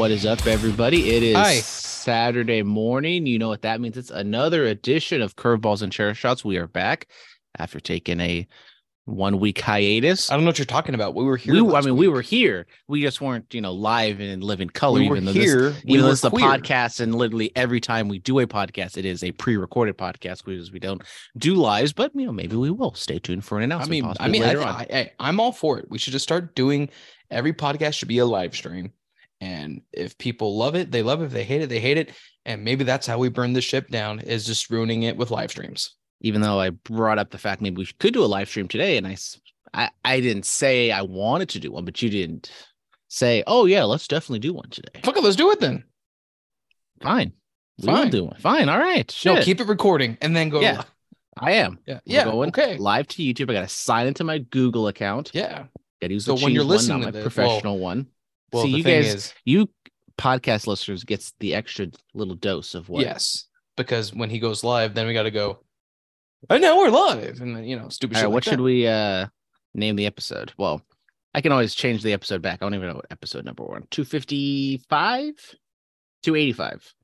What is up, everybody? It is Hi. Saturday morning. You know what that means? It's another edition of Curveballs and Chair Shots. We are back after taking a one week hiatus. I don't know what you're talking about. We were here. We, I mean, we were here. We just weren't, you know, live and live in color. We were even though this, here. we even were this is a podcast, and literally every time we do a podcast, it is a pre-recorded podcast because we don't do lives. But you know, maybe we will. Stay tuned for an announcement. mean, I mean, I, on. I, I, I'm all for it. We should just start doing. Every podcast should be a live stream, and if people love it, they love it. If they hate it, they hate it. And maybe that's how we burn the ship down: is just ruining it with live streams. even though I brought up the fact maybe we could do a live stream today, and I, I, I didn't say I wanted to do one, but you didn't say, oh yeah, let's definitely do one today. Fuck it, let's do it then. Fine, Fine. do one. Fine, all right. No, keep it recording and then go. Yeah. live. I am. yeah, yeah. going okay, live to YouTube. I got to sign into my Google account. yeah. Got to use So the when you're one, listening not to my this- well- professional one. Well, See, the you thing guys- is, You podcast listeners gets the extra little dose of what? yes, because when he goes live, then we got to go. And now we're live, and then you know, stupid All shit. right. like what should that. we uh name the episode? Well, I can always change the episode back. I don't even know what episode number one. 255? 285.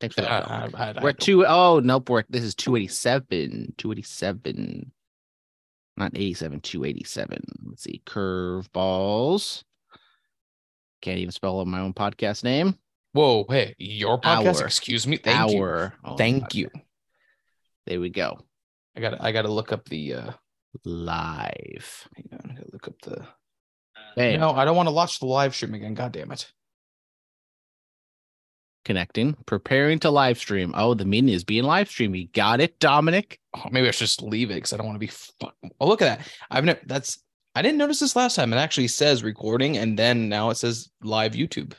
Thanks for that. I-. I- I- I we're don't- two oh nope, we're this is 287. 287. Not 87, 287. Let's see. Curveballs. Can't even spell my own podcast name. Whoa, hey, your podcast? Our- Excuse me. Thank you. Our own Thank podcast. you. There we go. I got. I got to look up the. uh Live. Hang on, I got to look up the. No, I don't want to watch the live stream again. God damn it. Connecting, preparing to live stream. Oh, the meeting is being live streamed. You got it, Dominic. Oh, maybe I should just leave it because I don't want to be. Oh, look at that. I've never. That's. I didn't notice this last time. It actually says recording, and then now it says live YouTube.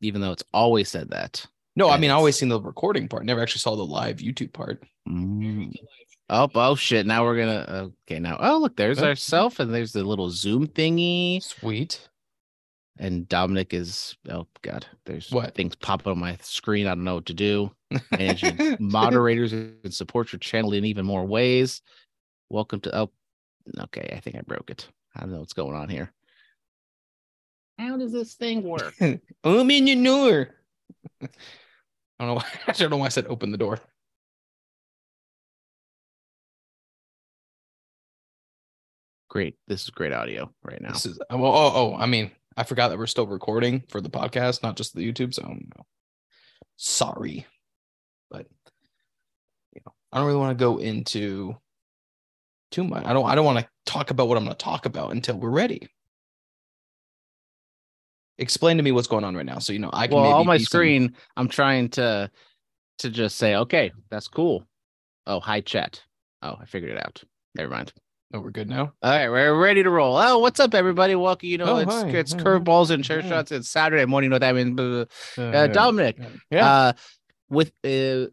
Even though it's always said that. No, I mean I always seen the recording part. Never actually saw the live YouTube part. Mm. Oh, oh shit! Now we're gonna. Okay, now oh look, there's Oh. ourself, and there's the little Zoom thingy, Sweet. And Dominic is. Oh god, there's What? things popping on my screen. I don't know what to do. Managing moderators and support your channel in even more ways. Welcome to. Oh, okay. I think I broke it. I don't know what's going on here. How does this thing work? I'm um, in your door. I don't know. Why, I don't know why I said open the door. Great. This is great audio right now. This is oh, oh oh. I mean, I forgot that we're still recording for the podcast, not just the YouTube. So know, sorry, but you know, I don't really want to go into too much. I don't. I don't want to talk about what I'm going to talk about until we're ready. Explain to me what's going on right now, so you know I can. well, maybe on my be some- screen, I'm trying to to just say, okay, that's cool. Oh, hi chat. Oh, I figured it out. Never mind. Oh, we're good now. All right, we're ready to roll. Oh, what's up, everybody? Welcome. You know, Oh, it's hi. it's Hi, curveballs and chair Hi. shots. It's Saturday morning. You know what that means? Blah, blah, blah. Uh, Dominic, Yeah. Uh, with uh,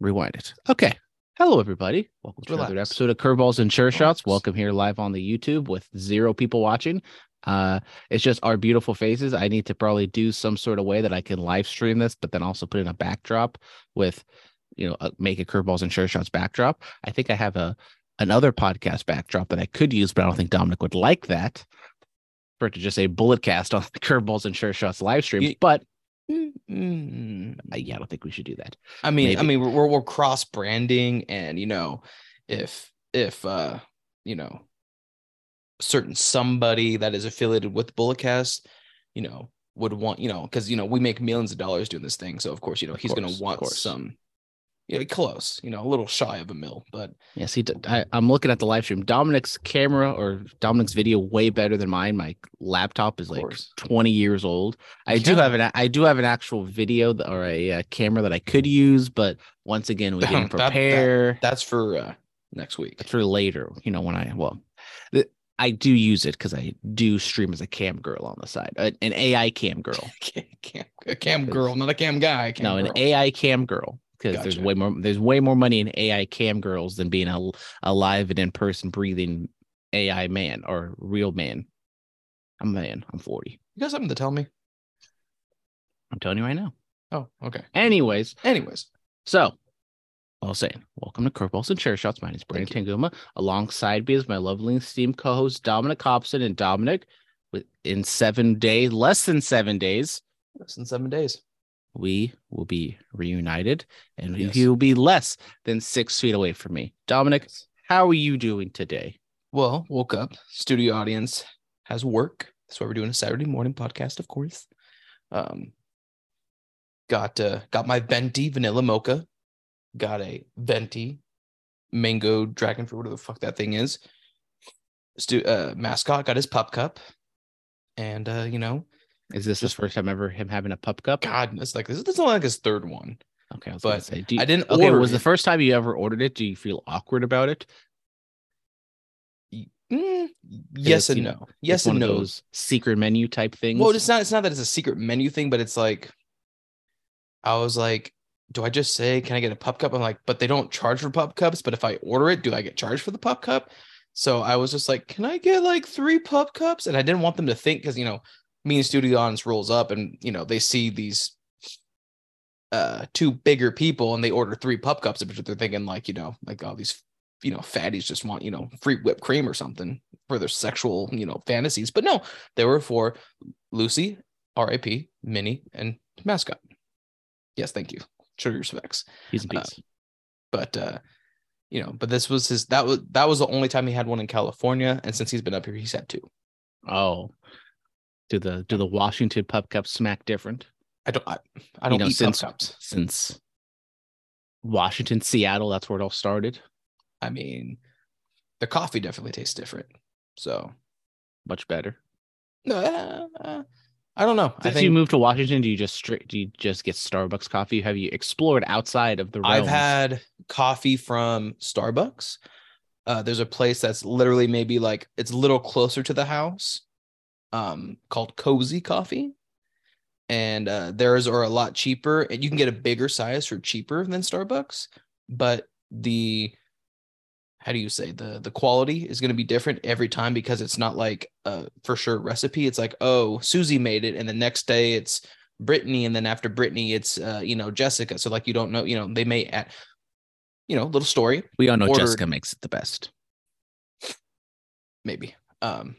rewind it. Okay. Hello, everybody. Welcome to another episode of Curveballs and Chair Shots. Welcome here live on the YouTube with zero people watching. Uh, it's just our beautiful faces. I need to probably do some sort of way that I can live stream this, but then also put in a backdrop with, you know, uh, make a Curveballs and Chair Shots backdrop. I think I have a another podcast backdrop that I could use, but I don't think Dominic would like that. For it to just say bullet cast on the Curveballs and sure Shots live stream, but Mm, yeah, I don't think we should do that. I mean, I mean, we're we're, cross branding, and you know, if if uh, you know, certain somebody that is affiliated with Bulletcast, you know, would want, you know, because you know we make millions of dollars doing this thing, so of course, you know, Of he's course, gonna want some, know, close, you know, a little shy of a mil, but Yeah, see, I, am looking at the live stream. Dominic's camera or Dominic's video way better than mine. My laptop is like 20 years old. I do have an I do have an actual video th- or a, uh camera that I could use, but once again, we didn't That- that- prepare. that's for uh next week. That's for later. You know, when I well, the, I do use it because I do stream as a cam girl on the side, an AI cam girl. Cam, a cam girl, not a cam guy. Cam no, an. AI cam girl. Because there's way more there's way more money in AI cam girls than being a, a live and in person breathing AI man or real man. I'm a man. I'm 40. You got something to tell me? I'm telling you right now. Oh, okay. Anyways, Anyways, so all saying, welcome to Curveballs and Chair Shots. My name is Brandon Tanguma. Alongside me is my lovely esteemed co-host Dominic Hobson. And Dominic, with- in seven days, less than seven days, Less than seven days. We will be reunited and Yes. you will be less than six feet away from me. Dominic, how are you doing today? Well, woke up. Studio audience has work. That's why we're doing a Saturday morning podcast, of course. Um, got uh, got my venti vanilla mocha. Got a venti mango dragon fruit, whatever the fuck that thing is. Stu- uh, mascot got his pup cup, and uh, you know, Is this his first time ever him having a pup cup? God, it's like this. This is only like his third one. Okay, I was but say. You, I didn't okay, was the first time you ever ordered it? Do you feel awkward about it? Mm, yes and you no. know, Yes and of no. those secret menu type things. Well, it's not. It's not that it's a secret menu thing, but it's like, I was like, do I just say, can I get a pup cup? I'm like, but they don't charge for pup cups. But if I order it, do I get charged for the pup cup? So I was just like, can I get like three pup cups? And I didn't want them to think because you know, me and Studio Audience rolls up and you know they see these uh two bigger people and they order three pup cups, but they're thinking like you know like all these you know fatties just want you know free whipped cream or something for their sexual you know fantasies. But no, they were for Lucy, R.I.P., Minnie, and mascot. Yes, thank you. Show your respects. He's in uh, peace. But uh, you know, but this was his that was that was the only time he had one in California. And since he's been up here, he's had two. oh, do the do the Washington Pup cups smack different? I don't I, I don't know, eat since- pup cups. Since Washington, Seattle, that's where it all started. I mean, the coffee definitely tastes different. So Much better. no, uh, I don't know. I Since think you moved to Washington, do you just straight do you just get Starbucks coffee? Have you explored outside of the realms? I've had coffee from Starbucks. Uh, there's a place that's literally maybe like it's a little closer to the house, um, called Cozy Coffee, and uh, theirs are a lot cheaper, and you can get a bigger size for cheaper than Starbucks. But the how do you say the the quality is going to be different every time because it's not like a for sure recipe. It's like oh Susie made it, and the next day it's Brittany, and then after Brittany, it's uh, you know Jessica. So like you don't know, you know they may add, you know, little story we all know Jessica makes it the best. maybe. Um,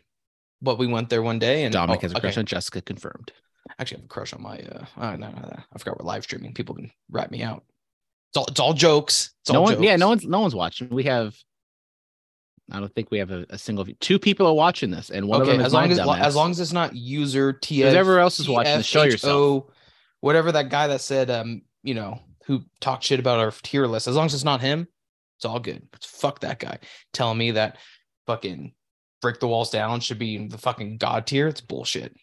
but we went there one day, and Dominic oh, has a crush okay. on Jessica confirmed. Actually, I have a crush on my. uh oh, no, no, no, I forgot we're live streaming. People can rat me out. It's all it's all jokes. It's no all one, jokes. yeah, no one's no one's watching. We have, I don't think we have a, a single. view. Two people are watching this, and one okay, of them is as long as dumbass. as long as it's not user T. Whoever else is watching, show yourself. Whatever that guy that said, um, you know, who talked shit about our tier list. As long as it's not him, it's all good. Fuck that guy telling me that fucking break the walls down should be the fucking god tier. It's bullshit.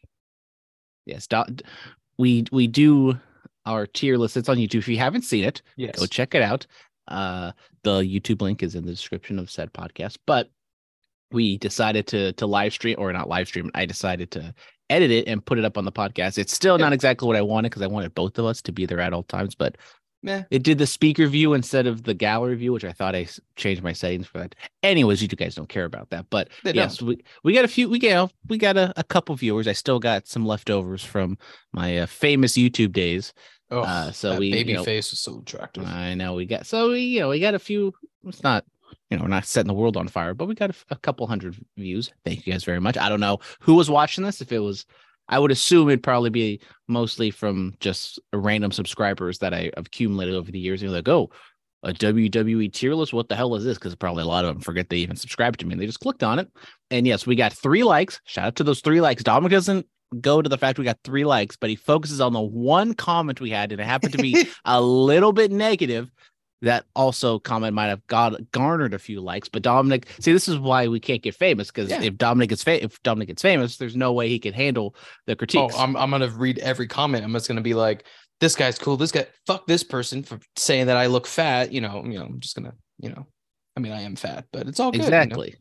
yes, do, we we do our tier list. It's on YouTube. If you haven't seen it, Yes. go check it out. Uh, the YouTube link is in the description of said podcast. But we decided to to live stream or not live stream. I decided to edit it and put it up on the podcast. It's still not exactly what I wanted because I wanted both of us to be there at all times, but Meh. it did the speaker view instead of the gallery view, which I thought I changed my settings for that. Anyways, you guys don't care about that, but They yes, we we got a few. We got we got a, a couple viewers. I still got some leftovers from my uh, famous YouTube days. Oh, Uh, so we, you baby know- face was so attractive. I know we got so we you know we got a few. It's not you know we're not setting the world on fire, but we got a, f- a couple hundred views. Thank you guys very much. I don't know who was watching this. If it was, I would assume it'd probably be mostly from just random subscribers that I have accumulated over the years. You're like, oh, a WWE tier list. What the hell is this? Because probably a lot of them forget they even subscribed to me. And they just clicked on it. And yes, we got three likes. Shout out to those three likes. Dominic doesn't go to the fact we got three likes, but he focuses on the one comment we had, and it happened to be a little bit negative. That also comment might have got garnered a few likes, but Dominic, see, this is why we can't get famous because Yeah. if Dominic gets fa- if Dominic gets famous, there's no way he can handle the oh. I'm I'm gonna read every comment. I'm just gonna be like, this guy's cool. This guy, fuck this person for saying that I look fat. You know, you know. I'm just gonna, you know. I mean, I am fat, but it's all good. you know? exactly.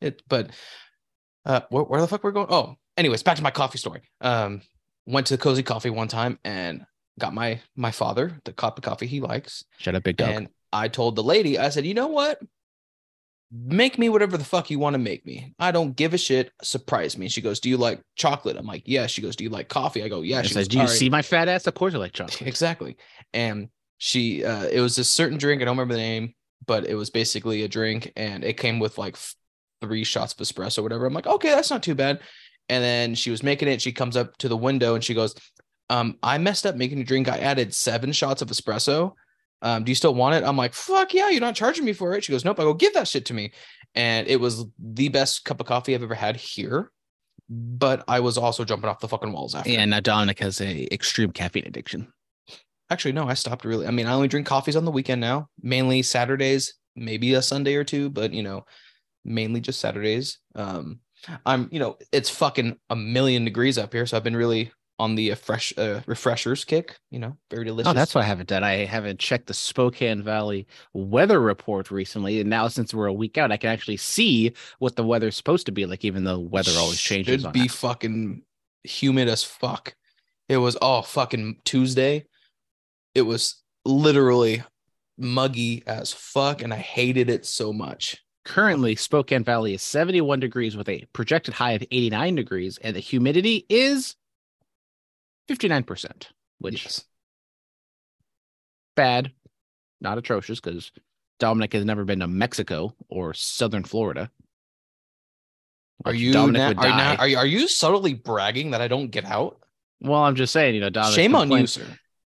It, but uh, where, where the fuck we're going? Oh, anyways, back to my coffee story. Um, went to the Cozy Coffee one time and got my my father the cup of coffee he likes, Shut up, big dog. and I told the lady, I said, you know what? Make me whatever the fuck you want to make me. I don't give a shit. Surprise me. She goes, Do you like chocolate? I'm like, Yeah. She goes, Do you like coffee? I go, Yeah. She says, goes, "Do you "All right." see my fat ass? Of course, I like chocolate." Exactly. And she, uh, it was a certain drink. I don't remember the name, but it was basically a drink and it came with like three shots of espresso or whatever. I'm like, okay, that's not too bad. And then she was making it. She comes up to the window and she goes, um, I messed up making a drink. I added seven shots of espresso. Um, do you still want it? I'm like, fuck yeah, you're not charging me for it. She goes, nope. I go, give that shit to me. And it was the best cup of coffee I've ever had here. But I was also jumping off the fucking walls after. Yeah, now Dominic has a extreme caffeine addiction. Actually, no, I stopped really. I mean, I only drink coffees on the weekend now, mainly Saturdays, maybe a Sunday or two, but you know, mainly just Saturdays. Um, I'm, you know, it's fucking a million degrees up here, so I've been really on the uh, fresh uh, refreshers kick. You know, very delicious. Oh, that's what I haven't done. I haven't checked the Spokane Valley weather report recently, and now since we're a week out, I can actually see what the weather's supposed to be like. Even though weather always changes. Should be that. fucking humid as fuck. It was oh fucking Tuesday. It was literally muggy as fuck, and I hated it so much. Currently, Spokane Valley is 71 degrees with a projected high of 89 degrees, and the humidity is 59%, which Yes. bad, not atrocious, because Dominic has never been to Mexico or Southern Florida. Are you Dominic would are, die. now, are you are you subtly bragging that I don't get out? well, I'm just saying, you know, Dominic. Shame on you, sir.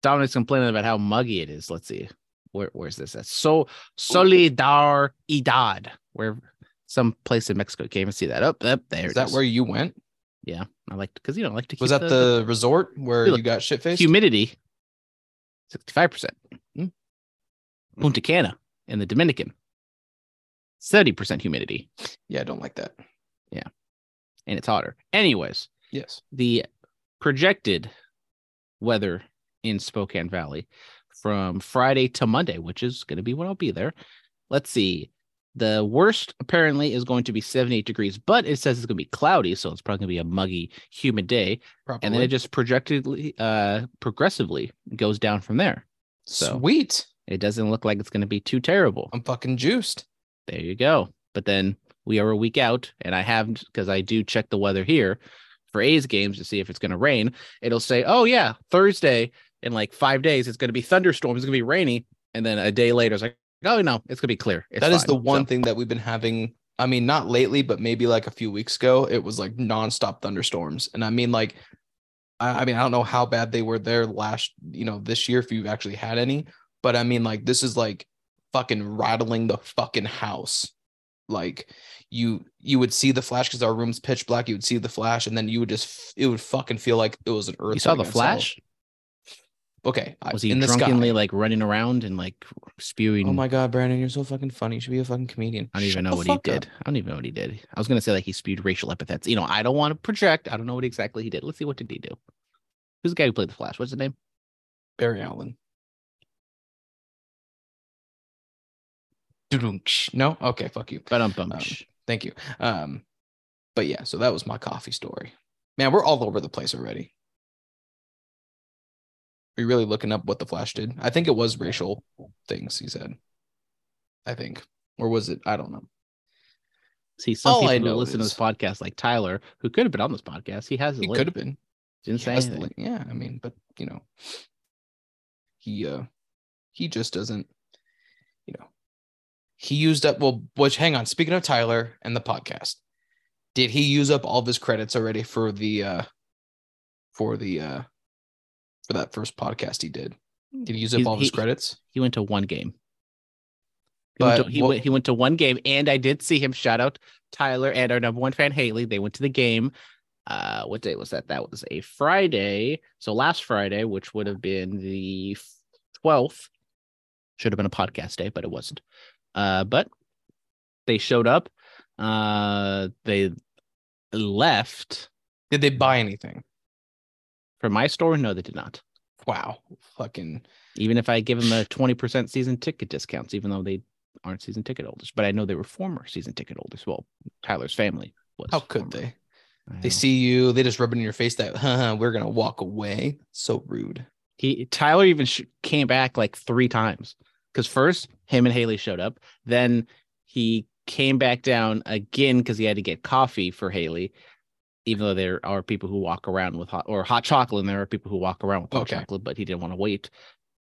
Dominic's complaining about how muggy it is. Let's see. Where where's this at? So Solidaridad, where some place in Mexico. Can't even see that. Up, up there. Is that where you went? Yeah, I like because you know I like to. Was that the, resort where you got shit faced? humidity? Sixty-five percent. Hmm. Punta Cana in the Dominican. Seventy percent humidity, yeah, I don't like that. Yeah, and it's hotter. Anyways, Yes. the projected weather in Spokane Valley from Friday to Monday, which is going to be when I'll be there. Let's see. The worst apparently is going to be 78 degrees, but it says it's going to be cloudy, so it's probably going to be a muggy, humid day. Probably. And then it just projectedly, uh, progressively goes down from there. so- sweet. It doesn't look like it's going to be too terrible. I'm fucking juiced. There you go. But then we are a week out, and I have because I do check the weather here for A's games to see if it's going to rain. It'll say, "Oh yeah, Thursday in like five days, it's going to be thunderstorms, it's going to be rainy," and then a day later, it's like, "Oh no, it's going to be clear." It's That is fine." the one So, thing that we've been having. I mean, not lately, but maybe like a few weeks ago, it was like nonstop thunderstorms. And I mean, like, I, I mean, I don't know how bad they were there last, you know, this year if you've actually had any, but I mean, like, this is like fucking rattling the fucking house. Like, you you would see the flash because our room's pitch black. You would see the flash, and then you would just it would fucking feel like it was an earth. You saw the flash? Okay, I- Was he in the sky. drunkenly like running around and like spewing? Oh my god, Brandon, you're so fucking funny. You should be a fucking comedian. I don't even Shut know what he fuck up. did. I don't even know what he did. I was gonna say like he spewed racial epithets. You know, I don't want to project. I don't know what exactly he did. Let's see what did he do. Who's the guy who played the Flash? What's his name? Barry Allen. Dudunch. No? Okay, fuck you. But um, bum. Um, Thank you. Um, but yeah, so that was my coffee story. Man, we're all over the place already. Are you really looking up what the Flash did? I think it was racial things he said. I think. Or was it? I don't know. See, some All people who listen to this podcast, like Tyler, who could have been on this podcast, he has He link. could have been. Didn't He say anything. Yeah, I mean, but you know, he uh he just doesn't, you know, he used up well, which hang on, speaking of Tyler and the podcast, did he use up all of his credits already for the uh for the uh for that first podcast he did? Did he use up He's- all of his he- credits? He went to one game. He, went, But to, he, what- went, he went to one game, and I did see him shout out Tyler and our number one fan Haley. They went to the game. Uh, what day was that? That was a Friday. So last Friday, which would have been the twelfth, should have been a podcast day, but it wasn't. Uh, but they showed up. Uh, they left Did they buy anything? From my store. No, they did not. Wow, fucking even if I give them a 20% season ticket discounts, even though they aren't season ticket holders. But I know they were former season ticket holders. Well, Tyler's family was. how could former. they? They see you, they just rub it in your face that Haha, we're gonna walk away. So rude. he Tyler even sh- came back like three times because first him and Haley showed up, then he came back down again because he had to get coffee for Haley. Even though there are people who walk around with hot or hot chocolate, and there are people who walk around with hot Okay. chocolate, but he didn't want to wait.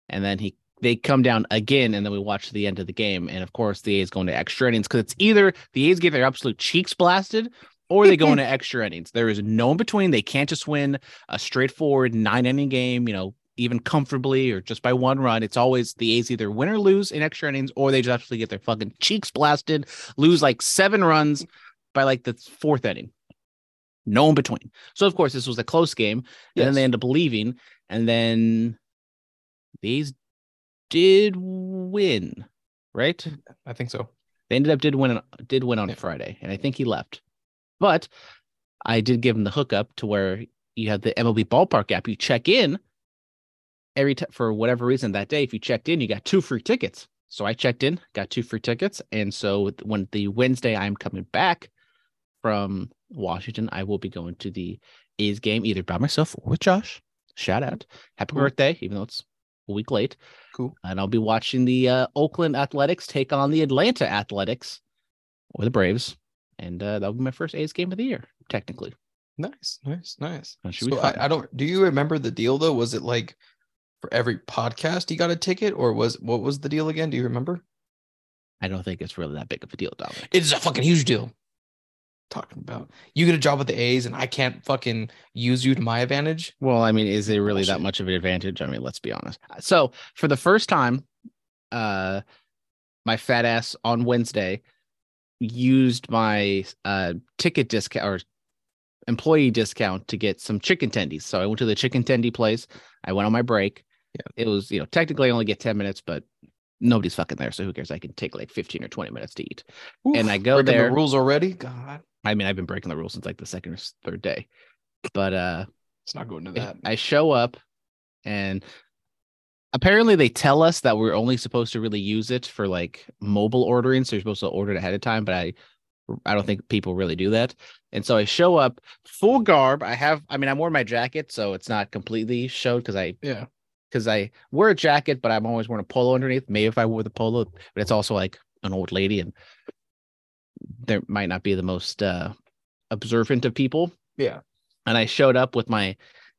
And then he they come down again, and then we watch the end of the game. And of course, the A's going to extra innings because it's either the A's get their absolute cheeks blasted, or they go into extra innings. There is no in between. They can't just win a straightforward nine inning game, you know, even comfortably or just by one run. It's always the A's either win or lose in extra innings, or they just actually get their fucking cheeks blasted, lose like seven runs by like the fourth inning. No in between. So of course this was a close game, and then they end up leaving, and then these did win, right? I think so. They ended up did win did win on Yeah. Friday, and I think he left. But I did give him the hookup to where you have the MLB ballpark app. You check in every time for whatever reason that day. If you checked in, you got two free tickets. So I checked in, got two free tickets, and so when the Wednesday I'm coming back from Washington, I will be going to the A's game either by myself or with Josh. Shout out, happy Cool. birthday! Even though it's a week late, Cool. and I'll be watching the uh, Oakland Athletics take on the Atlanta Athletics or the Braves, and uh, that'll be my first A's game of the year, technically. Nice, nice, nice. So. I, I don't. Do you remember the deal though? Was it like for every podcast you got a ticket, or was what was the deal again? Do you remember? I don't think it's really that big of a deal, Dominic. It's a fucking huge deal. Talking about you get a job with the A's, and I can't fucking use you to my advantage. Well, I mean, is it really that much of an advantage? I mean, let's be honest. So for the first time, uh, my fat ass on Wednesday used my uh ticket discount or employee discount to get some chicken tendies. So I went to the chicken tendy place. I went on my break. Yeah. It was, you know, technically I only get 10 minutes, but nobody's fucking there. So who cares? I can take like 15 or 20 minutes to eat. And I go there- The rules already. God, I mean, I've been breaking the rules since like the second or third day. But uh it's not going to that. I show up and apparently they tell us that we're only supposed to really use it for like mobile ordering. So you're supposed to order it ahead of time, but I I don't think people really do that. And so I show up full garb. I have I mean I'm wearing my jacket, so it's not completely showed because I yeah, because I wear a jacket, but I'm always wearing a polo underneath. Maybe if I wore the polo, but it's also like an old lady and there might not be the most uh observant of people yeah. and I showed up with my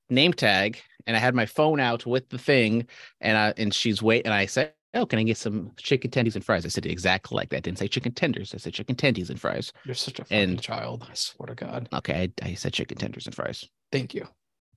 name tag and I had my phone out with the thing and I and she's wait and I said, Oh, can I get some chicken tendies and fries? I said exactly like that. I didn't say chicken tenders. I said chicken tendies and fries. You're such a And- child. I swear to God. Okay, I, I said chicken tenders and fries. Thank you.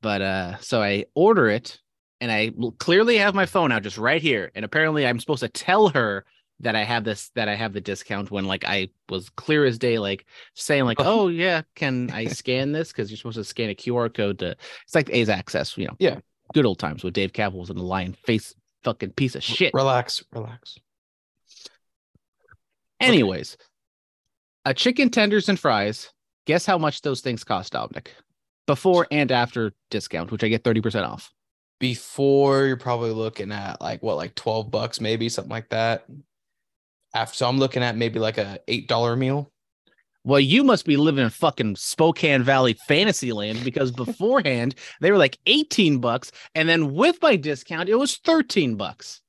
But uh so I order it and I clearly have my phone out just right here. And apparently I'm supposed to tell her that I have this that I have the discount when like I was clear as day, like saying like, oh, oh yeah, can I scan this? Because you're supposed to scan a QR code to it's like A's access, you know. Yeah. Good old times with Dave Kaval was in the lion face fucking piece of shit. Relax, relax. Anyways, a chicken tenders and fries. Guess how much those things cost, Dominic? Before and after discount, which I get 30% off. Before you're probably looking at like what, like twelve bucks, maybe something like that. After, so I'm looking at maybe like a eight dollar meal. Well, you must be living in fucking Spokane Valley fantasy land because beforehand they were like 18 bucks. And then with my discount, it was 13 bucks.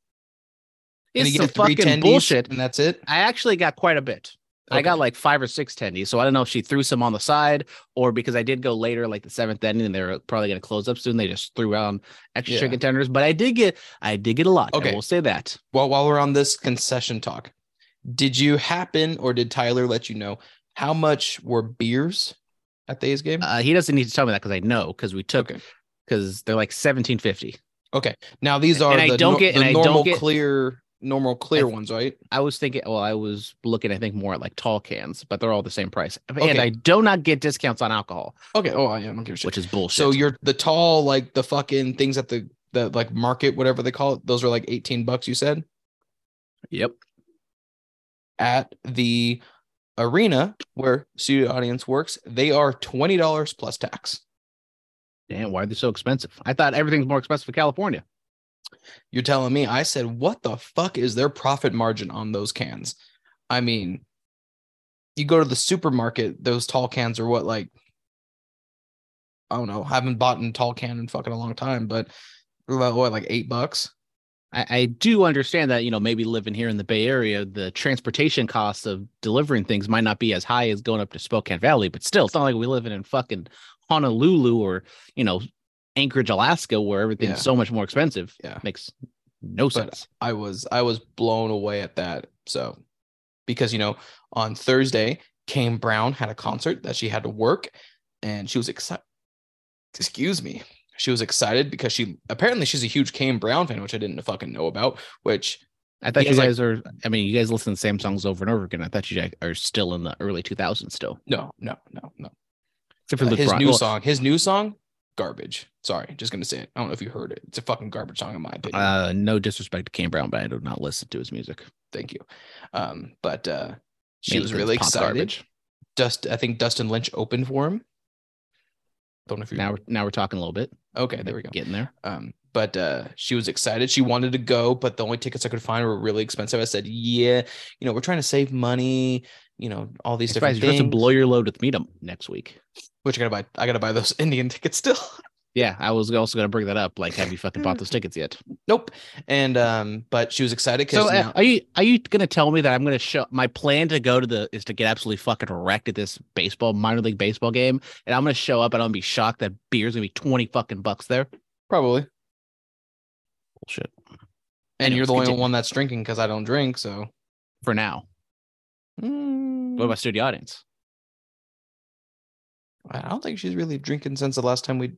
It's some fucking bullshit. and that's it. I actually got quite a bit. I got like five or six tendies. So I don't know if she threw some on the side or because I did go later, like the seventh inning, and they're probably going to close up soon. They just threw on extra Yeah. chicken tenders. But I did get, I did get a lot. Okay. Okay. we'll say that. Well, while we're on this concession talk, did you happen or did Tyler let you know how much were beers at the A's game? Uh, he doesn't need to tell me that because I know because we took, Okay. because they're like 1750. Okay. Now these are and I the, don't get- the and I don't normal get- clear, normal clear I- ones, right? I was thinking, well, I was looking, I think, more at like tall cans, but they're all the same price. And Okay. I do not get discounts on alcohol, Okay. Oh, yeah, I don't give a shit. which is bullshit. So you're the tall, like the fucking things at the the like market, whatever they call it. Those are like 18 bucks, you said? yep. At the arena where studio audience works, they are $20 plus tax. Damn, why are they so expensive? I thought everything's more expensive in California. You're telling me I said, what the fuck is their profit margin on those cans? I mean, you go to the supermarket, those tall cans are what, like, I don't know, haven't bought in tall can in fucking a long time, but what, like eight bucks? I, I do understand that, you know, maybe living here in the Bay Area, the transportation costs of delivering things might not be as high as going up to Spokane Valley, but still, it's not like we live in fucking Honolulu or, you know, Anchorage, Alaska, where everything's Yeah. so much more expensive. Yeah. Makes no sense. I was I was blown away at that. So because you know, on Thursday, Kane Brown had a concert that she had to work, and she was excited. Excuse me. She was excited because she apparently she's a huge Kane Brown fan, which I didn't fucking know about. Which I thought you has, like- guys are. I mean, you guys listen to the same songs over and over again. I thought you guys are still in the early 2000s still. no, no, no, no. Except for Uh, his Bron- new well, song, his new song, garbage. Sorry, just gonna say it. I don't know if you heard it. It's a fucking garbage song in my opinion. Uh, no disrespect to Kane Brown, but I do not listen to his music. Thank you. Um, but uh, she Mainly was really excited. garbage. Dust, I think Dustin Lynch opened for him. Don't know if you Now, we're, now we're talking a little bit. okay. There we go. Getting there. Um, but uh, she was excited. She wanted to go, but the only tickets I could find were really expensive. I said, "Yeah, you know, we're trying to save money. You know, all these different things. you're to blow your load with Meetup next week. Which I gotta buy. I gotta buy those Indian tickets still. Yeah, I was also gonna bring that up. Like, have you fucking bought those tickets yet? nope. And um, but she was excited because So, uh, are you are you gonna tell me that I'm gonna show my plan to go to the is to get absolutely fucking wrecked at this baseball minor league baseball game, and I'm gonna show up and I'm gonna be shocked that beer's gonna be twenty fucking bucks there. probably. Bullshit. And you're Anyways, the only continue. one that's drinking because I don't drink. So. For now, Mm, what about mm. studio audience? I don't think she's really drinking since the last time we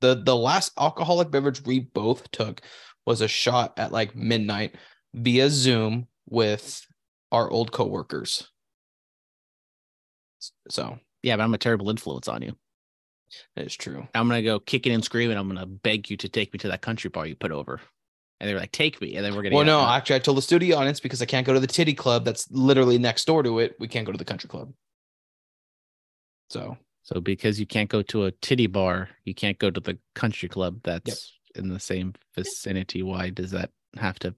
the the last alcoholic beverage we both took was a shot at like midnight via Zoom with our old coworkers. So Yeah, but I'm a terrible influence on you. it's true. I'm gonna go kicking and screaming. I'm gonna beg you to take me to that country bar you put over. And they were like, "Take me," and then we're gonna. Well, no, uh, actually, I told the studio audience because I can't go to the titty club that's literally next door to it. We can't go to the country club. So So because you can't go to a titty bar, you can't go to the country club that's in the same vicinity. Why does that have to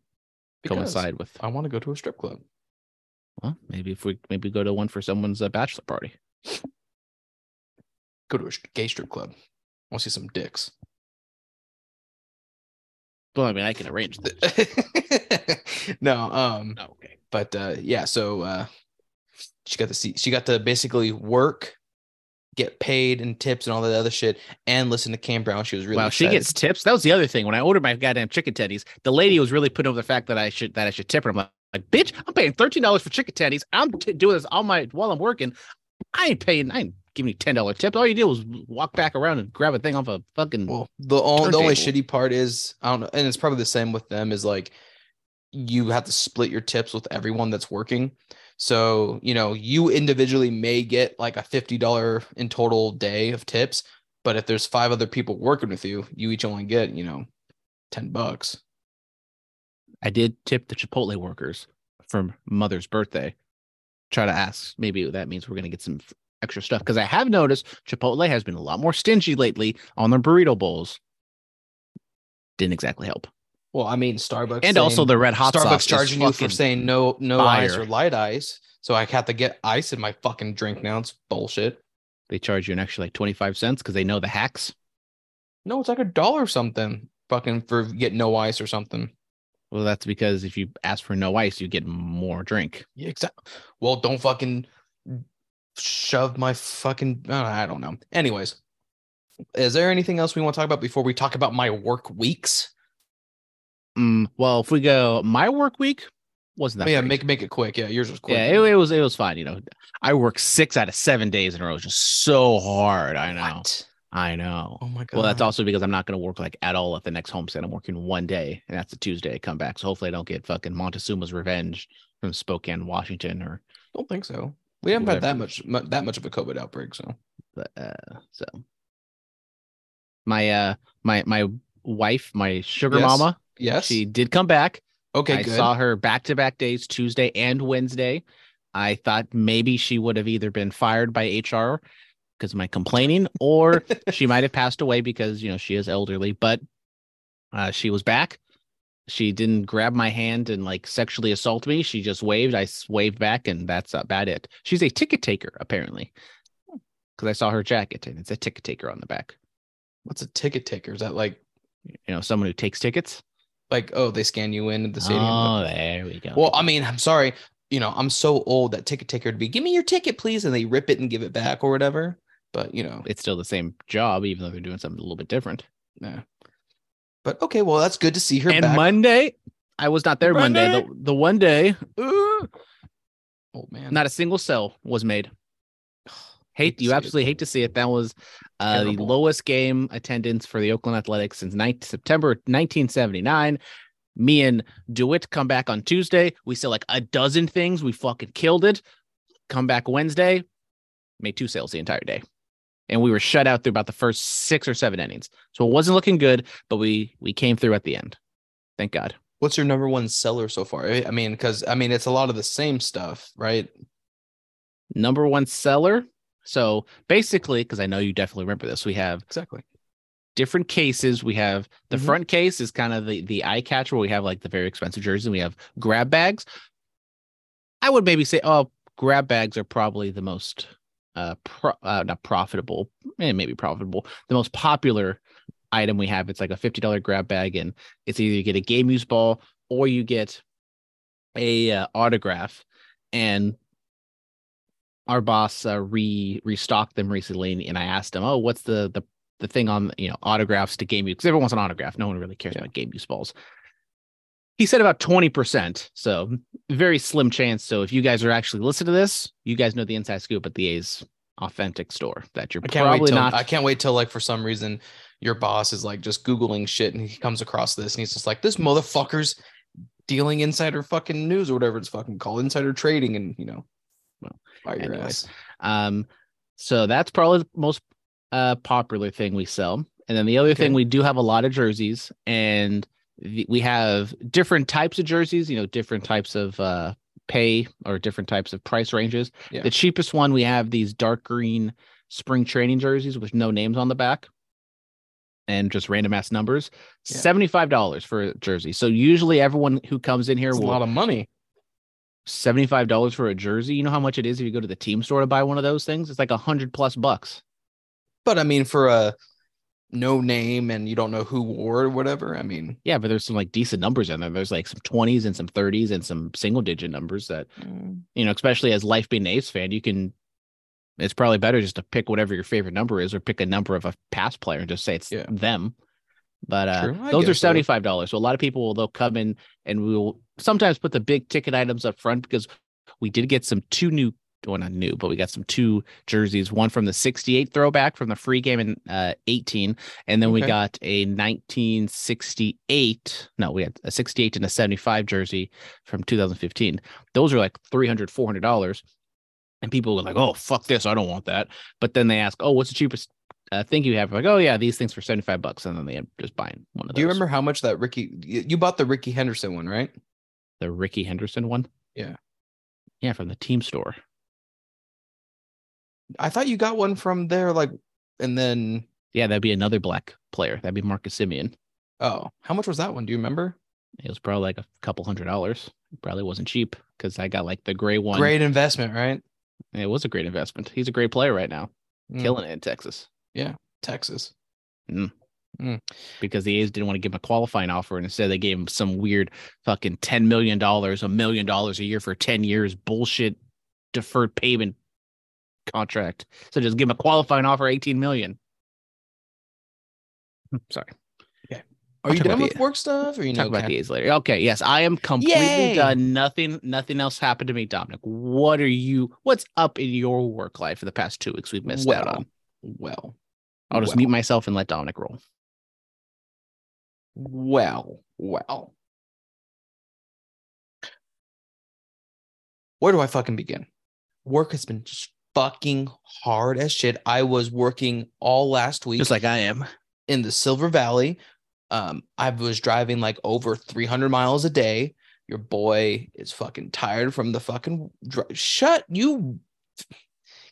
because coincide with? I want to go to a strip club. Well, maybe if we maybe go to one for someone's uh, bachelor party. Go to a gay strip club. I want to see some dicks. Well, I mean, I can arrange that. no, um, Oh, okay. but uh yeah so uh she got to see she got to basically work get paid and tips and all that other shit and listen to Kane Brown she was really wow, she gets tips. That was the other thing. When I ordered my goddamn chicken tendies, the lady was really putting over the fact that I should that I should tip her. I'm like, like bitch, I'm paying thirteen dollars for chicken tendies. I'm t- doing this all my while I'm working. I ain't paying. I ain't giving you ten dollar tips. All you did was walk back around and grab a thing off a fucking. well the, only the only shitty part is i don't know and it's probably the same with them is like you have to split your tips with everyone that's working so you know you individually may get like a $50 in total day of tips but if there's five other people working with you you each only get you know 10 bucks I did tip the Chipotle workers for Mother's birthday. Try to ask. Maybe that means we're gonna get some extra stuff because I have noticed Chipotle has been a lot more stingy lately on their burrito bowls. Didn't exactly help. well i mean starbucks And also the red hot Starbucks charging you for saying no no ice or light ice. So I have to get ice in my fucking drink now. It's bullshit. They charge you an extra like twenty five cents because they know the hacks. No, it's like a dollar something. Fucking for get no ice or something. Well, that's because if you ask for no ice, you get more drink. Yeah, exactly. Well, don't fucking shove my fucking. uh, I don't know. Anyways, is there anything else we want to talk about before we talk about my work weeks? Mm, well, if we go, my work week wasn't that. Oh, yeah, great. make make it quick. Yeah, yours was quick. Yeah, it, it was it was fine. You know, I worked six out of seven days in a row, just so hard. I know, What? I know. Oh my god. Well, that's also because I'm not going to work like at all at the next homestand. I'm working one day, and that's a Tuesday. I come back, so hopefully I don't get fucking Montezuma's revenge from Spokane, Washington, or don't think so. We haven't had that Whatever. much that much of a COVID outbreak. So but, uh, so. My uh, my my wife, my sugar Yes. mama, yes. she did come back. okay. I good. saw her back to back days, Tuesday and Wednesday. I thought maybe she would have either been fired by HR because of my complaining, or she might have passed away because you know she is elderly. But uh, she was back. She didn't grab my hand and like sexually assault me. She just waved. I waved back, and that's about it. She's a ticket taker apparently, hmm. because I saw her jacket and it's a ticket taker on the back. What's a ticket taker? Is that like You know, someone who takes tickets. like oh they scan you in at the stadium? Oh, there we go. Well, I mean, I'm sorry. You know, I'm so old that ticket taker to be give me your ticket, please, and they rip it and give it back or whatever. But you know, it's still the same job, even though they're doing something a little bit different. yeah. But okay, well, that's good to see her and back. Monday, I was not there Monday. Monday? The, the one day, uh, oh man, not a single cell was made. Hate you see it. absolutely hate to see it. That was uh, the lowest game attendance for the Oakland Athletics since 9, September 1979. Me and Dewitt come back on Tuesday. We sell like a dozen things. We fucking killed it. Come back Wednesday, made two sales the entire day. And we were shut out through about the first six or seven innings. So it wasn't looking good, but we we came through at the end. Thank God. What's your number one seller so far? I mean, because I mean, it's a lot of the same stuff, right? Number one seller. So basically, because I know you definitely remember this, we have Exactly. different cases. We have the Mhm. front case is kind of the the eye catcher. Where we have like the very expensive jersey. We have grab bags. I would maybe say, oh, grab bags are probably the most uh, pro, uh not profitable, eh, maybe profitable, the most popular item we have. It's like a fifty dollar grab bag, and it's either you get a game use ball or you get a uh, autograph. And our boss uh, re restocked them recently, and I asked him, "Oh, what's the the the thing on you know autographs to game use because everyone wants an autograph. No one really cares Yeah. about game use balls. He said about 20%. So very slim chance. So if you guys are actually listening to this, you guys know the inside scoop at the A's authentic store that you're I can't wait probably till not. I can't wait till like for some reason your boss is like just googling shit and he comes across this and he's just like this motherfucker's dealing insider fucking news or whatever it's fucking called insider trading and you know Well, fire your anyways. ass. Um, so that's probably the most uh popular thing we sell. And then the other thing we do have a lot of jerseys and we have different types of jerseys, you know, different types of uh pay or different types of price ranges. Yeah. The cheapest one we have these dark green spring training jerseys with no names on the back and just random ass numbers. Yeah. $75 for a jersey. So usually everyone who comes in here It's a lot of money. $75 for a jersey. You know how much it is if you go to the team store to buy one of those things? It's like a hundred plus bucks. But I mean for a no name and you don't know who wore or whatever. I mean Yeah, but there's some like decent numbers in there. There's like some 20s and some 30s and some single digit numbers that, mm, you know, especially as life being an A's fan, you can it's probably better just to pick whatever your favorite number is or pick a number of a past player and just say it's Yeah. them. But uh those are $75. So a lot of people will they'll come in and we will sometimes put the big ticket items up front because we did get some two new well not new, but we got some two jerseys, one from the 68 throwback from the free game in uh 18, and then we got a 1968. No, we had a 68 and a 75 jersey from 2015. Those are like 300 400 dollars. And people were like, "Oh, fuck this! I don't want that." But then they ask, "Oh, what's the cheapest uh, thing you have?" Like, "Oh, yeah, these things for seventy five bucks," and then they end up just buying one of those. do you remember how much that Ricky you bought the Rickey Henderson one, right? the Rickey Henderson one? Yeah. yeah, from the team store. I thought you got one from there, like, and then Yeah, that'd be another black player. That'd be Marcus Semien. oh, how much was that one? Do you remember? It was probably like a couple hundred dollars. Probably wasn't cheap because I got like the gray one. Great investment, right? It was a great investment. He's a great player right now, Mm, killing it in Texas Yeah, Texas. because the A's didn't want to give him a qualifying offer, and instead they gave him some weird fucking ten million dollars, a million dollars a year for ten years bullshit deferred payment contract. So just give him a qualifying offer, eighteen million. Hmm, sorry. Are I'll you done with the- work stuff? Or you Talk know, about the A's later. Okay, yes, I am completely Yay! done. Nothing, nothing else happened to me, Dominic. What are you? What's up in your work life for the past two weeks? We've missed out on. well, I'll just well, mute myself and let Dominic roll. Well, well. Where do I fucking begin? Work has been just fucking hard as shit. I was working all last week Just like I am. in the Silver Valley. Um, I was driving like over 300 miles a day. Your boy is fucking tired from the fucking dri- shut you.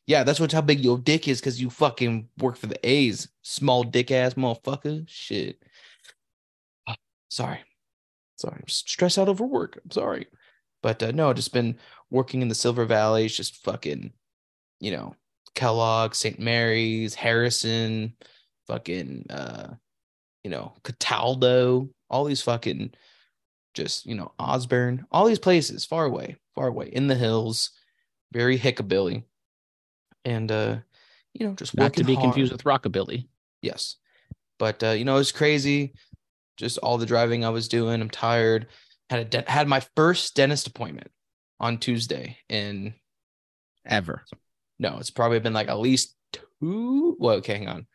Yeah, that's what how big your dick is because you fucking work for the A's, small dick ass motherfucker. Shit. Sorry, sorry, I'm stressed out over work. I'm sorry, but uh, no, just been working in the Silver Valley. It's just fucking, you know, Kellogg, St. Maries, Harrison, fucking uh you know cataldo all these fucking just you know Osburn all these places far away far away in the hills very hickabilly and uh you know just Not to be confused with rockabilly. yes but uh you know it's crazy just all the driving i was doing i'm tired had a de- had my first dentist appointment on tuesday in Ever. No, it's probably been like at least two. Well, okay, hang on.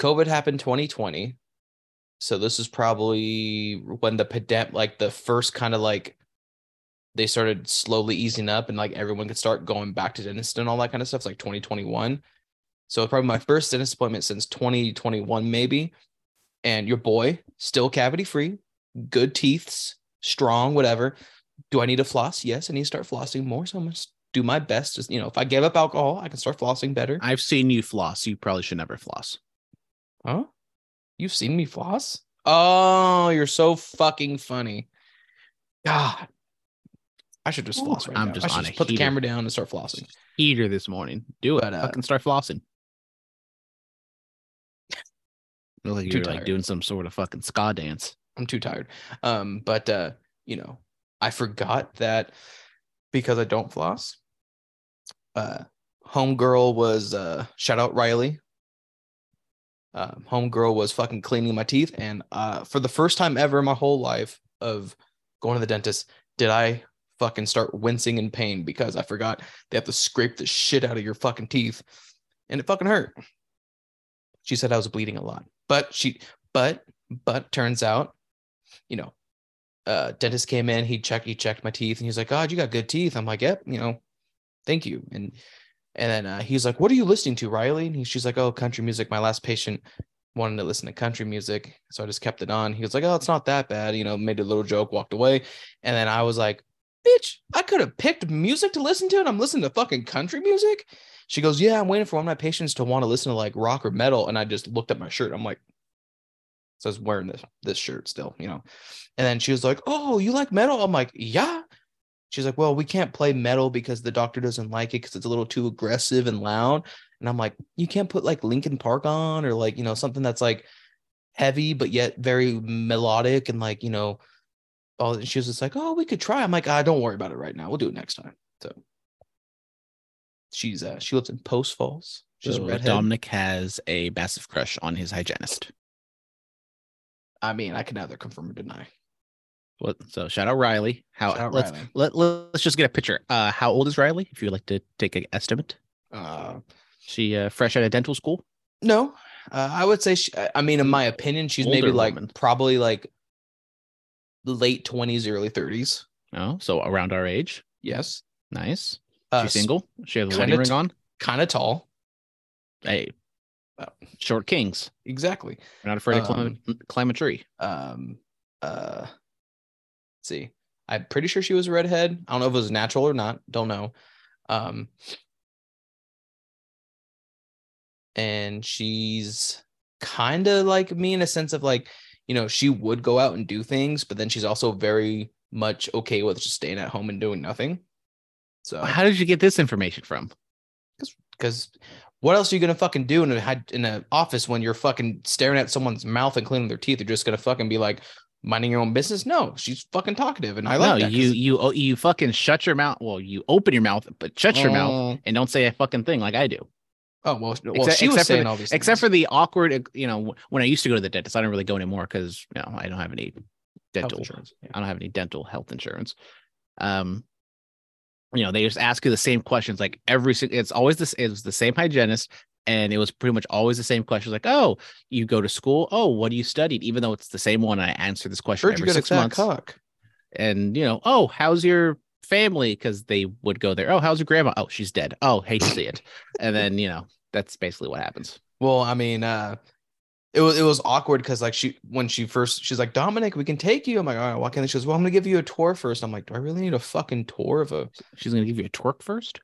COVID happened 2020. So this is probably when the pandemic, like the first kind of like they started slowly easing up and like everyone could start going back to dentist and all that kind of stuff. It's like 2021. So probably my first dentist appointment since 2021, maybe. And your boy, still cavity free, good teeths, strong, whatever. Do I need to floss? Yes, I need to start flossing more. So I'm gonna do my best. Just you know, if I give up alcohol, I can start flossing better. I've seen you floss. You probably should never floss. Huh? You've seen me floss? Oh, you're so fucking funny. God. I should just Ooh, floss right I'm now. just I should on just a put the camera down and start flossing. Heater this morning. Do it. But, uh, Fucking start flossing. Look like you're like doing some sort of fucking ska dance. I'm too tired. Um, but uh, you know, I forgot that because I don't floss. Uh, homegirl was uh, shout out Riley. Um, homegirl was fucking cleaning my teeth, and uh, for the first time ever in my whole life of going to the dentist, did I fucking start wincing in pain because I forgot they have to scrape the shit out of your fucking teeth, and it fucking hurt. She said I was bleeding a lot, but she, but, but turns out you know, uh, dentist came in, he checked, he checked my teeth, and he's like, God, you got good teeth. I'm like, Yep, you know, thank you. And and then uh, he's like, What are you listening to, Riley? And he, she's like, Oh, country music. My last patient wanted to listen to country music, so I just kept it on. He was like, Oh, it's not that bad, you know, made a little joke, walked away, and then I was like, Bitch, I could have picked music to listen to, and I'm listening to fucking country music. She goes, Yeah, I'm waiting for one of my patients to want to listen to like rock or metal, and I just looked at my shirt. I'm like, so I was wearing this this shirt still, you know. And then she was like, "Oh, you like metal?" I'm like, "Yeah." She's like, "Well, we can't play metal because the doctor doesn't like it because it's a little too aggressive and loud." And I'm like, "You can't put like Linkin Park on or like you know something that's like heavy but yet very melodic and like you know." Oh, she was just like, "Oh, we could try." I'm like, "Ah, don't worry about it right now. We'll do it next time." So she's uh she lives in Post Falls. She's So redhead. Dominic has a massive crush on his hygienist. I mean, I can neither confirm or deny. What? So shout out Riley. How? Out let's Riley. let let's just get a picture. Uh, how old is Riley? If you would like to take an estimate. Uh, She uh, fresh out of dental school. No, uh, I would say. She, I- mean, in my opinion, she's maybe like woman. probably like late twenties, early thirties. Oh, so around our age. Yes, Nice. uh, She's single. She has a wedding ring on. kind of tall. Hey, Oh. short kings. Exactly. We're not afraid to climb, Um, climb a tree. Um. Uh. Let's see, I'm pretty sure she was a redhead. I don't know if it was natural or not. Don't know. Um. And she's kind of like me in a sense of like, you know, she would go out and do things, but then she's also very much okay with just staying at home and doing nothing. So How did you get this information from? because what else are you gonna fucking do in a in an office when you're fucking staring at someone's mouth and cleaning their teeth? You're just gonna fucking be like minding your own business? No, she's fucking talkative, and I like no, you you oh, you fucking shut your mouth. Well, you open your mouth, but shut your mouth Oh, and don't say a fucking thing like I do. Oh well, well, Except- she was except saying the- all these, Except things. for the awkward, you know, when I used to go to the dentist, I don't really go anymore because you know I don't have any dental. insurance. Yeah. I don't have any dental health insurance. Um, you know, they just ask you the same questions like every. It's always this. It was the same hygienist, and it was pretty much always the same questions. Like, oh, you go to school. Oh, what do you studied? Even though it's the same one, I answer this question Heard every six months. cock. And you know, oh, how's your family? Because they would go there. Oh, how's your grandma? Oh, she's dead. Oh, hate to see it. and then you know, that's basically what happens. Well, I mean, uh, it was it was awkward because like she when she first she's like Dominic, we can take you. I'm like, all right, walk can't? She goes, well, I'm gonna give you a tour first. I'm like, do I really need a fucking tour of a She's gonna give you a twerk first.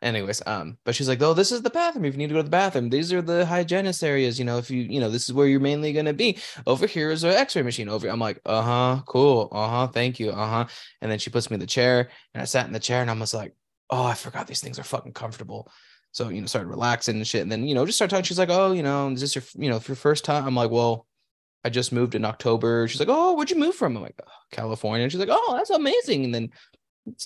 Anyways, um, but she's like, oh, this is the bathroom. If you need to go to the bathroom, these are the hygienist areas. You know, if you, you know, this is where you're mainly gonna be. Over here is an X-ray machine. Over, here. I'm like, uh huh, cool, uh huh, thank you, uh huh. And then she puts me in the chair, and I sat in the chair, and I'm was like, oh, I forgot these things are fucking comfortable. So you know, started relaxing and shit, and then you know, just started talking. She's like, oh, you know, is this your, you know, your first time? I'm like, well, I just moved in October. She's like, oh, where'd you move from? I'm like, "Oh, California. And she's like, oh, that's amazing. And then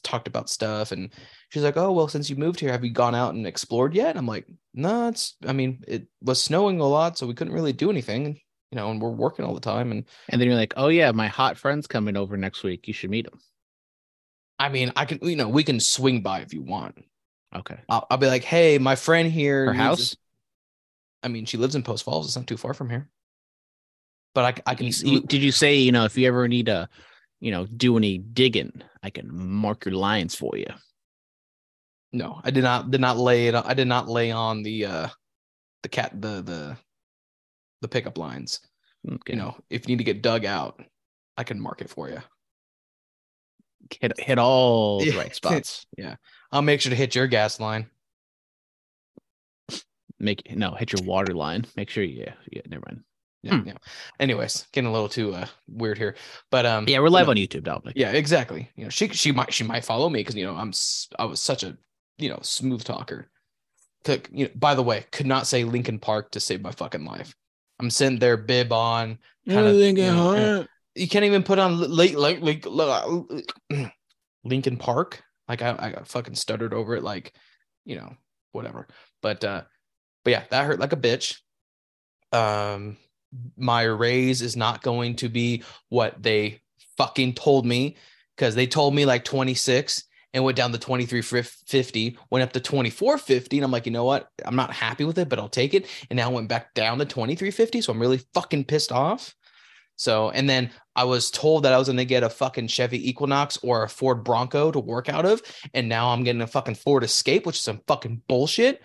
talked about stuff and she's like oh well since you moved here have you gone out and explored yet i'm like no it's i mean it was snowing a lot so we couldn't really do anything you know and we're working all the time and And then you're like, oh yeah, my hot friend's coming over next week. You should meet him. I mean, I can, you know, we can swing by if you want. Okay. I'll, I'll be like, hey, my friend here. Her house? a- I mean, she lives in Post Falls. It's not too far from here. But I, I can. You- you- did you say, you know, if you ever need to, you know, do any digging, I can mark your lines for you. no, I did not. Did not lay it. I did not lay on the uh, the cat the the the pickup lines. Okay. You know, if you need to get dug out, I can mark it for you. hit hit all the right spots. Yeah, I'll make sure to hit your gas line. Make no hit your water line. Make sure you yeah, yeah never mind. Yeah, Hmm. yeah. Anyways, getting a little too uh, weird here, but um, Yeah, we're live no. on YouTube, Dominic. Yeah, exactly. You know, she she might she might follow me because you know I'm I was such a you know smooth talker. Could, you know, by the way, could not say Linkin Park to save my fucking life. I'm sitting there, bib on. Kinda, you know. You can't even put on late like like Linkin Park. Like I I got fucking stuttered over it. Like you know whatever. But uh, but yeah, that hurt like a bitch. Um, my raise is not going to be what they fucking told me because they told me like 26 and went down to 2350 went up to 2450 and i'm like you know what? I'm not happy with it but i'll take it. And now I went back down to 2350 so i'm really fucking pissed off. So and then i was told that i was going to get a fucking chevy equinox or a ford bronco to work out of and now i'm getting a fucking ford escape which is some fucking bullshit.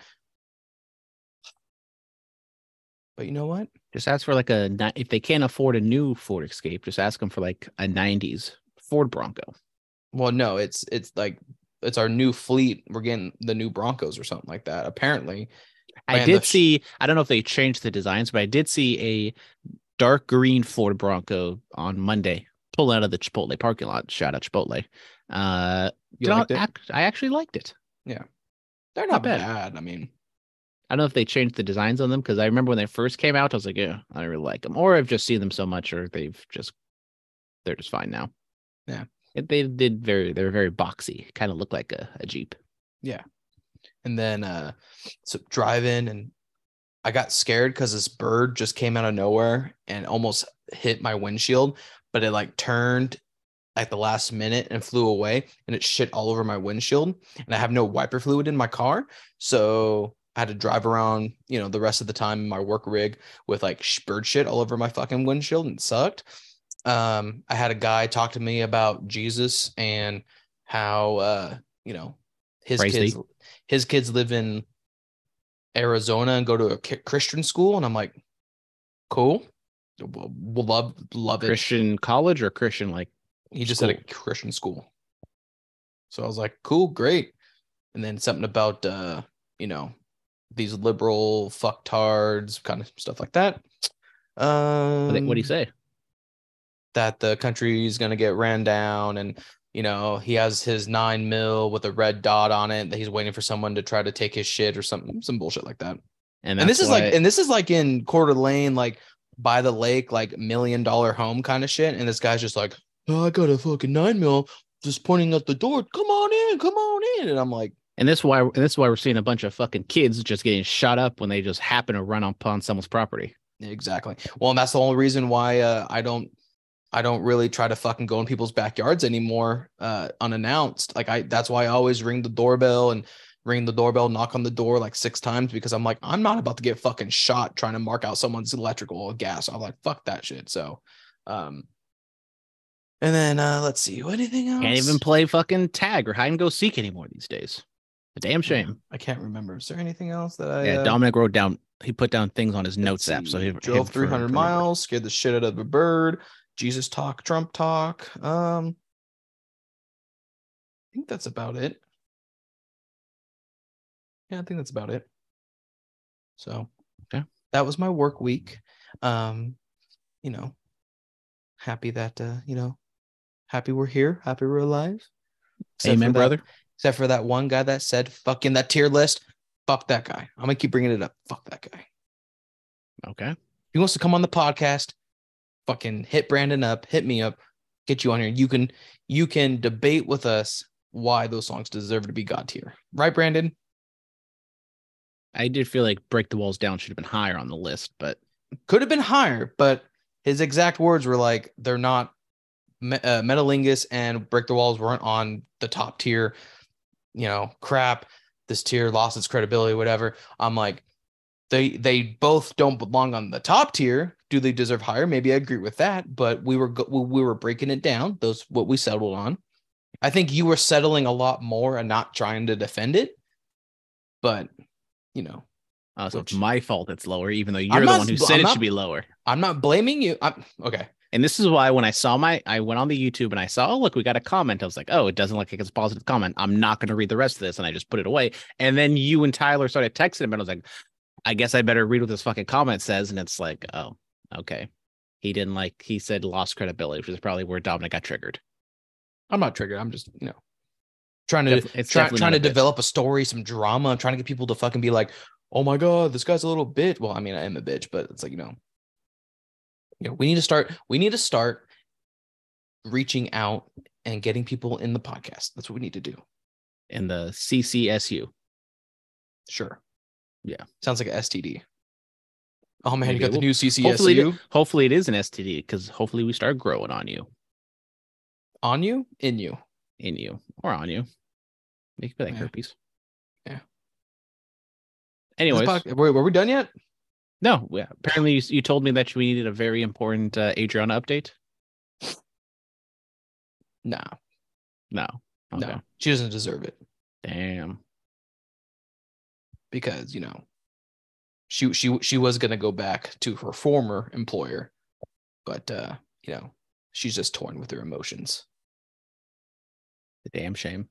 But you know what Just ask for like a if they can't afford a new Ford Escape, just ask them for like a '90s Ford Bronco. Well, no, it's it's like it's our new fleet. We're getting the new Broncos or something like that. Apparently, I did sh- see. I don't know if they changed the designs, but I did see a dark green Ford Bronco on Monday pull out of the Chipotle parking lot. Shout out Chipotle. Uh, you liked it. act- I actually liked it. Yeah, they're not not bad. bad. I mean, I don't know if they changed the designs on them because I remember when they first came out, I was like, yeah, I really like them, or I've just seen them so much, or they've just they're just fine now. Yeah. It- they did very they're very boxy, kind of look like a, a Jeep. Yeah, and then uh, so driving and I got scared because this bird just came out of nowhere and almost hit my windshield, but it like turned at the last minute and flew away and it shit all over my windshield and I have no wiper fluid in my car. So I had to drive around, you know, the rest of the time in my work rig with like bird shit all over my fucking windshield and it sucked. Um, I had a guy talk to me about Jesus and how, uh, you know, his Praise kids, his kids live in Arizona and go to a Christian school. And I'm like, cool. We'll we'll love, love it. Christian college or Christian like He just said a Christian school. So I was like, cool, great. And then something about uh, you know, these liberal fucktards, kind of stuff like that. Um what do you say? that the country is gonna get ran down and you know, he has his nine mil with a red dot on it that he's waiting for someone to try to take his shit or something, some bullshit like that. And, and this is like and this is like in Coeur d'Alene, like by the lake, like million dollar home kind of shit. And this guy's just like, oh, I got a fucking nine mil, just pointing at the door. Come on in, come on in. And I'm like, and this why and this is why we're seeing a bunch of fucking kids just getting shot up when they just happen to run upon someone's property. exactly. Well, and that's the only reason why uh, I don't. I don't really try to fucking go in people's backyards anymore, uh, unannounced. Like I, that's why I always ring the doorbell and ring the doorbell, knock on the door like six times because I'm like, I'm not about to get fucking shot trying to mark out someone's electrical or gas. I'm like, fuck that shit. So, um, and then uh let's see, anything else? Can't even play fucking tag or hide and go seek anymore these days. A damn shame. I can't remember. Is there anything else that I yeah, uh, Dominic wrote down. He put down things on his notes app. So he drove 300 for miles, scared the shit out of a bird. Jesus talk, Trump talk. Um, I think that's about it. Yeah, I think that's about it. So, Okay. that was my work week. Um, you know, happy that uh, you know, happy we're here, happy we're alive. Except Amen, brother. Except for that one guy that said fucking that tier list. Fuck that guy. I'm gonna keep bringing it up. Fuck that guy. Okay. If he wants to come on the podcast, fucking hit Brandon up, hit me up, get you on here. You can you can debate with us why those songs deserve to be God tier. Right, Brandon? I did feel like Break the Walls Down should have been higher on the list, but Could have been higher, but his exact words were like, they're not uh, Metalingus and Break the Walls weren't on the top tier. You know, crap. This tier lost its credibility, whatever. I'm like, they they both don't belong on the top tier. Do they deserve higher? Maybe I agree with that, but we were we were breaking it down. Those what we settled on. I think you were settling a lot more and not trying to defend it. But you know, Uh, so it's my fault it's lower, even though you're I'm the not- one who I'm said it not- should be lower. I'm not blaming you. I'm okay. And this is why when I saw my, I went on the YouTube and I saw, oh, look, we got a comment. I was like, oh, it doesn't look like it's a positive comment. I'm not going to read the rest of this. And I just put it away. And then you and Tyler started texting him. And I was like, I guess I better read what this fucking comment says. And it's like, oh, okay. He didn't like, he said lost credibility, which is probably where Dominic got triggered. I'm not triggered. I'm just you know trying to Def- it's try, trying to a develop a story, some drama. I'm trying to get people to fucking be like, oh my god, this guy's a little bitch. Well, I mean, I am a bitch, but it's like you know, you know, we need to start. We need to start reaching out and getting people in the podcast. That's what we need to do. in the CCSU. Sure. Yeah. Sounds like a STD. Oh man, Maybe you got the new CCSU Hopefully, it- hopefully it is an STD because hopefully we start growing on you, on you, in you. in you, or on you. Make it like Yeah. herpes. Yeah. Anyways, pod- were, were we done yet? No. Yeah. Apparently, you, you told me that we needed a very important uh, Adriana update. No, No. Okay. no, she doesn't deserve it Damn. because you know, she she she was gonna go back to her former employer, but uh, you know, she's just torn with her emotions. The damn shame.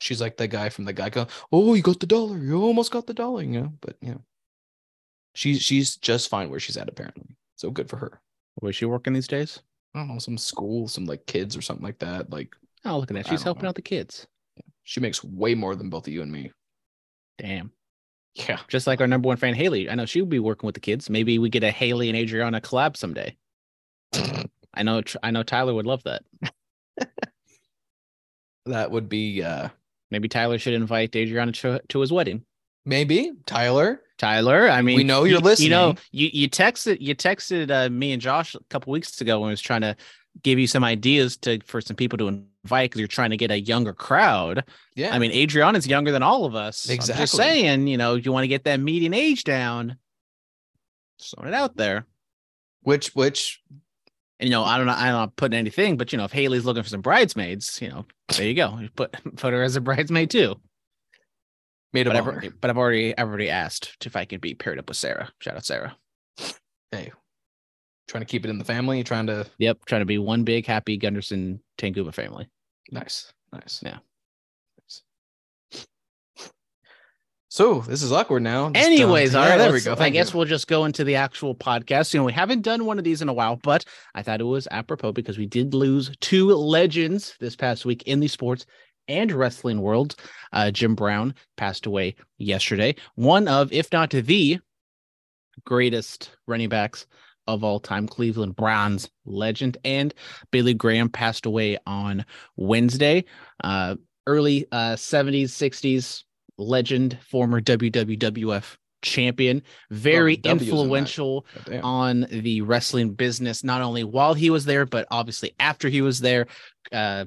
She's like the guy from the Geico. Oh, you got the dollar. You almost got the dollar. You know, but you know, she's she's just fine where she's at apparently. So good for her. Where's she working these days? I don't know, some school, some like kids or something like that. Like Oh, look at that. She's helping know. out the kids. she makes way more than both of you and me. Damn. Yeah. Just like our number one fan, Haley. I know she would be working with the kids. Maybe we get a Haley and Adriana collab someday. I know. I know Tyler would love that. That would be uh Maybe Tyler should invite Adriana to, to his wedding. maybe Tyler. Tyler, I mean, we know you're you, You know, you you texted you texted uh, me and Josh a couple weeks ago when I was trying to give you some ideas to for some people to invite because you're trying to get a younger crowd. Yeah. I mean, Adrian is younger than all of us. I'm just Exactly. saying, you know, you want to get that median age down. Throwing it out there. which which And you know, I don't know, I'm not putting anything, but you know, if Haley's looking for some bridesmaids, you know, there you go. You put put her as a bridesmaid too. Made But I've, honor. but I've already I've already asked if I could be paired up with Sarah. Shout out Sarah. Hey, trying to keep it in the family. Trying to Yep, trying to be one big happy Gunderson Tanguma family. nice, nice. Yeah. Nice. So this is awkward now. Just, uh, Anyways, all yeah, right, there we go. I Thank guess you. we'll just go into the actual podcast. You know, we haven't done one of these in a while, but I thought it was apropos because we did lose two legends this past week in the sports and wrestling world. Uh, Jim Brown passed away yesterday. One of, if not the greatest running backs of all time, Cleveland Browns legend, and Billy Graham passed away on Wednesday. Uh, early uh, 70s, 60s legend, former WWF champion, very that. influential on the wrestling business, not only while he was there, but obviously after he was there. Uh,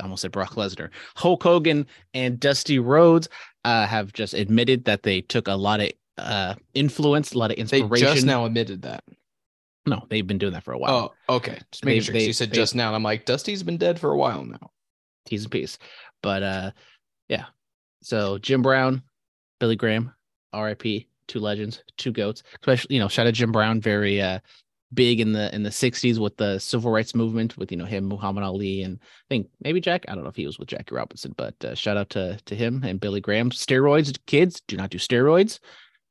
almost said Brock Lesnar, Hulk Hogan, and Dusty Rhodes uh, have just admitted that they took a lot of uh, influence, a lot of They inspiration. just now admitted that. no, they've been doing that for a while. Oh, okay. Just making They- sure. they- she said they- just now. And I'm like, Dusty's been dead for a while now. T's and peace, But uh, yeah. So Jim Brown, Billy Graham, R.I.P. Two legends, two goats. Especially, you know, shout out Jim Brown, very uh big in the in the '60s with the civil rights movement, with you know him, Muhammad Ali, and I think maybe Jack. I don't know if he was with Jackie Robinson, but uh, shout out to to him and Billy Graham. Steroids, kids, do not do steroids.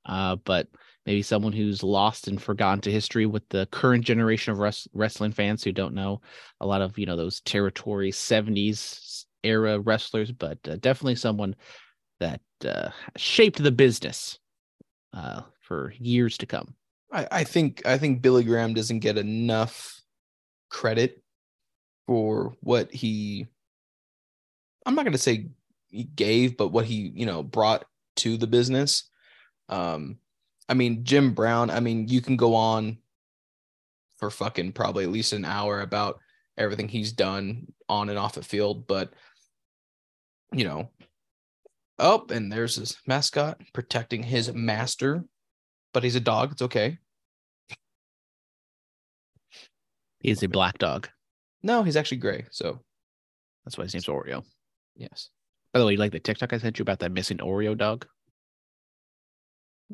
Uh, but maybe someone who's lost and forgotten to history with the current generation of res- wrestling fans who don't know a lot of you know those territory 70s era wrestlers but uh, definitely someone that uh, shaped the business uh, for years to come I, I think I think Billy Graham doesn't get enough credit for what he I'm not gonna say he gave, but what he, you know, brought to the business. Um, I mean, Jim Brown, I mean, you can go on for fucking probably at least an hour about everything he's done on and off the field. But you know, oh, and there's his mascot protecting his master, but he's a dog. It's okay. He's a black dog. No, he's actually gray. So That's why his name's Oreo. yes. By the way, you like the TikTok I sent you about that missing Oreo dog?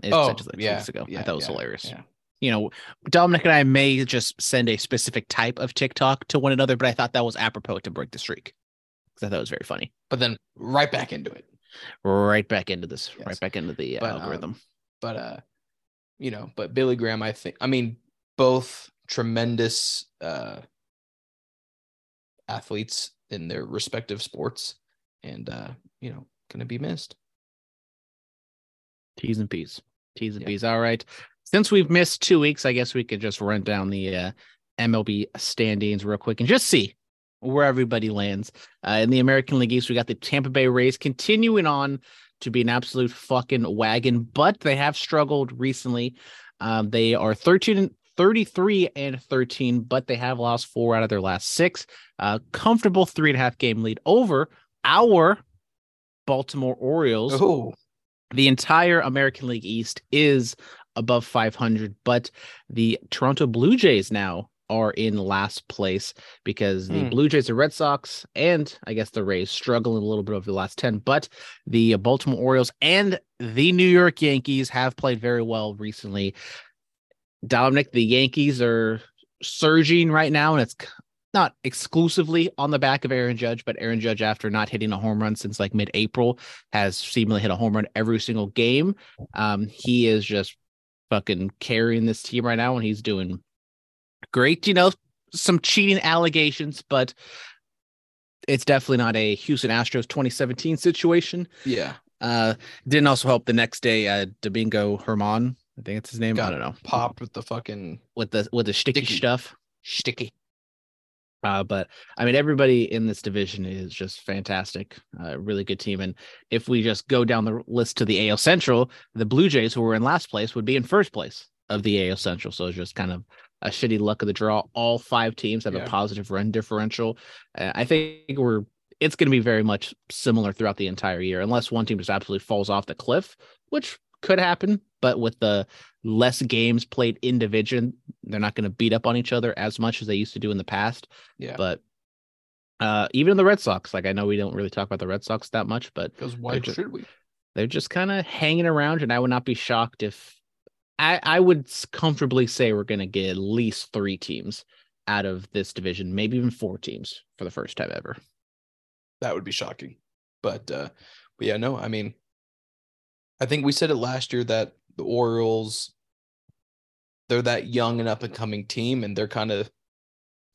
It Oh, like two yeah, weeks ago. I yeah, thought it was yeah, hilarious. Yeah. You know, Dominic and I may just send a specific type of TikTok to one another, but I thought that was apropos to break the streak because I thought it was very funny. But then right back into it. Right back into this, Yes. right back into the uh, But, um, algorithm. but uh you know but billy graham i think i mean both tremendous uh athletes in their respective sports and uh you know gonna be missed T's and P's. T's and Yeah. P's. All right. Since we've missed two weeks, I guess we could just run down the uh, MLB standings real quick and just see where everybody lands. Uh, in the American League East, we got the Tampa Bay Rays continuing on to be an absolute fucking wagon, but they have struggled recently. Um, they are 13 and 33 and 13, but they have lost four out of their last six. Uh, comfortable three and a half game lead over our Baltimore Orioles oh the entire American League East is above 500, but the Toronto Blue Jays now are in last place because the Hmm. Blue Jays, the Red Sox, and I guess the Rays struggling a little bit over the last 10, but the Baltimore Orioles and the New York Yankees have played very well recently. Dominic, the Yankees are surging right now, and it's not exclusively on the back of Aaron Judge, but Aaron Judge, after not hitting a home run since like mid April, has seemingly hit a home run every single game. Um, he is just fucking carrying this team right now, and he's doing great. You know, some cheating allegations, but it's definitely not a Houston Astros 2017 situation. yeah Uh, didn't also help the next day. Uh, Domingo Germán, I think it's his name. I don't know. popped with the fucking with the with the sticky, Sticky. stuff. sticky Uh, but I mean, everybody in this division is just fantastic. Uh, really good team. And if we just go down the list to the AL Central, the Blue Jays, who were in last place, would be in first place of the AL Central. So it's just kind of a shitty luck of the draw. All five teams have Yeah. a positive run differential. Uh, I think we're it's going to be very much similar throughout the entire year, unless one team just absolutely falls off the cliff, which could happen. But with the less games played in division, they're not going to beat up on each other as much as they used to do in the past. yeah But uh, even the Red Sox, like I know we don't really talk about the Red Sox that much, but because why should we they're just kind of hanging around, and I would not be shocked if I I would comfortably say we're going to get at least three teams out of this division, maybe even four teams for the first time ever. that would be shocking but uh but yeah no i mean i think we said it last year that the orioles they're that young and up and coming team and they're kind of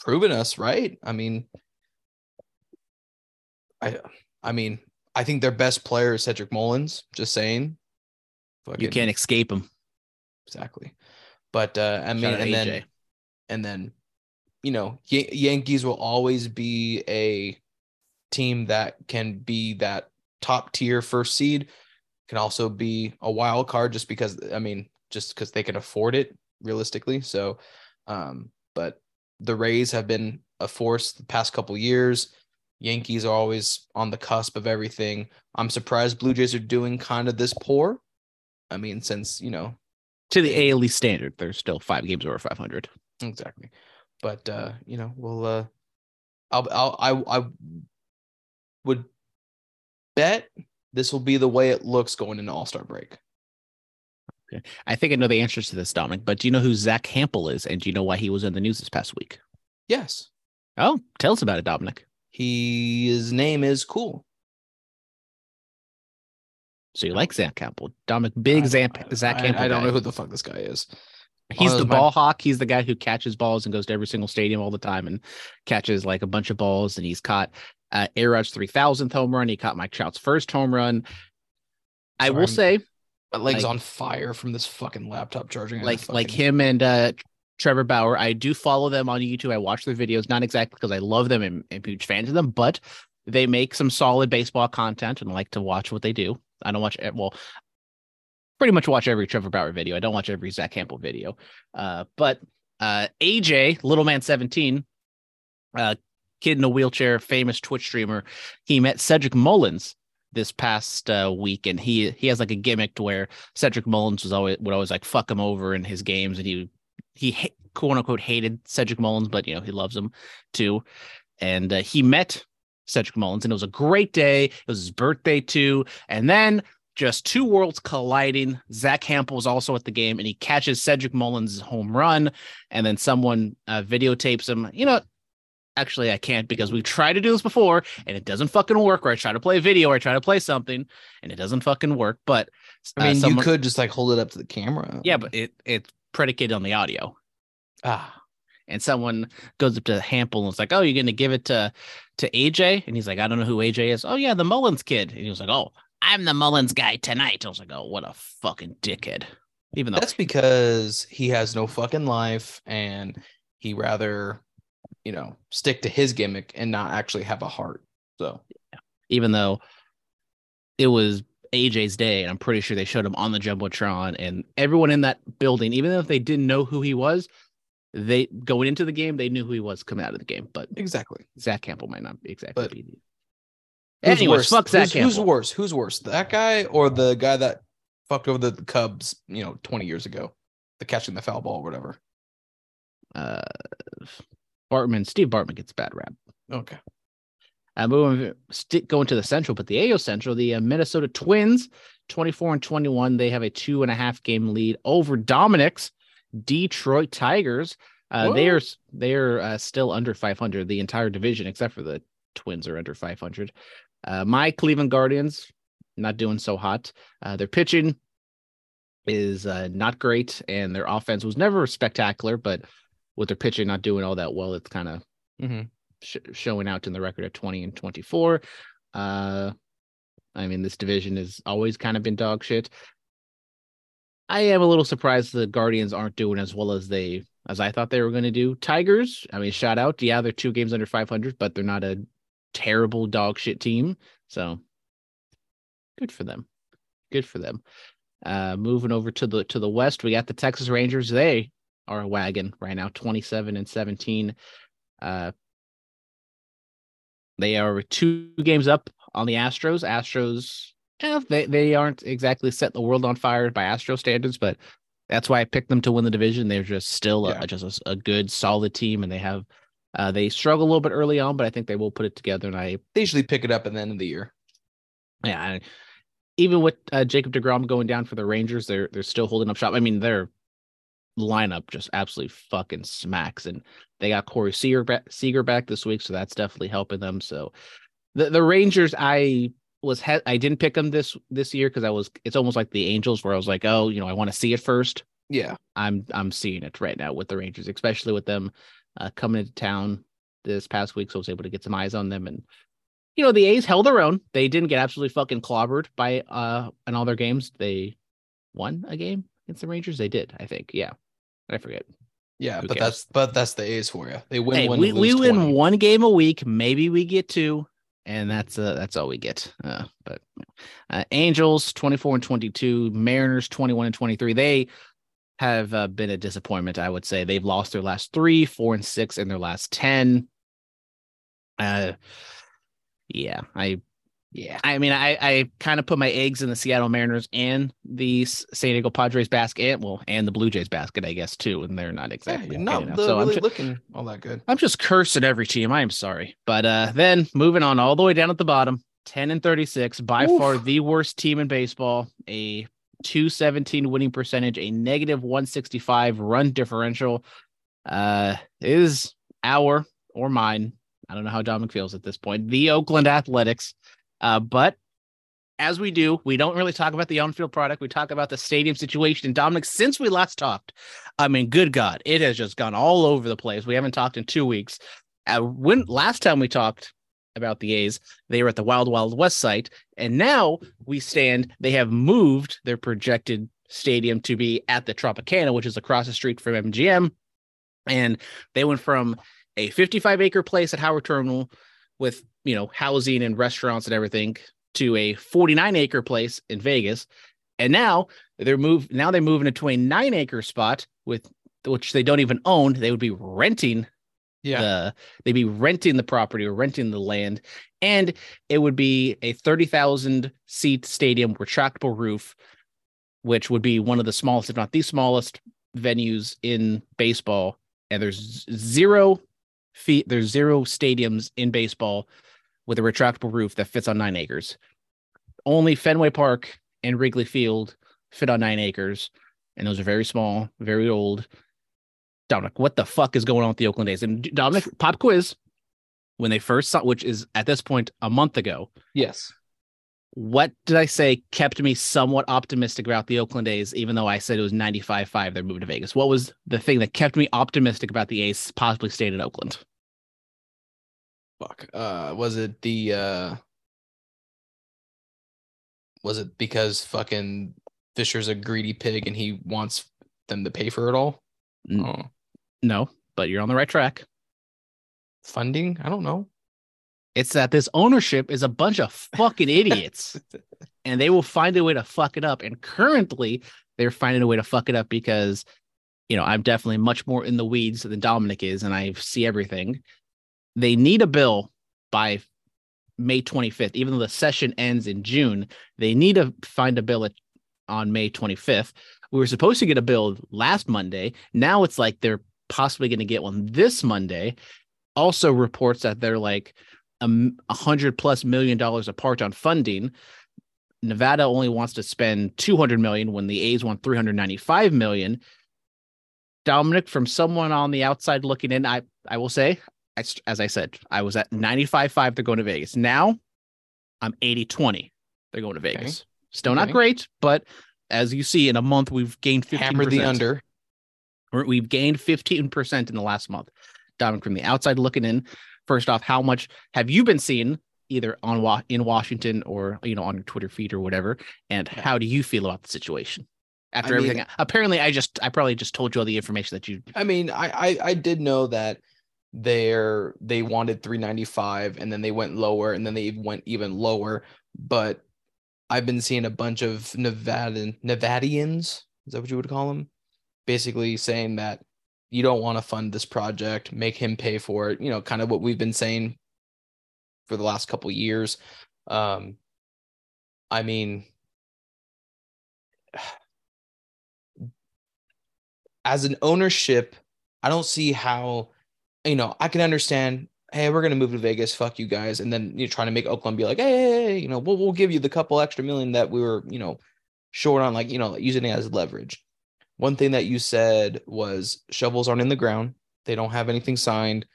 proving us right i mean i i mean i think their best player is cedric mullins just saying You can't escape them. Exactly. But uh i mean and AJ. then and then you know Yan- yankees will always be a team that can be that top tier first seed can also be a wild card just because i mean just because they can afford it realistically. So um but the rays have been a force the past couple years. Yankees are always on the cusp of everything. I'm surprised blue jays are doing kind of this poor. I mean since you know To the AL East standard, there's still five games over 500. Exactly. But uh, you know, we'll uh I'll I'll I I would bet this will be the way it looks going into All-Star break. Okay. I think I know the answers to this, Dominic, but do you know who Zach Hample is? And do you know why he was in the news this past week? Yes. Oh, tell us about it, Dominic. He his name is cool. So you like Zach Hample, Dominic, big I- Zach, I- Zach Hample. I, don't guy. know who the fuck this guy is. He's the that's my- ball hawk. He's the guy who catches balls and goes to every single stadium all the time and catches like a bunch of balls. And he's caught uh, three thousandth home run. He caught Mike Trout's first home run. I Sorry, will I'm say, My leg's Like- on fire from this fucking laptop charging. and I like like him and uh, Trevor Bauer, I do follow them on YouTube. I watch their videos, not exactly because I love them and am huge fans of them, but they make some solid baseball content and I like to watch what they do. I don't watch well, pretty much watch every Trevor Bauer video. I don't watch every Zach Hample video. Uh, but uh, AJ, Little Man 17, uh, kid in a wheelchair, famous Twitch streamer. He met Cedric Mullins this past uh, week, and he he has like a gimmick to where Cedric Mullins was always would always like fuck him over in his games, and he he quote unquote hated Cedric Mullins, but you know he loves him too. And uh, he met Cedric Mullins, and it was a great day. It was his birthday too, and then just two worlds colliding. Zach Hample was also at the game, and he catches Cedric Mullins' home run, and then someone uh, videotapes him. You know, actually I can't because we've tried to do this before and it doesn't fucking work. Or I try to play a video or I try to play something and it doesn't fucking work. But uh, I mean, someone, you could just like hold it up to the camera. Yeah, but it it's predicated on the audio. Ah. And someone goes up to Hample and it's like, "Oh, you're gonna give it to to AJ?" And he's like, "I don't know who AJ is." "Oh yeah, the Mullins kid." And he was like, "Oh, I'm the Mullins guy tonight." I was like, "Oh, what a fucking dickhead." Even though that's because he has no fucking life and he rather you know, stick to his gimmick and not actually have a heart. So, yeah. even though it was AJ's day, and I'm pretty sure they showed him on the jumbotron, and everyone in that building, even if they didn't know who he was, they going into the game, they knew who he was coming out of the game. But exactly, Zach Hample might not be exactly. But be. Anyways, fuck Zach who's, Who's worse? Who's worse, that guy or the guy that fucked over the Cubs? You know, 20 years ago, the catching the foul ball or whatever. Uh, Bartman, Steve Bartman gets bad rap. Okay. Uh, moving st- going to the Central, but the AL Central, the uh, Minnesota Twins, 24 and 21, they have a two and a half game lead over Dominic's Detroit Tigers. Uh, they are they are uh, still under 500. The entire division, except for the Twins, are under 500. Uh, my Cleveland Guardians not doing so hot. Uh, their pitching is uh, not great, and their offense was never spectacular, but with their pitching not doing all that well, it's kind of mm-hmm. sh- showing out in the record of 20 and 24. Uh, I mean, this division has always kind of been dog shit. I am a little surprised the Guardians aren't doing as well as they as I thought they were going to do. Tigers, I mean, shout out, yeah, they're two games under 500, but they're not a terrible dog shit team. So good for them. Good for them. Uh, moving over to the to the west, we got the Texas Rangers. They are a wagon right now, 27 and 17. Uh, they are two games up on the Astros. Astros, eh, they, they aren't exactly set the world on fire by Astro standards, but that's why I picked them to win the division. They're just still yeah. a, just a, a, good, solid team, and they have uh, they struggle a little bit early on, but I think they will put it together. And I they usually pick it up at the end of the year. Yeah, I, even with uh, Jacob Degrom going down for the Rangers, they're they're still holding up shop. I mean, they're lineup just absolutely fucking smacks. And they got Corey Seager back, Seager back this week, so that's definitely helping them. So the the Rangers, I was he- I didn't pick them this this year because I was it's almost like the Angels where I was like, oh, you know, I want to see it first. Yeah, I'm I'm seeing it right now with the Rangers, especially with them uh, coming into town this past week, so I was able to get some eyes on them and. You know, the A's held their own. They didn't get absolutely fucking clobbered by uh in all their games. They won a game against the Rangers. They did, I think. Yeah. I forget. Yeah, Who but cares? that's but that's the A's for you. They win hey, one. We, we win one game a week. Maybe we get two, and that's uh that's all we get. Uh, but uh, Angels twenty four and twenty two, Mariners twenty one and twenty three. They have uh, been a disappointment. I would say they've lost their last three, four and six in their last ten. Uh, yeah, I yeah, I mean, I I kind of put my eggs in the Seattle Mariners and the San Diego Padres basket, well, and the Blue Jays basket, I guess too, and they're not exactly yeah, not the, so really just, looking all that good. I'm just cursing every team. I am sorry, but uh, then moving on all the way down at the bottom, ten and thirty six, by Oof. far the worst team in baseball. A 217 winning percentage, a negative 165 run differential. Uh, is our or mine. I don't know how Dominic feels at this point. The Oakland Athletics. Uh, but as we do, we don't really talk about the on-field product. We talk about the stadium situation. And Dominic, since we last talked, I mean, good God, it has just gone all over the place. We haven't talked in two weeks. Uh, when last time we talked about the A's, they were at the Wild Wild West site, and now we stand. They have moved their projected stadium to be at the Tropicana, which is across the street from MGM, and they went from a 55 acre place at Howard Terminal with you know housing and restaurants and everything to a 49 acre place in Vegas, and now they're moved. Now they're moving into a nine acre spot with which they don't even own. They would be renting Yeah. the they'd be renting the property or renting the land and it would be a 30,000 seat stadium retractable roof which would be one of the smallest if not the smallest venues in baseball and there's zero feet there's zero stadiums in baseball with a retractable roof that fits on 9 acres only Fenway Park and Wrigley Field fit on 9 acres and those are very small very old Dominic, what the fuck is going on with the Oakland A's? And Dominic, pop quiz. When they first saw, which is at this point a month ago, Yes. What did I say kept me somewhat optimistic about the Oakland A's, even though I said it was 95 5 they're moving to Vegas? What was the thing that kept me optimistic about the A's possibly staying in Oakland? Fuck. Uh, was it the uh, was it because fucking Fisher's a greedy pig and he wants them to pay for it all? N- Oh. No, but you're on the right track. Funding? I don't know. It's that this ownership is a bunch of fucking idiots. and they will find a way to fuck it up. And currently, they're finding a way to fuck it up because, you know, I'm definitely much more in the weeds than Dominic is, and I see everything. They need a bill by May 25th, even though the session ends in June. They need to find a bill at, on May 25th. We were supposed to get a bill last Monday. Now it's like they're possibly going to get one this Monday. Also, reports that they're like a hundred plus million dollars apart on funding. Nevada only wants to spend 200 million when the A's want 395 million. Dominic, from someone on the outside looking in, I I will say, I, as I said, I was at 95-5. They're going to Vegas. Now, I'm 80-20. They're going to Okay. Vegas. Still not Okay. great, but as you see, in a month we've gained 15%. Hammer the under. We've gained 15% in the last month. Dominic, from the outside looking in, first off, how much have you been seeing either on Wa- in Washington or you know on your Twitter feed or whatever? And how do you feel about the situation after I mean- everything? Apparently, I just I probably just told you all the information that you. I mean, I, I I did know that they're they wanted 395 and then they went lower and then they went even lower. But I've been seeing a bunch of Nevadan Nevadians, is that what you would call them? Basically saying that you don't want to fund this project, make him pay for it. You know, kind of what we've been saying for the last couple years. Um, I mean, as an ownership, I don't see how, you know, I can understand. Hey, we're gonna move to Vegas. Fuck you guys, and then you're trying to make Oakland be like, hey, hey, hey, you know, we'll we'll give you the couple extra million that we were, you know, short on, like you know, using it as leverage. One thing that you said was shovels aren't in the ground; they don't have anything signed.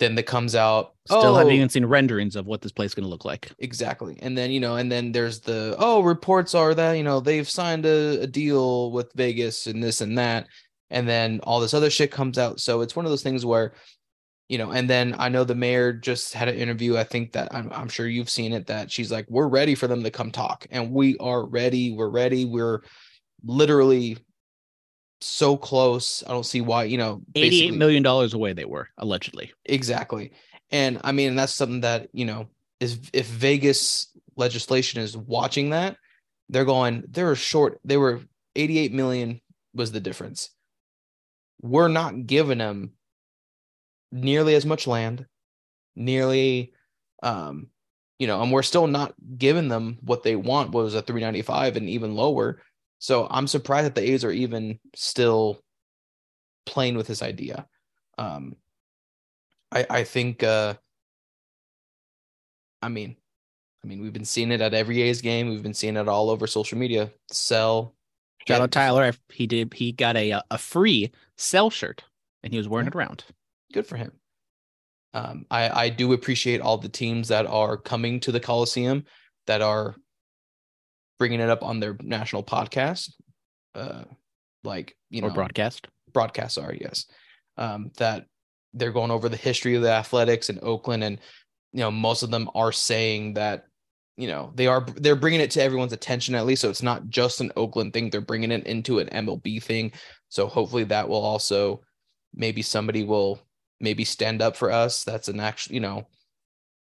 Then that comes out. Still oh, haven't even seen renderings of what this place is going to look like. Exactly. And then, you know, and then there's the, oh, reports are that, you know, they've signed a, a deal with Vegas and this and that. And then all this other shit comes out. So it's one of those things where, you know, and then I know the mayor just had an interview. I think that I'm, I'm sure you've seen it that she's like, we're ready for them to come talk. And we are ready. We're ready. We're literally so close. I don't see why, you know, Eighty-eight basically- million dollars away they were allegedly. Exactly. And I mean, that's something that, you know, is if Vegas legislation is watching that, they're going, they're short, they were 88 million was the difference. We're not giving them nearly as much land, nearly, um, you know, and we're still not giving them what they want, what was a 395 and even lower. So I'm surprised that the A's are even still playing with this idea. Um, I I think uh I mean I mean we've been seeing it at every A's game. We've been seeing it all over social media. Sell. Shout get- out Tyler. He did. He got a a free sell shirt, and he was wearing Yeah. it around. Good for him. Um, I I do appreciate all the teams that are coming to the Coliseum that are bringing it up on their national podcast. Uh, like you know, or broadcast. broadcasts are yes um that they're going over the history of the athletics in oakland and you know most of them are saying that you know they are they're bringing it to everyone's attention at least so it's not just an oakland thing they're bringing it into an mlb thing so hopefully that will also maybe somebody will maybe stand up for us that's an actual you know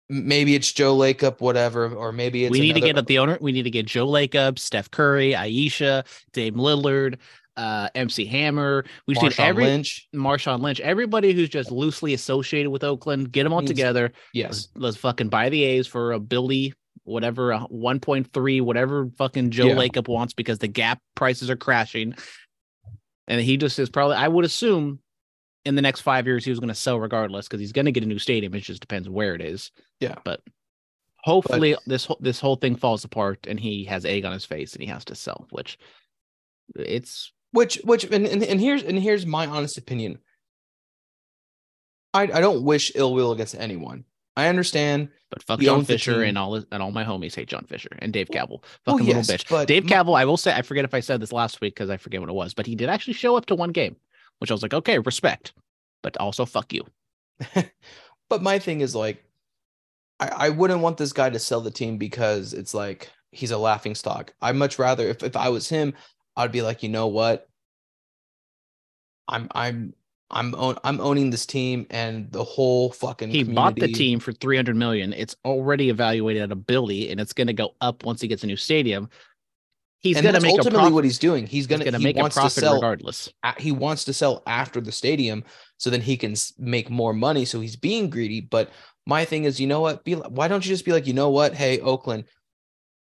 maybe it's joe lacob whatever or maybe it's we need to get at the owner. We need to get Joe Lacob, Steph Curry, Ayesha, Dame Lillard, uh, MC Hammer. We've Marshawn seen every Lynch. Marshawn Lynch, everybody who's just loosely associated with Oakland. Get them all together. Yes. Let's, let's fucking buy the A's for a Billy, whatever, a 1.3, whatever fucking Joe Yeah. Lacob wants because the gap prices are crashing. And he just is probably, I would assume in the next five years, he was going to sell regardless because he's going to get a new stadium. It just depends where it is. Yeah. But hopefully this whole this whole thing falls apart and he has egg on his face and he has to sell, which it's Which which and, and, and here's and here's my honest opinion. I I don't wish ill will against anyone. I understand. but fuck John Fisher and all his, and all my homies hate John Fisher and Dave Kaval. Fucking yes, little bitch. but Dave Kaval, I will say, I forget if I said this last week because I forget what it was, but he did actually show up to one game, which I was like, okay, respect, but also fuck you. but my thing is like I, I wouldn't want this guy to sell the team because it's like he's a laughing stock. I'd much rather if, if I was him, I'd be like, you know what? I'm I'm I'm own, I'm owning this team and the whole fucking He bought the team for 300 million. It's already evaluated at a billy and it's going to go up once he gets a new stadium. He's and going to make ultimately what he's doing. He's going to he make a wants profit to sell regardless. he wants to sell after the stadium so then he can make more money so he's being greedy. But my thing is you know what? Be why don't you just be like you know what? Hey oakland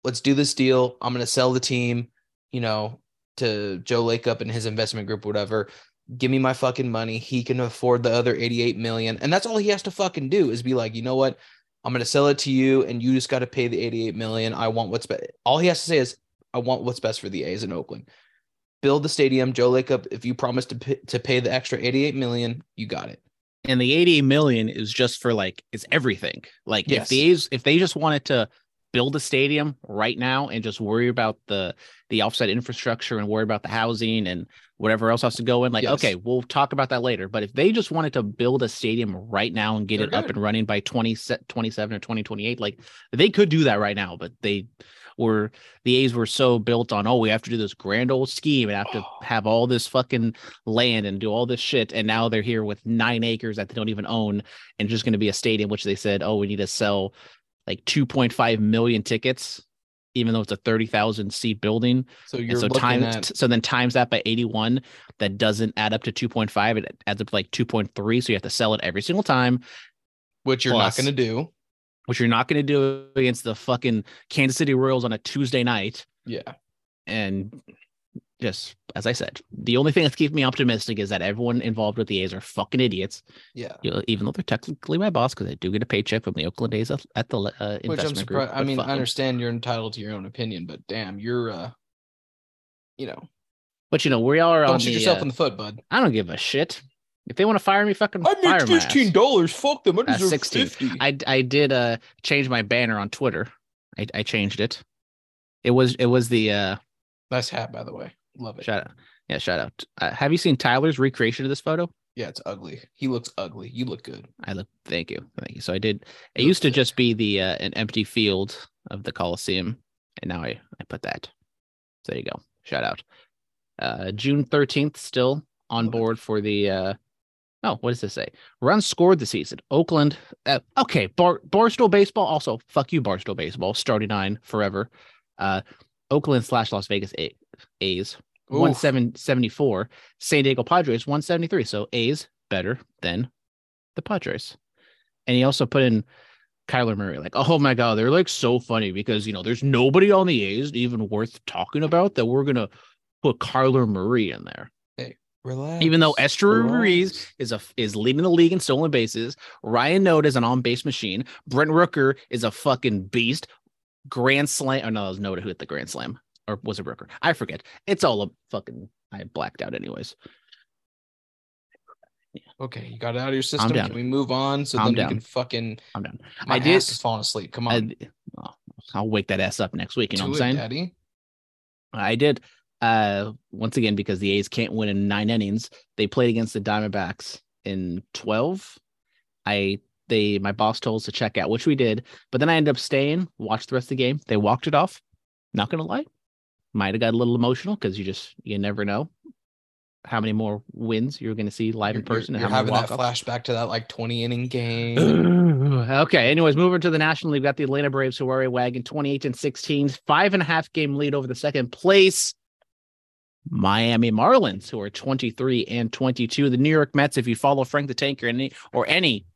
let's do this deal. I'm going to sell the team you know to joe lacob and his investment group whatever. Give me my fucking money. He can afford the other 88 million. And that's all he has to fucking do is be like you know what? I'm going to sell it to you and you just got to pay the 88 million. I want what's best all he has to say is i want what's best for the a's in oakland build the stadium. Joe Lacob, if you promise to pay, to pay the extra 88 million, you got it. and the 80 million is just for like it's everything like if Yes. the A's if they just wanted to build a stadium right now and just worry about the the offsite infrastructure and worry about the housing and whatever else has to go in like Yes. okay we'll talk about that later but if they just wanted to build a stadium right now and get They're it up and running by 20 27 or 2028 like they could do that right now but they were the A's were so built on oh we have to do this grand old scheme and have to have all this fucking land and do all this shit. And now they're here with nine acres that they don't even own and just going to be a stadium which they said oh we need to sell like 2.5 million tickets even though it's a 30,000 seat building. So you're so looking time at so then times that by 81 that doesn't add up to 2.5 it adds up to like 2.3 so you have to sell it every single time. Which you're plus- not going to do. Which you're not going to do against the fucking Kansas City Royals on a Tuesday night Yeah. and just as I said, the only thing that's keeping me optimistic is that everyone involved with the A's are fucking idiots. Yeah. You know, even though they're technically my boss because I do get a paycheck from the Oakland A's at the uh, Which I'm investment group. I mean, I understand you're entitled to your own opinion, but damn, you're uh you know, but you know we all are on don't shoot the. yourself uh, in the foot, bud. I don't give a shit if they want to fire me. Fucking I fire make my ass. fifteen dollars. Fuck them. I Uh, deserve 16. fifty. I I did uh change my banner on Twitter. I I changed it. It was it was the uh nice hat, by the way. Love it. shout out yeah shout out. Uh, have you seen Tyler's recreation of this photo? Yeah, it's ugly. He looks ugly. You look good. I look. Thank you, thank you. So I did. It You used to just be the uh, an empty field of the Coliseum, and now I I put that. So there you go. Shout out. Uh, June thirteenth, still on board for the. uh Oh, what does this say? Runs scored this season. Oakland. Uh, okay, Bar Barstool baseball. Also, fuck you, Barstool baseball. Starting nine forever. Uh, Oakland slash Las Vegas A- A's. Oof. seven seventy four. San Diego Padres one seventy three. So A's better than the Padres. And he also put in Kyler Murray. Like, oh my god, they're like so funny because you know there's nobody on the A's even worth talking about that we're gonna put Kyler Murray in there. Relax. Even though Esteury relax. Ruiz is a is leading the league in stolen bases, Ryan Noda is an on base machine. Brent Rooker is a fucking beast. Grand slam. Oh no, it was Noda who hit the grand slam, or was it Rooker? I forget. It's all a fucking. I blacked out anyways. Okay, you got it out of your system. Can we move on so I'm then down. we can fucking I'm down. my I did- ass is falling asleep. Come on. I, oh, I'll wake that ass up next week. You know Do what I'm it, saying? Daddy. I did. Uh, once again, because the A's can't win in nine innings, they played against the Diamondbacks in twelve. I they my boss told us to check out, which we did, but then I ended up staying, watched the rest of the game. They walked it off. Not gonna lie, might have got a little emotional because you just you never know how many more wins you're gonna see live in You're- you're- person You're, many having that flashback to that like 20 inning game. okay. Anyways, moving to the National League, we've got the Atlanta Braves who are a wagon 28 and 16, five and a half game lead over the second place Miami Marlins, who are 23 and 22. The New York Mets, if you follow Frank the Tanker any, or any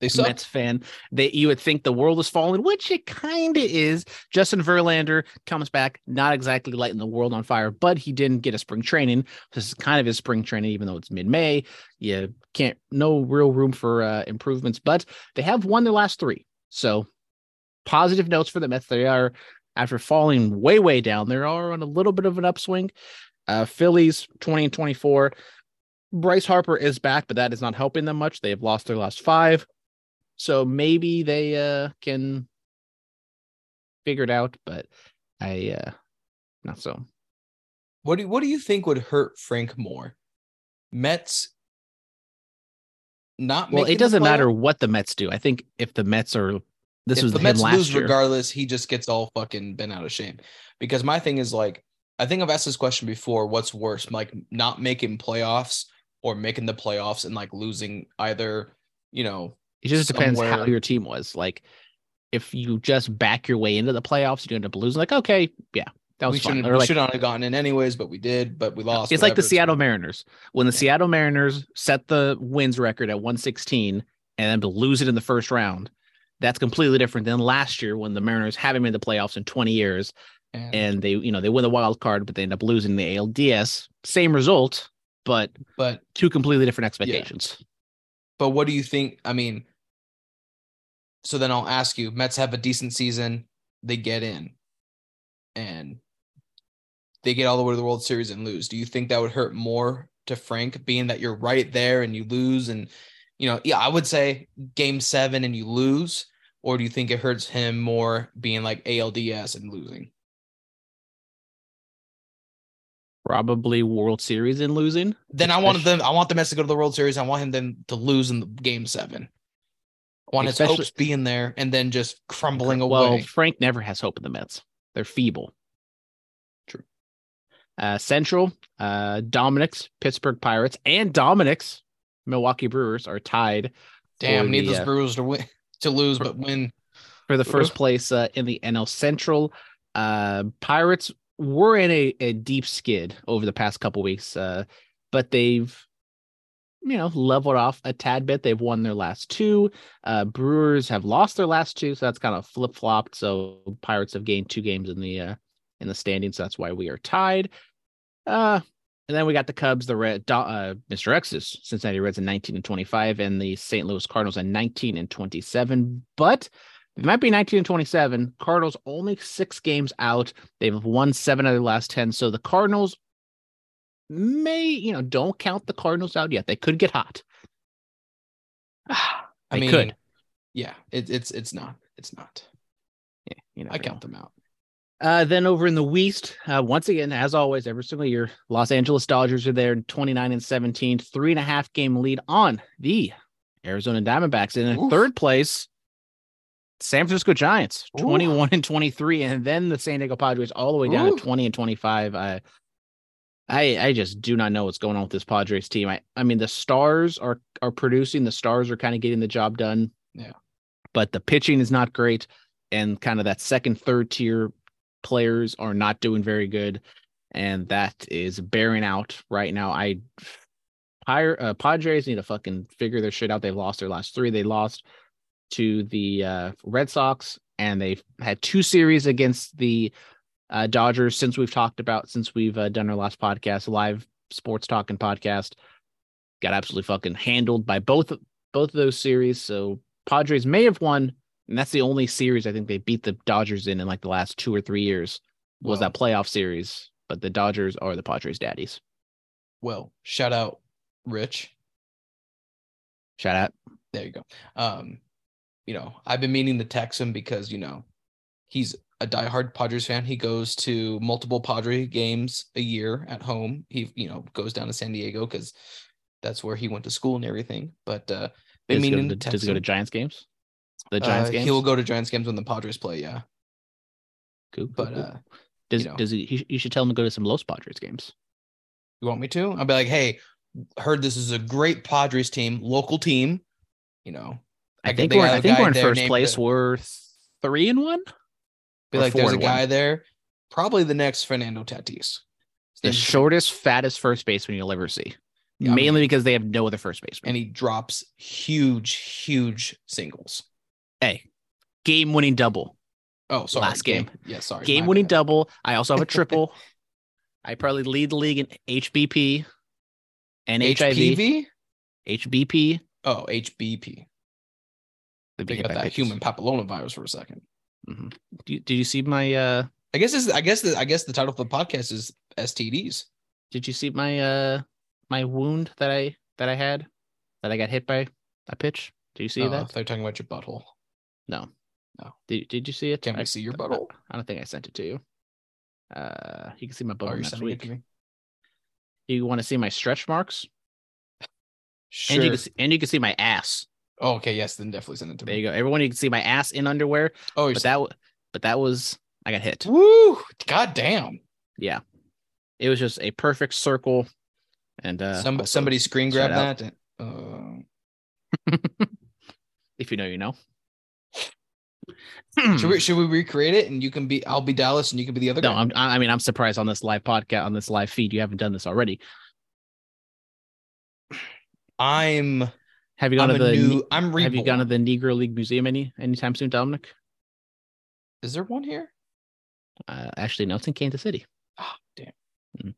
They suck. Mets fan, they you would think the world is falling, which it kind of is. Justin Verlander comes back, not exactly lighting the world on fire, but he didn't get a spring training. This is kind of his spring training, even though it's mid-May. You can't no real room for uh, improvements, but they have won their last three. So positive notes for the Mets. They are after falling way, way down, they are on a little bit of an upswing. Uh, Phillies 20 and 24. Bryce Harper is back, but that is not helping them much. They have lost their last five. So maybe they uh can figure it out, but I uh not so. What do what do you think would hurt Frank more? Mets not Well, it doesn't matter what the Mets do. I think if the Mets are this if was the Mets last lose year. regardless, he just gets all fucking bent out of shape. Because my thing is like, I think I've asked this question before. What's worse, like not making playoffs or making the playoffs and like losing either, you know, It just depends how your team was. Like if you just back your way into the playoffs, you end up losing. Like, okay, yeah, that was we fun. shouldn't we like should not have gotten in anyways, but we did, but we lost. it's like the Seattle. Mariners. When the Yeah. Seattle Mariners set the wins record at 116 and then to lose it in the first round, that's completely different than last year when the Mariners haven't made the playoffs in 20 years And, and they, you know, they win the wild card, but they end up losing the ALDS. Same result, but but two completely different expectations. but what do you think? I mean, so then I'll ask you, Mets have a decent season, they get in and they get all the way to the World Series and lose. Do you think that would hurt more to Frank being that you're right there and you lose and you know, yeah, I would say game 7 and you lose or do you think it hurts him more being like ALDS and losing? Probably World Series and losing. Then I wanted them I want the Mets to go to the World Series. I want him then to lose in the game 7. I want his hopes being there and then just crumbling Well, away. Well, Frank never has hope in the Mets. They're feeble. True. Uh, Central, uh, Dominic's Pittsburgh Pirates and Dominic's Milwaukee Brewers are tied Damn, need the, those uh, Brewers to win to lose, for- but win. for the first place uh, in the NL Central. Uh, Pirates were in a, a deep skid over the past couple weeks, uh, but they've you know leveled off a tad bit. They've won their last two. Uh, Brewers have lost their last two, so that's kind of flip flopped. So Pirates have gained two games in the uh, in the standings. So that's why we are tied. Uh, and then we got the Cubs, the Red, uh, Mr. X's Cincinnati Reds in 19 and 25, and the St. Louis Cardinals in 19 and 27. But it might be 19 and 27. Cardinals only six games out. They've won seven of their last 10. So the Cardinals may, you know, don't count the Cardinals out yet. They could get hot. I mean, could. yeah, it, it's it's not. It's not. Yeah, you know, I count them out. Uh, then over in the West, uh, once again, as always, every single year, Los Angeles Dodgers are there, 29 and 17, three and a half game lead on the Arizona Diamondbacks. And in Oof. third place, San Francisco Giants, Oof. 21 and 23, and then the San Diego Padres all the way down Oof. to 20 and 25. I, I, I just do not know what's going on with this Padres team. I, I mean, the stars are are producing, the stars are kind of getting the job done. Yeah. But the pitching is not great, and kind of that second, third tier players are not doing very good, and that is bearing out right now. I Pir- uh, Padres need to fucking figure their shit out. They've lost their last three. They lost to the uh, Red Sox, and they've had two series against the uh, Dodgers since we've talked about since we've uh, done our last podcast, live sports talking podcast. Got absolutely fucking handled by both both of those series. So Padres may have won, and that's the only series I think they beat the Dodgers in in like the last two or three years was that playoff series. But the Dodgers are the Padres' daddies. well, shout out Rich. Shout out. There you go. Um, you know, I've been meaning to text him because you know he's a diehard Padres fan. He goes to multiple Padre games a year at home. He you know goes down to San Diego because that's where he went to school and everything. But uh, been Does he, go meaning to, to does he go to. Giants games? The Giants Uh, games. He will go to Giants games when the Padres play. Yeah, Cool, cool, but cool. uh, does you know. does he, he? You should tell him to go to some Los Padres games. you want me to? I'll be like, hey, heard this is a great Padres team, local team. You know, I Like, think we're I think we're in first place. uh, We're three and one. be like, there's a and one. guy there, probably the next Fernando Tatis. The shortest, fattest first baseman you'll ever see. Yeah, I mean- Mainly because they have no other first baseman. and he drops huge, huge singles. hey, game winning double. Oh, sorry. Last game. Yeah, sorry. game winning bad. double. I also have a triple. I probably lead the league in HBP and HIV. HBP. Oh, HBP. Let me They got that pictures. human papillomavirus for a second. Mhm. Do Did you see my uh I guess this, I guess the, I guess the title of the podcast is STDs. did you see my uh my wound that I that I had that I got hit by a pitch? Do you see that? They're talking about your butthole. No. No. Did did you see it? Can we I- see your butthole? I don't think I sent it to you. Uh you can see my butthole next week. You want to see my stretch marks? Sure. And you can see, and you can see my ass. Oh, okay. Yes. Then definitely send it to There me. you go. Everyone you can see my ass in underwear, Oh, you're but that but that was I got hit. Woo! God damn! Yeah. It was just a perfect circle and uh Some, somebody screen grab that. Uh, if you know you know. should we should we recreate it and you can be I'll be Dallas and you can be the other No, guy? I mean, I'm surprised on this live podcast, on this live feed, you haven't done this already. I'm Have you gone I'm to the new I'm reborn. Have you gone to the Negro League Museum any anytime soon, Dominic? Is there one here? Uh, actually, no, it's in Kansas City. Oh, damn.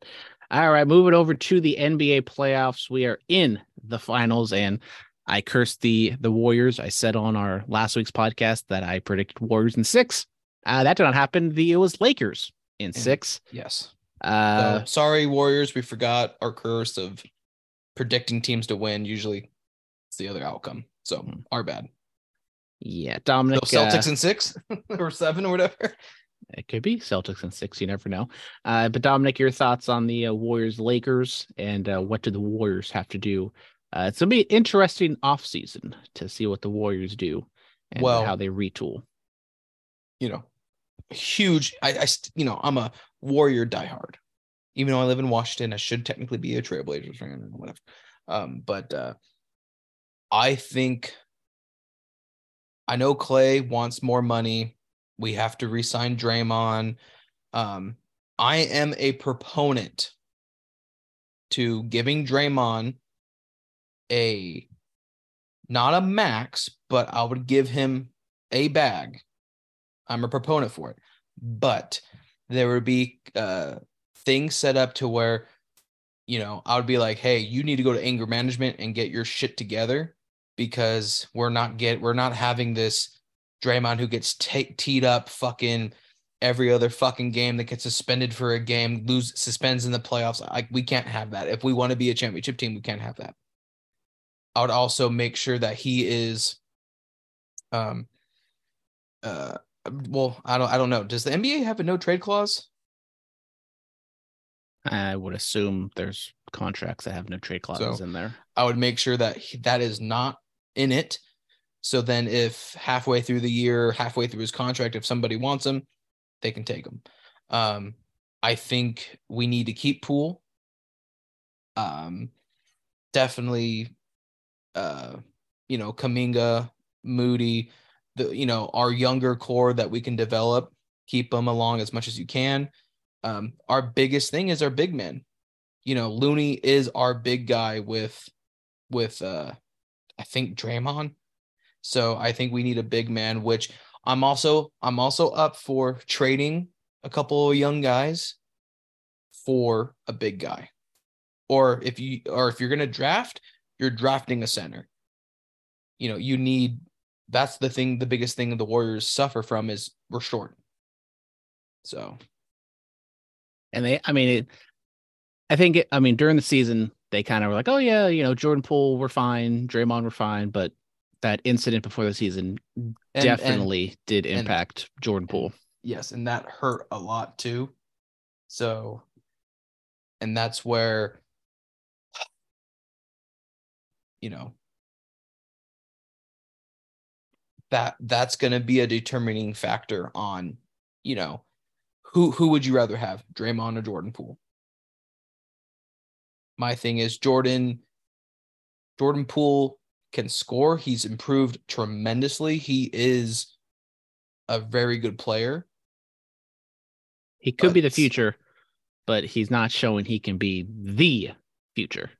All right, moving over to the NBA playoffs. We are in the finals, and I cursed the the Warriors. I said on our last week's podcast that I predicted Warriors in six. Uh, that did not happen. The it was Lakers in six. Yes. Uh, So, sorry, Warriors. We forgot our curse of predicting teams to win. Usually, it's the other outcome. So Hmm. our bad. yeah, So Dominic. Celtics uh, in six or seven or whatever. It could be Celtics in six. You never know. Uh, but Dominic, your thoughts on the uh, Warriors Lakers and uh, what do the Warriors have to do? Uh, it's gonna be an interesting offseason to see what the Warriors do and Well- how they retool. You know, huge. I, I you know, I'm a Warrior diehard. Even though I live in Washington, I should technically be a Trailblazers fan or whatever. Um, but uh, I think I know Klay wants more money. We have to re-sign Draymond. Um, I am a proponent to giving Draymond a not a max, but I would give him a bag. I'm a proponent for it. But there would be uh things set up to where you know, I would be like, "Hey, you need to go to anger management and get your shit together because we're not get we're not having this Draymond who gets ta- teed up fucking every other fucking game that gets suspended for a game, lose suspends in the playoffs. Like we can't have that. If we want to be a championship team, we can't have that. I would also make sure that he is um uh well, I don't I don't know. Does the NBA have a no trade clause? I would assume there's contracts that have no trade clauses So- in there. I would make sure that he- that is not in it. So then, if halfway through the year, halfway through his contract, if somebody wants him, they can take him. Um, I think we need to keep Poole. Um, definitely, uh, you know, Kuminga, Moody, the you know our younger core that we can develop, keep them along as much as you can. Um, our biggest thing is our big men. You know, Looney is our big guy with with uh I think Draymond. So I think we need a big man, which I'm also I'm also up for trading a couple of young guys for a big guy. Or if you or if you're gonna draft, you're drafting a center. You know, you need that's the thing, the biggest thing the Warriors suffer from is we're short. So And they, I mean, it, I think, it, I mean, during the season, they kind of were like, oh, yeah, you know, Jordan Poole, we're fine. Draymond, we're fine. But that incident before the season and- and- definitely did and- impact Jordan Poole. yes and that hurt a lot too so and that's where you know that that's going to be a determining factor on you know who who would you rather have Draymond or Jordan Poole my thing is Jordan Jordan Poole can score he's improved tremendously he is a very good player He could be the future. but he's not showing he can be the future.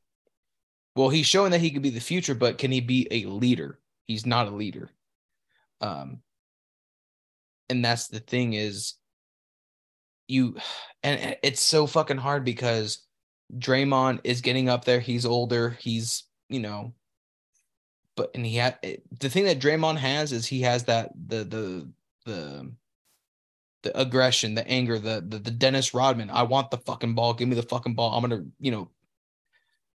Well, he's showing that he could be the future, but can he be a leader? He's not a leader. Um, and that's the thing is you and it's so fucking hard because Draymond is getting up there. He's older. He's, you know, but and he had the thing that Draymond has is he has that the the the the aggression, the anger, the the, the Dennis Rodman. I want the fucking ball. Give me the fucking ball. I'm gonna, you know,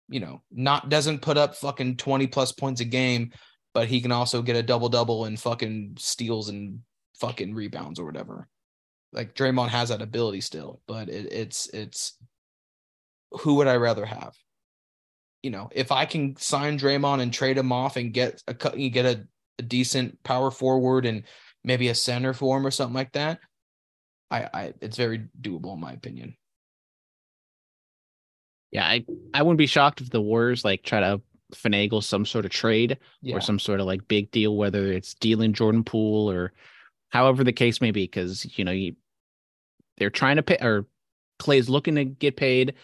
you know, not doesn't put up fucking 20 plus points a game, but he can also get a double double and fucking steals and fucking rebounds or whatever. Like Draymond has that ability still, but it, it's it's who would I rather have? You know, if I can sign Draymond and trade him off and get a cut, you get a, a decent power forward and maybe a center for him or something like that. I, I, it's very doable in my opinion. Yeah, I, I wouldn't be shocked if the Warriors like try to finagle some sort of trade Yeah. or some sort of like big deal, whether it's dealing Jordan Poole or however the case may be, because you know you they're trying to pay or Klay's looking to get paid.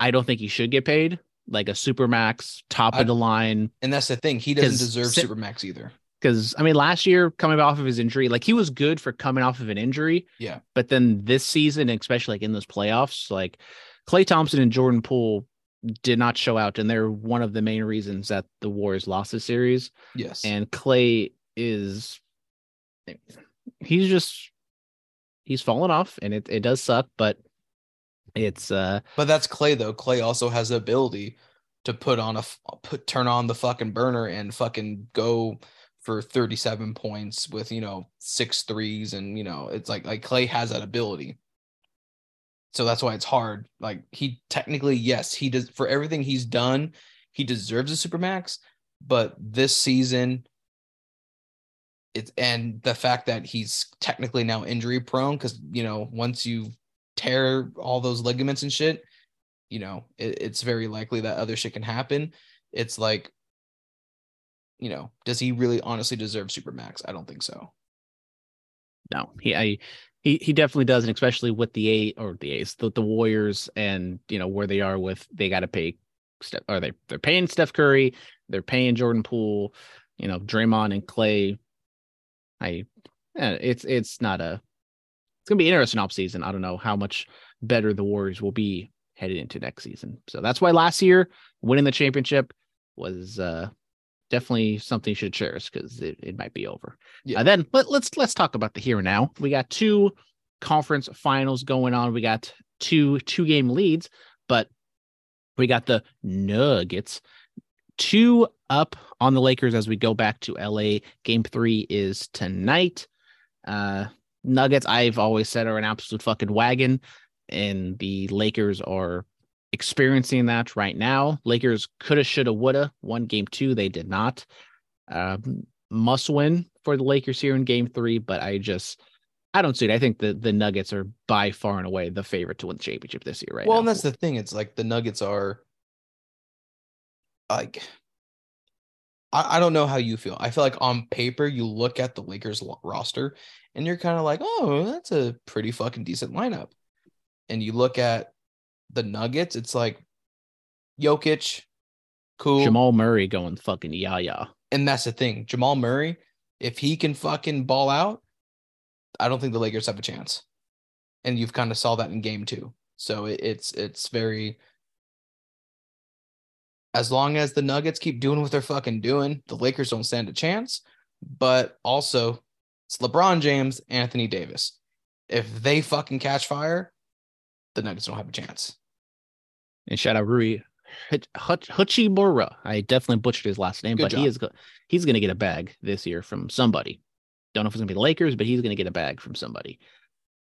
I don't think he should get paid like a super max top I- of the line And that's the thing. He doesn't deserve si- Supermax either. because I mean last year coming off of his injury, like he was good for coming off of an injury. Yeah. But then this season, especially like in those playoffs, like Klay Thompson and Jordan Poole did not show out, and they're one of the main reasons that the Warriors lost the series. Yes. And Klay is he's just he's fallen off, and it it does suck, but it's uh But that's Klay though. Klay also has the ability to put on a put turn on the fucking burner and fucking go for 37 points with, you know, six threes and you know, it's like like Klay has that ability. So that's why it's hard. Like he technically yes, he does for everything he's done, he deserves a supermax, but this season it's and the fact that he's technically now injury prone cuz you know, once you tear all those ligaments and shit, you know, it, it's very likely that other shit can happen. It's like, you know, does he really honestly deserve Supermax? I don't think so. no, he I he he definitely does, and especially with the eight or the A's, the, the Warriors, and you know where they are with they got to pay or they they're paying Steph Curry, they're paying Jordan Poole, you know Draymond and Klay. I, eh, it's it's not a, it's gonna be interesting off season. I don't know how much better the Warriors will be headed into next season. So that's why last year winning the championship was uh definitely something you should cherish because it, it might be over. Yeah. Uh, then let, let's let's talk about the here and now. We got two conference finals going on. We got two two game leads, but we got the Nuggets two up on the Lakers as we go back to LA. Game three is tonight. Uh Nuggets, I've always said, are an absolute fucking wagon, and the Lakers are experiencing that right now. Lakers coulda, shoulda, woulda won game two. They did not. Um, must win for the Lakers here in game three, but I just I don't see it. I think the the Nuggets are by far and away the favorite to win the championship this year, right well, now. and that's the thing. It's like the Nuggets are like, I, I don't know how you feel. I feel like on paper, you look at the Lakers roster and you're kind of like, oh, that's a pretty fucking decent lineup. And you look at the Nuggets, it's like Jokic, cool. Jamal Murray going fucking yeah yeah. And that's the thing. Jamal Murray, if he can fucking ball out, I don't think the Lakers have a chance. And you've kind of saw that in game two. So it, it's it's very as long as the Nuggets keep doing what they're fucking doing, the Lakers don't stand a chance. But also, it's LeBron James, Anthony Davis. If they fucking catch fire, the Nuggets don't have a chance. And shout out Rui Hachimura. I definitely butchered his last name, Good but he is go- he's going to get a bag this year from somebody. Don't know if it's going to be the Lakers, but he's going to get a bag from somebody.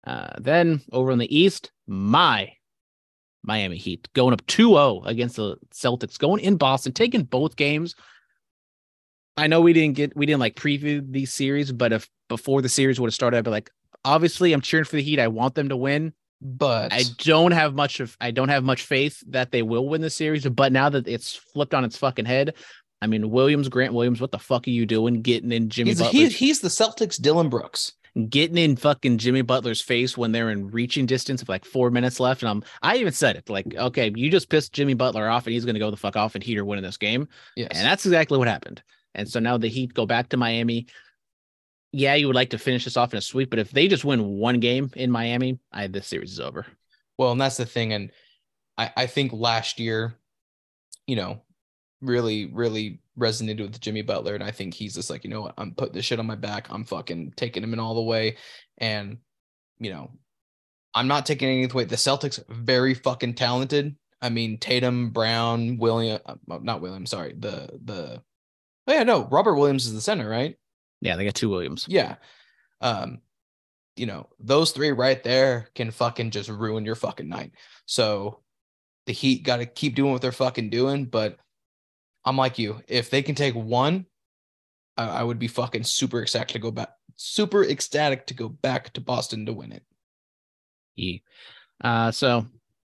Uh, then over on the East, my Miami Heat going up 2-0 against the Celtics, going in Boston, taking both games. I know we didn't get we didn't like preview these series, but if before the series would have started, I'd be like, obviously I'm cheering for the Heat. I want them to win. But I don't have much of I don't have much faith that they will win the series, but now that it's flipped on its fucking head, I mean Williams, Grant Williams, what the fuck are you doing getting in Jimmy he's, Butler? he, he's the Celtics Dillon Brooks. Getting in fucking Jimmy Butler's face when they're in reaching distance of like four minutes left. And I'm I even said it like, okay, you just pissed Jimmy Butler off and he's gonna go the fuck off and Heat are winning this game. Yes. And that's exactly what happened. And so now the Heat go back to Miami. Yeah, you would like to finish this off in a sweep, but if they just win one game in Miami, I this series is over. Well, and that's the thing. And I, I think last year, you know, really, really resonated with Jimmy Butler. And I think he's just like, you know what, I'm putting this shit on my back. I'm fucking taking him in all the way. And, you know, I'm not taking anything away. The Celtics, very fucking talented. I mean, Tatum, Brown, William, uh, not William, sorry. The, the, oh yeah, no, Robert Williams is the center, right? Yeah, they got two Williams. Yeah. Um, you know, those three right there can fucking just ruin your fucking night. So the Heat got to keep doing what they're fucking doing. But I'm like you, if they can take one, I, I would be fucking super ecstatic to go back, super ecstatic to go back to Boston to win it. Yeah. Uh, so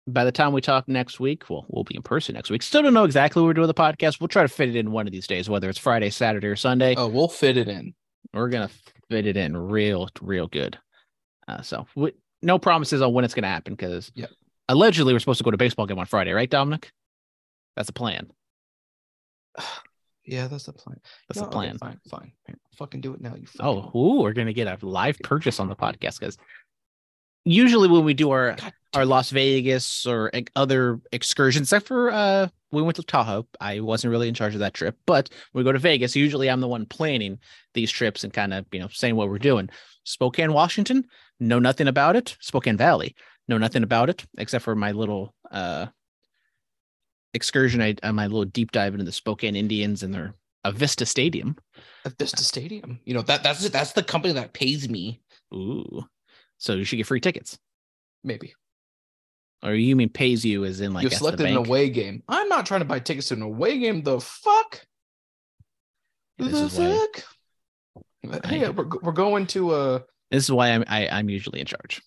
by the time we talk next week, well, we'll be in person next week. Still don't know exactly what we're doing the podcast. We'll try to fit it in one of these days, whether it's Friday, Saturday, or Sunday. Oh, we'll fit it in. We're gonna fit it in real, real good. Uh, so we, no promises on when it's gonna happen because Yep. allegedly we're supposed to go to baseball game on Friday, right, Dominic? That's a plan. Yeah, that's the plan. That's No, the okay, plan. fine, fine. Here, fucking do it now. You Oh, ooh, we're gonna get a live purchase on the podcast because usually when we do our our Las Vegas or other excursions, except for uh, we went to Tahoe. I wasn't really in charge of that trip, but when we go to Vegas. Usually, I'm the one planning these trips and kind of you know saying what we're doing. Spokane, Washington, know nothing about it. Spokane Valley, know nothing about it except for my little uh excursion. I uh, my little deep dive into the Spokane Indians and their Avista Stadium. At Vista Stadium. You know, that that's that's the company that pays me. Ooh, so you should get free tickets. Maybe. Or you mean pays you as in like you selected an away game. I'm not trying to buy tickets to an away game. The fuck? This the is why- fuck? Hey, we're, we're going to uh This is why I'm I, I'm usually in charge.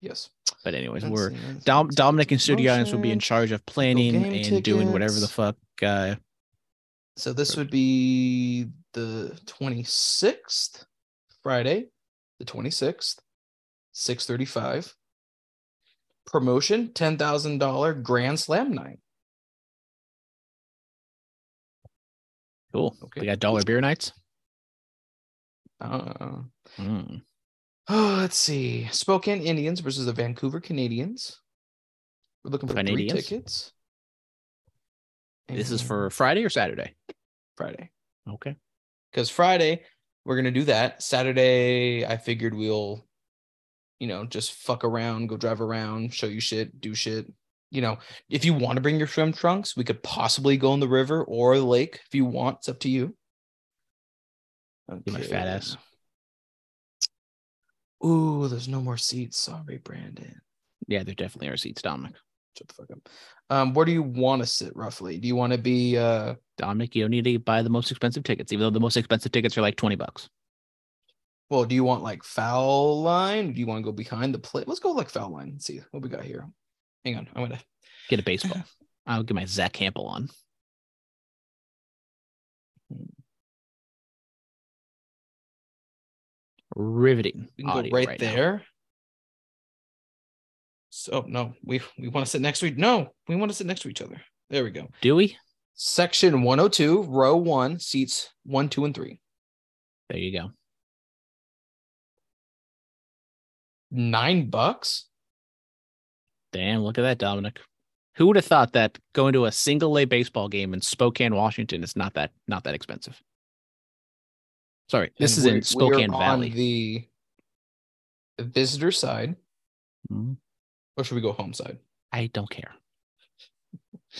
yes. But anyways, Let's we're see, Dom, let's Dominic and let's. Studio Audience will be in charge of planning game and doing whatever the fuck. Uh, So this would be the 26th, Friday, the 26th, 635. Promotion $10,000 Grand Slam night. cool. Okay. We got dollar beer nights. Uh, Mm. Oh, let's see. Spokane Indians versus the Vancouver Canadians. We're looking for three Canadians? tickets. This is for Friday or Saturday. Friday. Okay. because Friday we're gonna do that. Saturday, I figured we'll, you know, just fuck around, go drive around, show you shit, do shit. You know, if you want to bring your swim trunks, we could possibly go in the river or the lake if you want. It's up to you. You my fat ass. Ooh, there's no more seats. Sorry, Brandon. Yeah, there definitely are seats, Dominic. Shut the fuck up. Um, where do you want to sit roughly? Do you want to be uh Dominic, you don't need to buy the most expensive tickets, even though the most expensive tickets are like 20 bucks. well, do you want like foul line? Do you want to go behind the plate? Let's go like foul line. Let's see what we got here. Hang on, I'm gonna Get a baseball. I'll get my Zach Hample on. Riveting. We can go audio right, now. there. So oh, no, we we want to sit next to each. No, we want to sit next to each other. There we go. Do we? Section 102, row one, seats one, two, and three. There you go. Nine bucks. Damn, look at that, Dominic. Who would have thought that going to a single A baseball game in Spokane, Washington is not that not that expensive? Sorry, this is in Spokane Valley. On the visitor side, Mhm. or should we go home side? I don't care.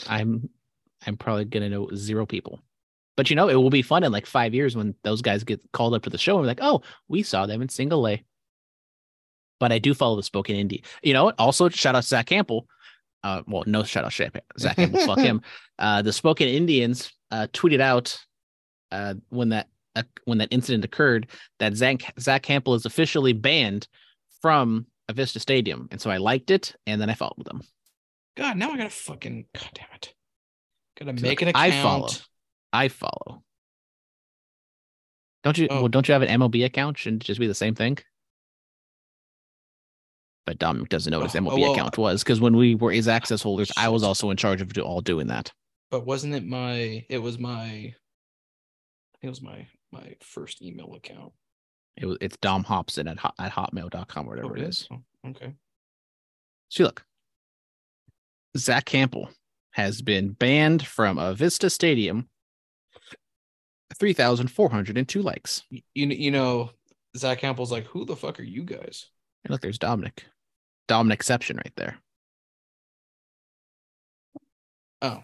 I'm I'm probably gonna know zero people. But you know, it will be fun in like five years when those guys get called up to the show and we're like, oh, we saw them in single A. But I do follow the Spokane Indie. You know what? Also, shout out Zach Hample. Uh, well, no shout out Zach Zach Hample. fuck him. Uh, the Spokane Indians uh, tweeted out uh, when that uh, when that incident occurred that Zach Zach Hample is officially banned from Avista Stadium, and so I liked it, and then I followed them. God, now I gotta fucking. God damn it. Gotta So, make an account. I follow. I follow. Don't you? Oh. Well, don't you have an MLB account? Shouldn't it just be the same thing? But Dominic doesn't know what his Oh, MLB well, account was because when we were his access holders, I was also in charge of all doing that. But wasn't it my? It was my. I think it was my my first email account. It was it's Dom Hobson at hot, at hotmail.com or whatever Oh, it is. Oh, okay. See, look, Zach Hample has been banned from Avista Stadium. Three thousand four hundred and two likes. You you know, Zach Hample's like, who the fuck are you guys? And look, there's Dominic. Dominic exception right there. Oh,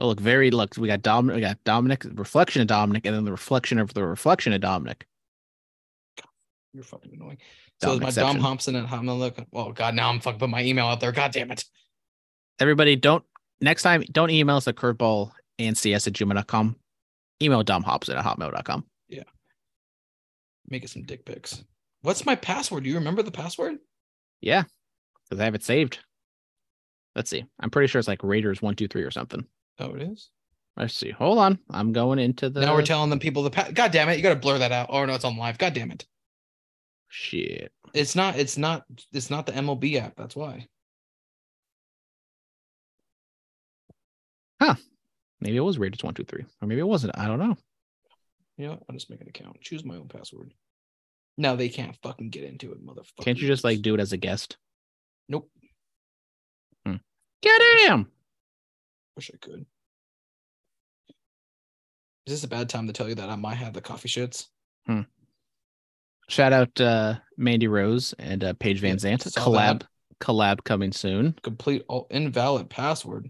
Oh, look, very look. We got Dominic. We got Dominic, reflection of Dominic, and then the reflection of the reflection of Dominic. you're fucking annoying. So Dom is my Dom exception. At Hotmail. Look, oh god, now I'm fucking put my email out there. God damn it. Everybody, don't next time don't email us at curveball and cs at gmail.com. Email Dom Hobson at hotmail.com. Yeah. Make it some dick pics. What's my password? Do you remember the password? Yeah, because I have it saved. Let's see. I'm pretty sure it's like Raiders one two three or something. Oh, it is. Let's see. Hold on. I'm going into the now we're telling them people the pa- God damn it, you gotta blur that out. Oh no, it's on live. God damn it. shit. It's not, it's not, it's not the MLB app. That's why. Huh. Maybe it was Raiders one two three, or maybe it wasn't. I don't know. You know. I'll just make an account. Choose my own password. No, they can't fucking get into it, motherfucker. Can't you just like do it as a guest? Nope. Get him. Wish I could. Is this a bad time to tell you that I might have the coffee shits? Hmm. Shout out uh Mandy Rose and uh Paige Van Yeah, Zant. saw Collab that. collab coming soon. Complete all invalid password.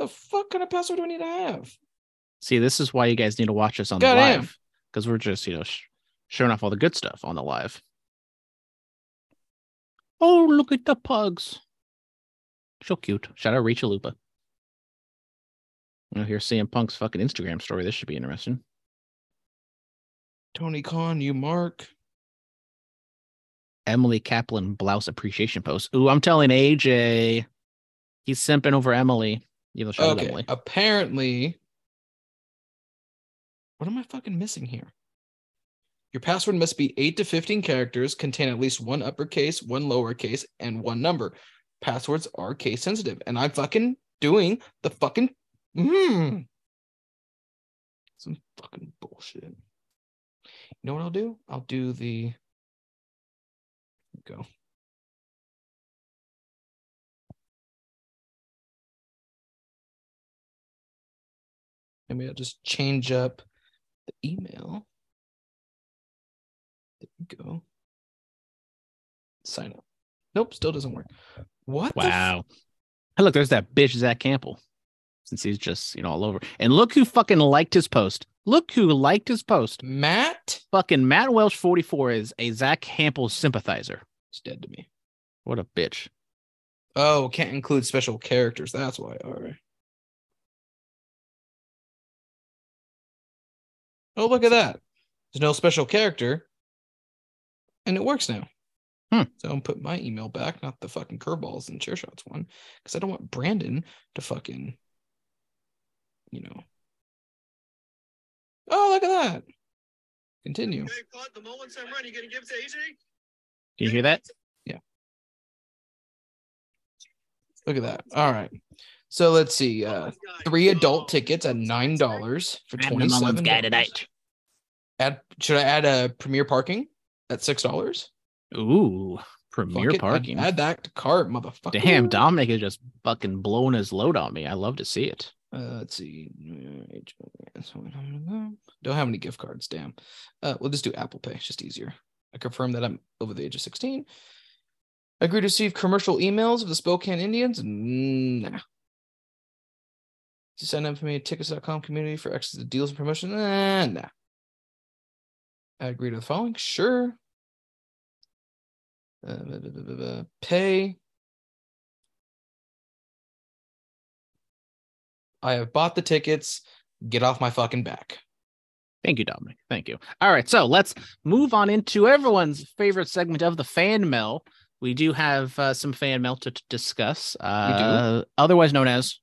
The fuck kind of password do I need to have? See, this is why you guys need to watch us on the live because we're just you know sh- showing off all the good stuff on the live. Oh, look at the pugs! So cute. Shout out Rachel Lupa. You know, here's CM Punk's fucking Instagram story. This should be interesting. Tony Khan, you mark. Emily Kaplan blouse appreciation post. Ooh, I'm telling AJ, he's simping over Emily. You know, Okay. Emily. Apparently, what am I fucking missing here? Your password must be 8 to 15 characters, contain at least one uppercase, one lowercase, and one number. Passwords are case sensitive, and I'm fucking doing the fucking hmm. Some fucking bullshit. You know what I'll do? I'll do the go. Maybe I'll just change up the email. There we go. Sign up. Nope, still doesn't work. What? the f- Wow. Hey, look, there's that bitch Zach Hample. Since he's just, you know, all over. And look who fucking liked his post. Look who liked his post. Matt? Fucking Matt Welsh 44 is a Zach Hample sympathizer. He's dead to me. What a bitch. Oh, can't include special characters. That's why. All right. Oh, look at that. There's no special character. And it works now. Hmm. So I'm put my email back, not the fucking curveballs and chair shots one, because I don't want Brandon to fucking, you know. Oh, look at that. Continue. Hey, Pod, the moments I'm running, you gonna give it to AJ? Can you hear that? Yeah. Look at that. All right. So let's see. Uh, three adult tickets at nine dollars for I'm twenty Mullins guy tonight. Add should I add a premier parking at six dollars? Ooh, premier parking. Add, that to cart, motherfucker. Damn, Dominic is just fucking blowing his load on me. I love to see it. Uh, let's see. Don't have any gift cards. Damn. Uh, we'll just do Apple Pay. It's just easier. I confirm that I'm over the age of sixteen. Agree to receive commercial emails of the Spokane Indians? Nah. To sign up for me at tickets.com community for access to deals and promotion? Nah. I agree to the following? Sure. Uh, blah, blah, blah. Pay. I have bought the tickets. Get off my fucking back. Thank you, Dominic. Thank you. All right, so let's move on into everyone's favorite segment of the fan mail. We do have uh, some fan mail to, to discuss, uh, otherwise known as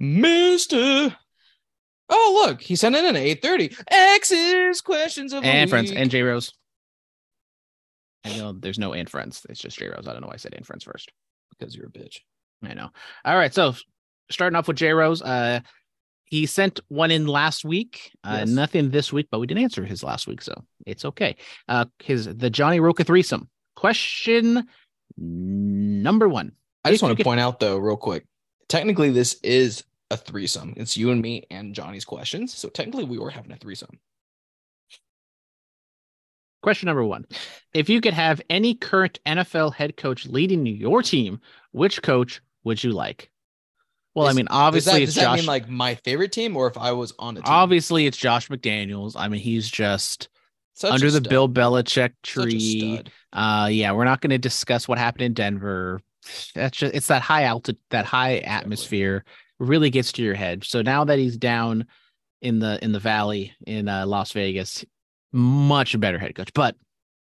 Mister. Oh, look, he sent in an 830. X's questions of and friends and J Rose. I know there's no and friends. It's just J Rose. I don't know why I said and friends first. because you're a bitch. I know. All right. So starting off with J Rose, uh, he sent one in last week. Uh, Yes. Nothing this week, but we didn't answer his last week, so it's okay. Uh, his the Johnny Roca threesome question number one. I just want to point out though, real quick. Technically, this is a threesome. It's you and me and Johnny's questions. So technically, we were having a threesome. Question number one: If you could have any current NFL head coach leading your team, which coach would you like? Well, I Is- mean, Does obviously that, it's does that mean like my favorite team, or if I was on a team? obviously, it's Josh McDaniels. I mean, he's just Such under the stud. Bill Belichick tree. Uh, yeah, we're not going to discuss what happened in Denver. That's just it's that high altitude, that high atmosphere really gets to your head. So now that he's down in the in the valley in uh, Las Vegas, much better head coach. But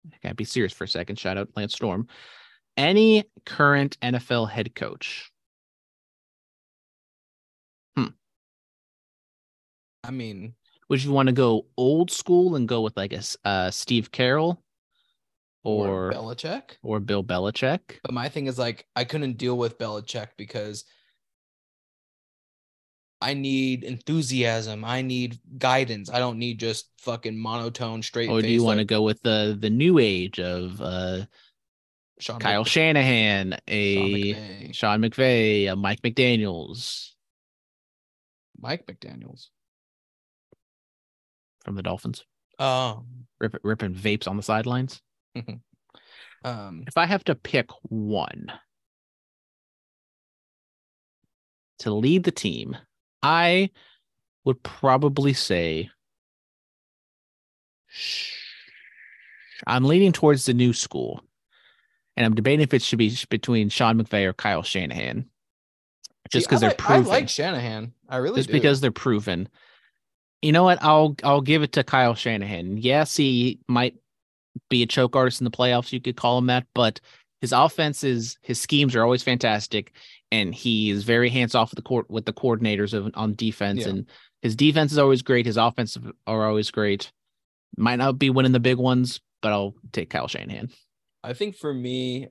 I gotta be serious for a second. Shout out Lance Storm. Any current NFL head coach? I mean, Would you want to go old school and go with like a uh, Pete Carroll or, or Belichick. or Bill Belichick? But my thing is like I couldn't deal with Belichick because I need enthusiasm. I need guidance. I don't need just fucking monotone straight. Or do you want to go with the the new age of uh Sean Kyle Mc- Shanahan, Sean a McVay, Sean McVay, a Mike McDaniels Mike McDaniels? From the Dolphins, Um, rip, ripping vapes on the sidelines? um, If I have to pick one to lead the team, I would probably say I'm leaning towards the new school. And I'm debating if it should be between Sean McVay or Kyle Shanahan. Just because they're proven. I like Shanahan. I really just do. because they're proven. You know what? I'll I'll give it to Kyle Shanahan. Yes, he might be a choke artist in the playoffs. You could call him that, but his offenses, his schemes are always fantastic, and he is very hands off with the court with the coordinators of on defense. Yeah. And his defense is always great. His offense are always great. Might not be winning the big ones, but I'll take Kyle Shanahan. I think for me,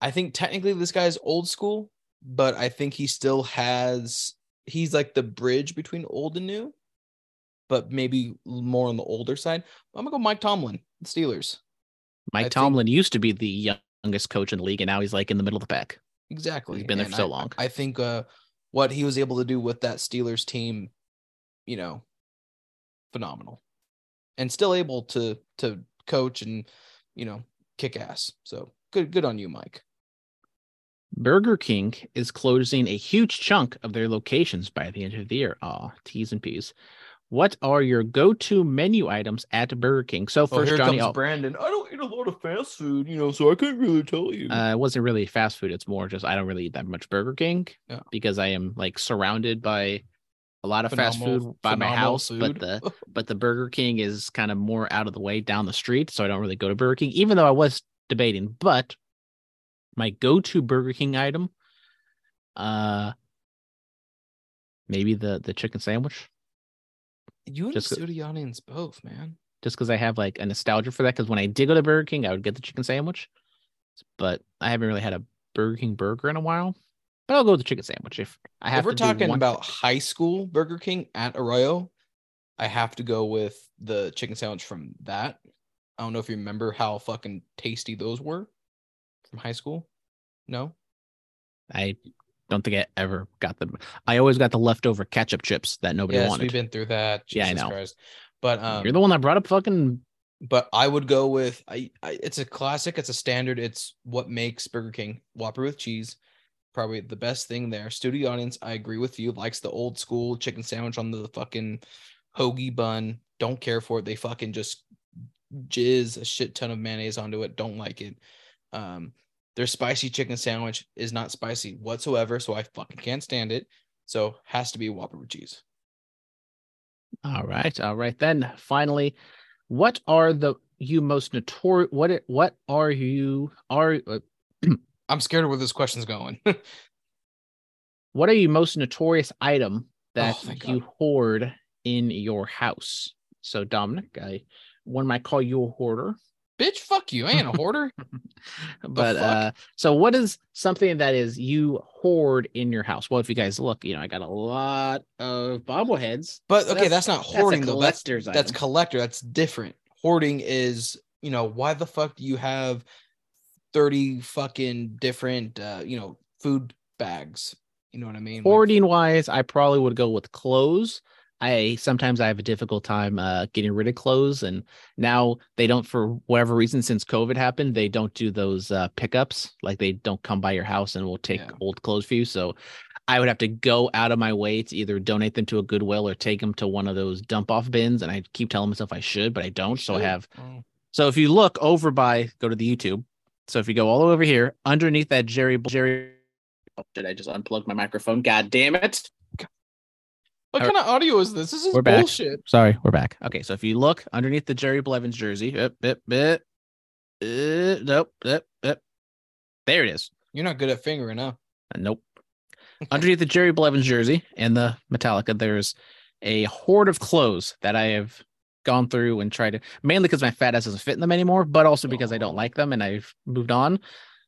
I think technically this guy's old school, but I think he still has he's like the bridge between old and new, but maybe more on the older side. I'm gonna go Mike Tomlin, the Steelers. Mike think- Tomlin used to be the youngest coach in the league, and now he's like in the middle of the pack. Exactly. He's been there And for so I- long. I think uh what he was able to do with that Steelers team, you know, phenomenal. And still able to to coach and, you know, kick ass. So good good on you, Mike. Burger King is closing a huge chunk of their locations by the end of the year. Aw, T's and P's. What are your go-to menu items at Burger King? So Oh, first, here Johnny, comes I'll- Brandon. I don't eat a lot of fast food, you know, so I couldn't really tell you. uh, it wasn't really fast food. It's more just I don't really eat that much Burger King Yeah. because I am like surrounded by a lot of fast food by my phenomenal house, but the but the Burger King is kind of more out of the way down the street, so I don't really go to Burger King. Even though I was debating, but my go-to Burger King item, uh, maybe the the chicken sandwich. you and just- both, man. just because I have like a nostalgia for that. Because when I did go to Burger King, I would get the chicken sandwich, but I haven't really had a Burger King burger in a while. But I'll go with the chicken sandwich if I have. If we're talking about thing. high school Burger King at Arroyo, I have to go with the chicken sandwich from that. I don't know if you remember how fucking tasty those were from high school. No, I don't think I ever got them. I always got the leftover ketchup chips that nobody yes, wanted. we've been through that. Yeah, I know. Christ. But um, You're the one that brought up fucking. but I would go with I, I. It's a classic. It's a standard. It's what makes Burger King Whopper with cheese. Probably the best thing there. Studio audience, I agree with you. Likes the old school chicken sandwich on the fucking hoagie bun. Don't care for it. They fucking just jizz a shit ton of mayonnaise onto it. Don't like it. Um, their spicy chicken sandwich is not spicy whatsoever, so I fucking can't stand it. So has to be Whopper with cheese. All right, all right. Then finally, what are the you most notorious? What it- what are you are uh, I'm scared of where this question's going. what are you most notorious item that Oh, you God. hoard in your house? So Dominic, I one might call you a hoarder. Bitch, fuck you. I ain't a hoarder. but uh so what is something that is you hoard in your house? Well, if you guys look, you know, I got a lot of bobbleheads. But okay, That's- that's, not That's hoarding though. That's collector's that's collector. That's different. Hoarding is, you know, why the fuck do you have 30 fucking different uh, you know, food bags? You know what I mean? Like, hoarding wise, I probably would go with clothes. I sometimes I have a difficult time uh, getting rid of clothes, and now they don't for whatever reason since COVID happened, they don't do those uh, pickups. Like they don't come by your house and will take Yeah. old clothes for you. So I would have to go out of my way to either donate them to a Goodwill or take them to one of those dump off bins. And I keep telling myself I should, but I don't. So I have Oh. so if you look over by, go to the YouTube. So if you go all the way over here, underneath that Jerry Jerry, oh, did I just unplug my microphone? God damn it! What kind of audio is this? This is We're back. bullshit. Sorry, we're back. Okay, so if you look underneath the Jerry Blevins jersey, up, up, up, nope, up, up. there it is. You're not good at fingering, huh? Uh, nope. underneath the Jerry Blevins jersey and the Metallica, there's a hoard of clothes that I have gone through and tried to mainly because my fat ass doesn't fit in them anymore, but also because I don't like them and I've moved on.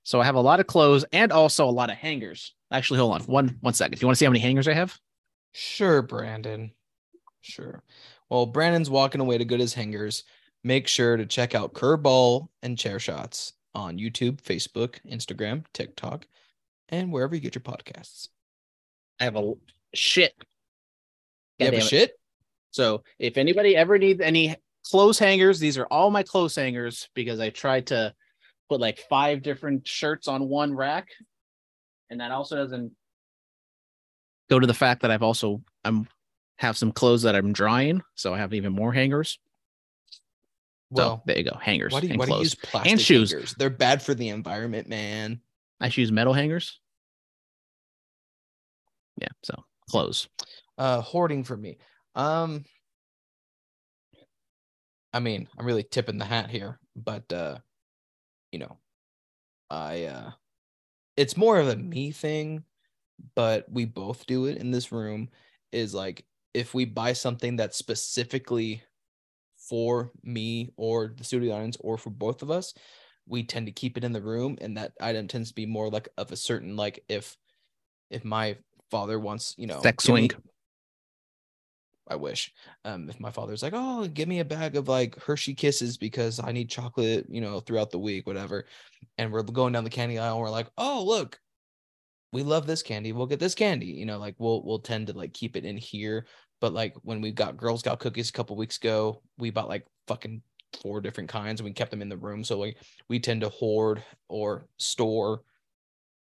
So I have a lot of clothes and also a lot of hangers. Actually, hold on one one second. Do You want to see how many hangers I have? Sure, Brandon. Sure. Well, Brandon's walking away to good as hangers. Make sure to check out Curveball and Chair Shots on YouTube, Facebook, Instagram, TikTok, and wherever you get your podcasts. I have a shit. You have a it. shit? So if anybody ever needs any clothes hangers, these are all my clothes hangers because I tried to put like five different shirts on one rack. And that also doesn't go to the fact that I've also I'm have some clothes that I'm drying, so I have even more hangers. So Well, there you go, hangers why do you, and why do you clothes. use plastic shoes. hangers? They're bad for the environment, man. I should use metal hangers. Yeah, so clothes. Uh, hoarding for me. Um, I mean, I'm really tipping the hat here, but uh, you know, I uh, it's more of a me thing, but we both do it in this room. Is like if we buy something that's specifically for me or the studio audience or for both of us, we tend to keep it in the room, and that item tends to be more like of a certain like if if my father wants, you know, Sex me- swing. I wish. Um, if my father's like, oh, give me a bag of like Hershey Kisses because I need chocolate, you know, throughout the week, whatever. And we're going down the candy aisle, and we're like, oh, look, we love this candy. We'll get this candy. You know, like we'll we'll tend to like keep it in here. But like when we got Girl Scout cookies a couple weeks ago, we bought like fucking four different kinds and we kept them in the room. So like we tend to hoard or store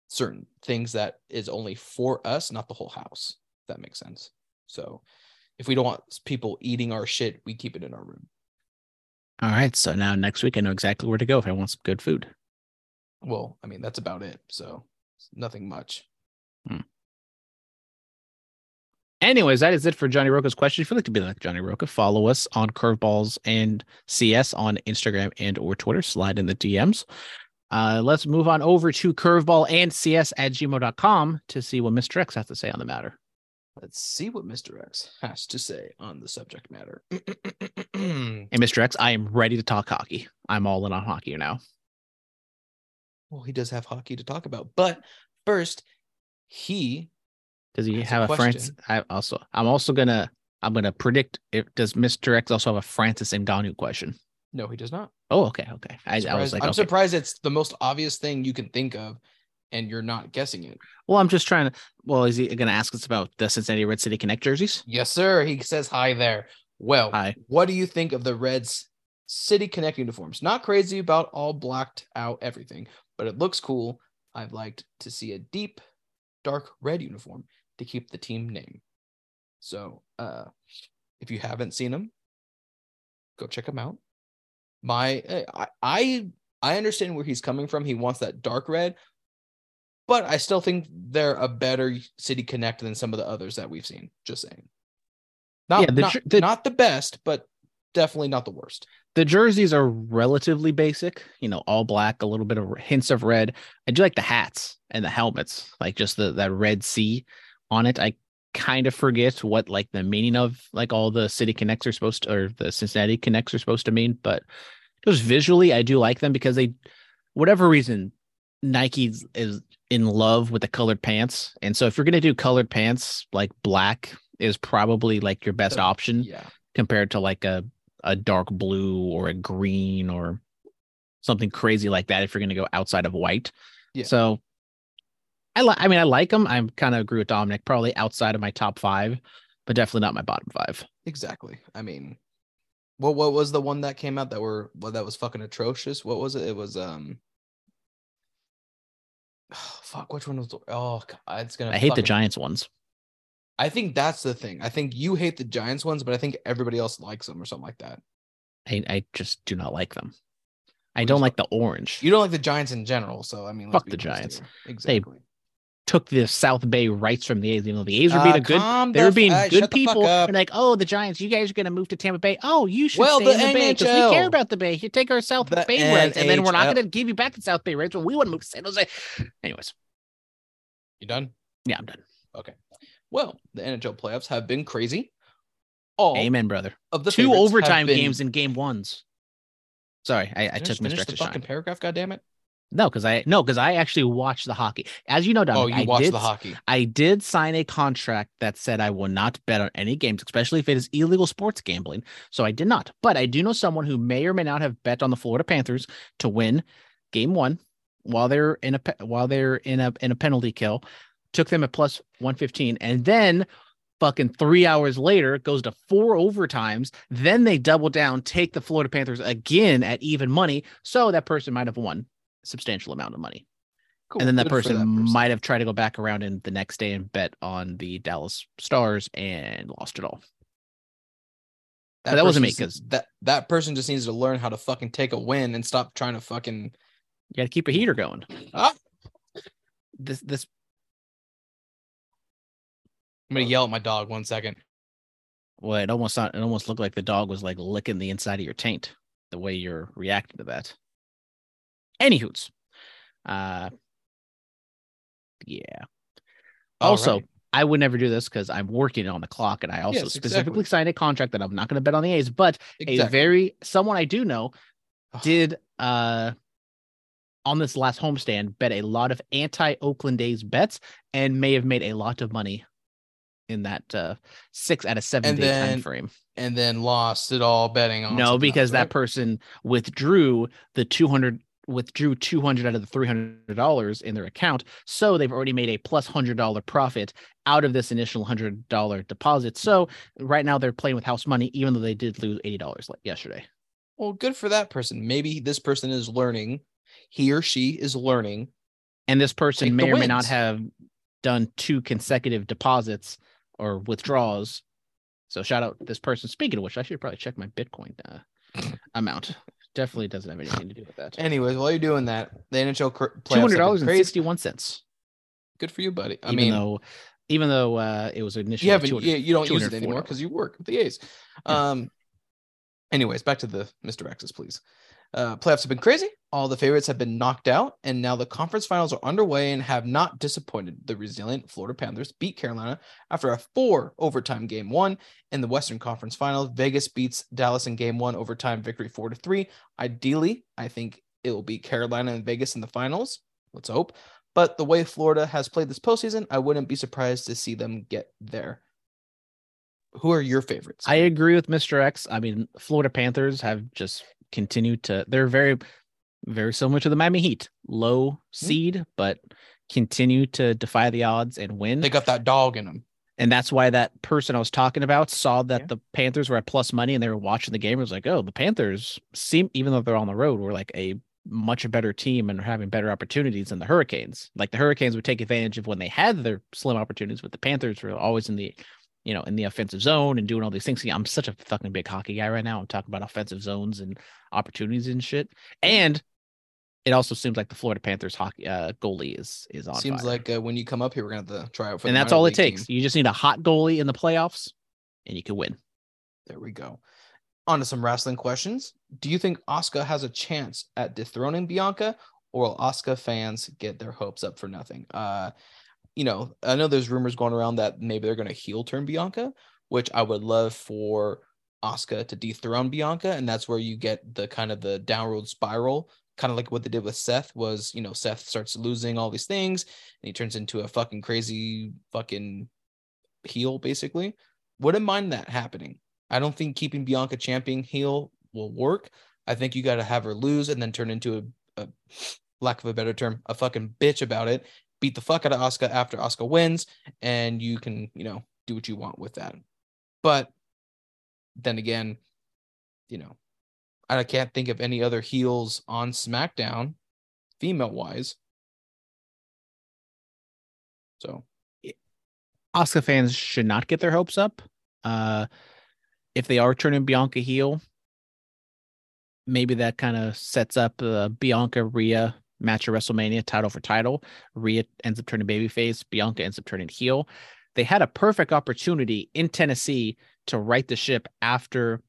certain things that is only for us, not the whole house. If that makes sense. So if we don't want people eating our shit, we keep it in our room. All right, so now next week I know exactly where to go if I want some good food. Well, I mean, that's about it. So nothing much. Anyways, that is it for Johnny Roca's question. If you'd like to be like Johnny Roca, follow us on Curveballs and CS on Instagram and or Twitter. Slide in the DMs. Uh, let's move on over to curveball and CS at gmail.com to see what Mr. X has to say on the matter. Let's see what Mr. X has to say on the subject matter. And Mr. X, I am ready to talk hockey. I'm all in on hockey now. Well, he does have hockey to talk about, but first, he Does he That's a have a, France? I also I'm also gonna I'm gonna predict if does Mr. X also have a Francis Ngannou question? no, he does not. Oh, okay, okay. I, I was like, I'm okay. surprised it's the most obvious thing you can think of, and you're not guessing it. Well, I'm just trying to. Well, is he gonna ask us about the Cincinnati Red City Connect jerseys? Yes, sir. He says hi there. Well, Hi. what do you think of the Reds City Connect uniforms? Not crazy about all blacked out everything, but it looks cool. I'd like to see a deep, dark red uniform to keep the team name. So, uh, if you haven't seen them, go check them out. My, uh, I, I, I understand where he's coming from. He wants that dark red, but I still think they're a better City Connect than some of the others that we've seen. Just saying. Not, Yeah, the not, the- not the best, but definitely not the worst. The jerseys are relatively basic, you know, all black, a little bit of hints of red. I do like the hats and the helmets, like just the that red C on it. I kind of forget what like the meaning of like all the city connects are supposed to or the Cincinnati connects are supposed to mean, but just visually, I do like them because they, whatever reason, Nike is in love with the colored pants, and so if you're gonna do colored pants, like black is probably like your best option Yeah. compared to like a a dark blue or a green or something crazy like that if you're going to go outside of white. Yeah. So I like I mean I like them. I'm kind of agree with Dominic probably outside of my top 5, but definitely not my bottom 5. Exactly. I mean, what what was the one that came out that were well, that was fucking atrocious? What was it? It was um. fuck, which one was? Oh, God, it's gonna. I hate the Giants ones. I think that's the thing. I think you hate the Giants ones, but I think everybody else likes them or something like that. I I just do not like them. I don't like the orange. You don't like the Giants in general, so I mean, Fuck the Giants. here. Exactly. Took the South Bay rights from the A's. You know, the A's were Uh, being a good they were being uh, good people. And like, oh, the Giants, you guys are gonna move to Tampa Bay. Oh, you should Well, stay the in the Bay because we care about the Bay. You take our South The Bay rights, and then we're not gonna give you back the South Bay rights when we want to move to San Jose. Anyways, You done? yeah, I'm done. Well, the NHL playoffs have been crazy. All Amen, brother. of the Two overtime been- games in game ones. Sorry, I, I took Mr. the fucking paragraph. God damn it! No, because I no, because I actually watched the hockey. As you know, Oh, you I watched did, the hockey. I did sign a contract that said I will not bet on any games, especially if it is illegal sports gambling. So I did not. But I do know someone who may or may not have bet on the Florida Panthers to win game one while they're in a while they're in a in a penalty kill. Took them at plus one fifteen, and then fucking three hours later it goes to four overtimes. Then they double down, take the Florida Panthers again at even money. So that person might have won a substantial amount of money Cool. and then that Good for person, might have tried to go back around in the next day and bet on the Dallas Stars and lost it all. but that wasn't me, because that that person just needs to learn how to fucking take a win and stop trying to fucking. You got to keep a heater going. Ah! This this I'm gonna yell at my dog one second. well, it almost it almost looked like the dog was like licking the inside of your taint. The way you're reacting to that. Anywho's, uh, yeah. All Also, right. I would never do this because I'm working on the clock, and I also Yes, specifically exactly. signed a contract that I'm not going to bet on the A's. But a very someone I do know did uh on this last homestand bet a lot of anti Oakland A's bets and may have made a lot of money in that uh six out of seven And day then time frame. and then lost it all betting on. No, because that person withdrew the 200 withdrew 200 out of the 300 dollars in their account so they've already made a plus hundred dollar profit out of this initial hundred dollar deposit so right now they're playing with house money even though they did lose 80 dollars like yesterday Well, good for that person. Maybe this person is learning. He or she is learning. and this person Take may or may not have done two consecutive deposits or withdrawals. So shout out this person. Speaking of which, I should probably check my Bitcoin uh, amount. Definitely doesn't have anything to do with that. Anyways, while you're doing that, the NHL cr- Two hundred dollars sixty-one cents. Good for you, buddy. I Even mean, though, even though uh, it was initially you haven't, 200 you, don't use it anymore because you work with the A's. Yeah. Um. Anyways, back to the Mr. X's, please. Uh, playoffs have been crazy. All the favorites have been knocked out, and now the conference finals are underway and have not disappointed. The resilient Florida Panthers beat Carolina after a four overtime game one in the Western Conference Finals. Vegas beats Dallas in game one overtime victory four to three. Ideally, I think it will be Carolina and Vegas in the finals. Let's hope. But the way Florida has played this postseason, I wouldn't be surprised to see them get there. Who are your favorites? I agree with Mr. X. I mean, Florida Panthers have just continued to they're very very similar to the Miami Heat. Low hmm. seed, but continue to defy the odds and win. they got that dog in them. and that's why that person I was talking about saw that Yeah. the Panthers were at plus money and they were watching the game. It was like, oh, the Panthers seem even though they're on the road, were like a much better team and are having better opportunities than the Hurricanes. Like the Hurricanes would take advantage of when they had their slim opportunities, but the Panthers were always in the you know, in the offensive zone and doing all these things. I'm such a fucking big hockey guy right now. I'm talking about offensive zones and opportunities and shit. And it also seems like the Florida Panthers hockey uh, goalie is is on. Seems fire. like uh, when you come up here, we're gonna have to try out for. and that's all it takes. team. You just need a hot goalie in the playoffs, and you can win. There we go. On to some wrestling questions. Do you think Asuka has a chance at dethroning Bianca, or will Asuka fans get their hopes up for nothing? Uh, you know, I know there's rumors going around that maybe they're going to heel turn Bianca, which I would love for Asuka to dethrone Bianca, and that's where you get the kind of the downward spiral, kind of like what they did with Seth. Was you know Seth starts losing all these things, and he turns into a fucking crazy fucking heel, basically. Wouldn't mind that happening. I don't think keeping Bianca champion heel will work. I think you got to have her lose and then turn into a, a, lack of a better term, a fucking bitch about it. Beat the fuck out of Asuka after Asuka wins, and you can, you know, do what you want with that. But then again, you know, I can't think of any other heels on SmackDown, female wise. So, Asuka fans should not get their hopes up. Uh, if they are turning Bianca heel, maybe that kind of sets up uh, Bianca Rhea match at WrestleMania title for title. Rhea ends up turning babyface. Bianca ends up turning heel. They had a perfect opportunity in Tennessee to right the ship after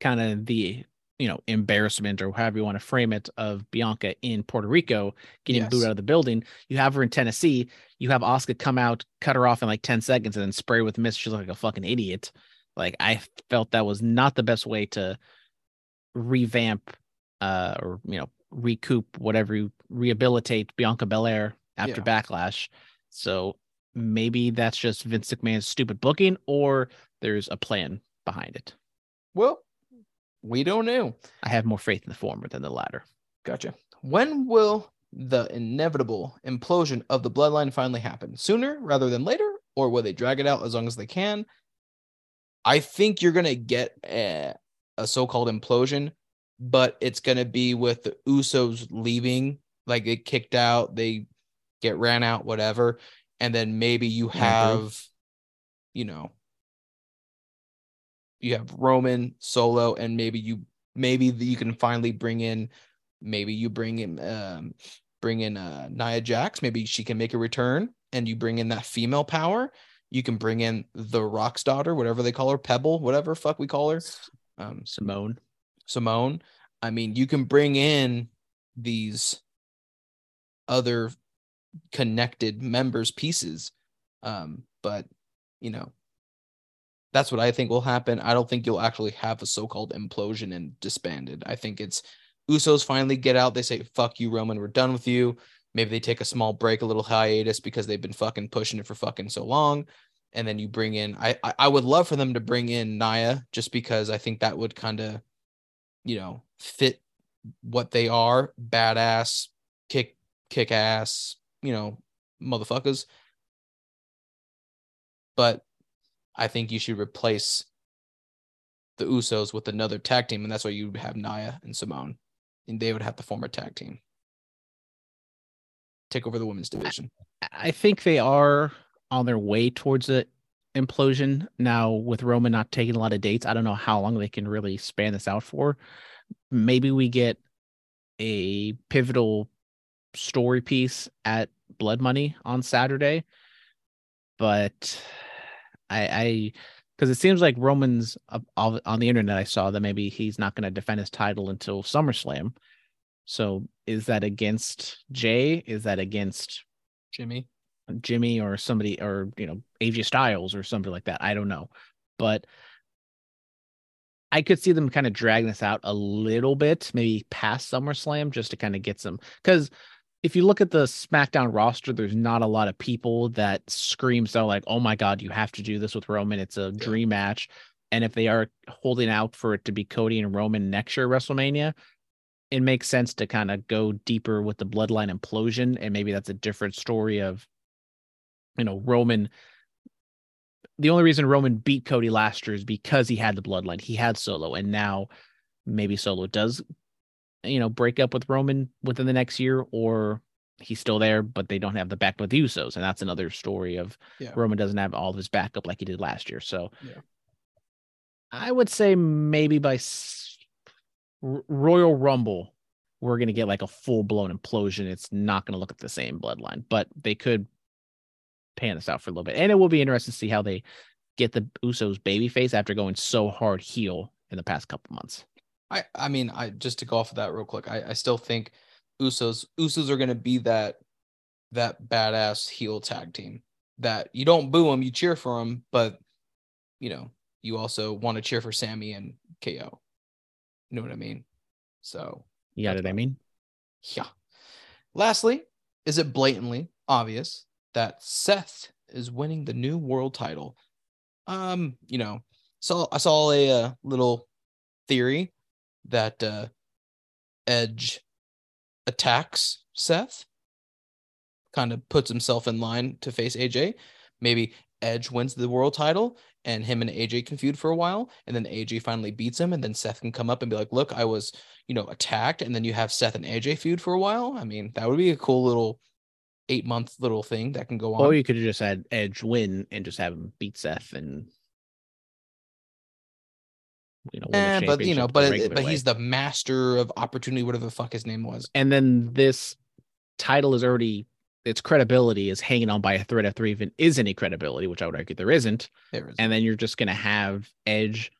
kind of the you know embarrassment or however you want to frame it of Bianca in Puerto Rico getting yes. booed out of the building. You have her in Tennessee. You have Asuka come out, cut her off in like ten seconds, and then spray with mist. She's like a fucking idiot. Like I felt that was not the best way to revamp uh or you know recoup whatever you rehabilitate Bianca Belair after yeah. backlash. So maybe that's just Vince McMahon's stupid booking or there's a plan behind it. Well, we don't know. I have more faith in the former than the latter. Gotcha. When will the inevitable implosion of the bloodline finally happen? Sooner rather than later, or will they drag it out as long as they can? I think you're going to get a, a so called implosion, but it's going to be with the Usos leaving, like they kicked out, they get ran out, whatever. And then maybe you have, you know, you have Roman solo, and maybe you maybe you can finally bring in maybe you bring in um bring in uh Nia Jax, maybe she can make a return and you bring in that female power. You can bring in the Rock's daughter, whatever they call her, Pebble, whatever fuck we call her. Um Simone. Simone. I mean, you can bring in these other connected members pieces. Um, but you know, that's what I think will happen. I don't think you'll actually have a so-called implosion and disbanded. I think it's Usos finally get out. They say, "Fuck you, Roman. We're done with you." Maybe they take a small break, a little hiatus because they've been fucking pushing it for fucking so long. And then you bring in. I I, I would love for them to bring in Nia just because I think that would kind of, you know, fit what they are: badass, kick kick ass, you know, motherfuckers. But I think you should replace the Usos with another tag team, and that's why you have Nia and Simone, and they would have to form a tag team, take over the women's division. I think they are on their way towards the implosion now. With Roman not taking a lot of dates, I don't know how long they can really span this out for. Maybe we get a pivotal story piece at Blood Money on Saturday, but I, I, because it seems like Roman's uh, on the internet. I saw that maybe he's not going to defend his title until SummerSlam. So is that against Jay? Is that against Jimmy? Jimmy or somebody or you know AJ Styles or somebody like that. I don't know, but I could see them kind of dragging this out a little bit, maybe past SummerSlam, just to kind of get some because if you look at the SmackDown roster, there's not a lot of people that scream so like, oh my god, you have to do this with Roman. It's a dream match. And if they are holding out for it to be Cody and Roman next year WrestleMania, it makes sense to kind of go deeper with the bloodline implosion. And maybe that's a different story of, you know, Roman. The only reason Roman beat Cody last year is because he had the bloodline. He had Solo, and now maybe Solo does you know, break up with Roman within the next year, or he's still there, but they don't have the backup with the Usos, and that's another story of yeah. Roman doesn't have all of his backup like he did last year. So, yeah. I would say maybe by S- Royal Rumble, we're gonna get like a full blown implosion. It's not gonna look at the same bloodline, but they could pan this out for a little bit, and it will be interesting to see how they get the Usos babyface after going so hard heel in the past couple months. I I mean, I just to go off of that real quick, I, I still think Usos Usos are gonna be that that badass heel tag team that you don't boo them, you cheer for them, but you know you also want to cheer for Sami and KO. You know what I mean? So yeah, That's. I mean, yeah. Lastly, is it blatantly obvious that Seth is winning the new world title? Um, you know, so I saw a, uh little theory that uh Edge attacks Seth, kind of puts himself in line to face AJ. Maybe Edge wins the world title and him and AJ can feud for a while, and then AJ finally beats him, and then Seth can come up and be like, "Look, I was, you know, attacked," and then you have Seth and AJ feud for a while. I mean, that would be a cool little eight month little thing that can go on. or you could have just had Edge win and just have him beat Seth and you know, Eh, but you know, but it- but way. he's the master of opportunity, whatever the fuck his name was. and then this title is already its credibility is hanging on by a thread if there even is any credibility, which I would argue there isn't. There is. And then you're just gonna have Edge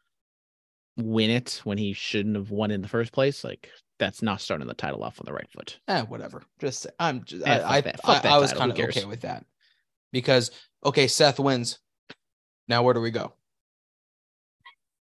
win it when he shouldn't have won in the first place. Like that's not starting the title off on the right foot. eh, whatever. Just I'm just Eh, I I, I, I was kind of okay with that because okay, Seth wins. Now where do we go?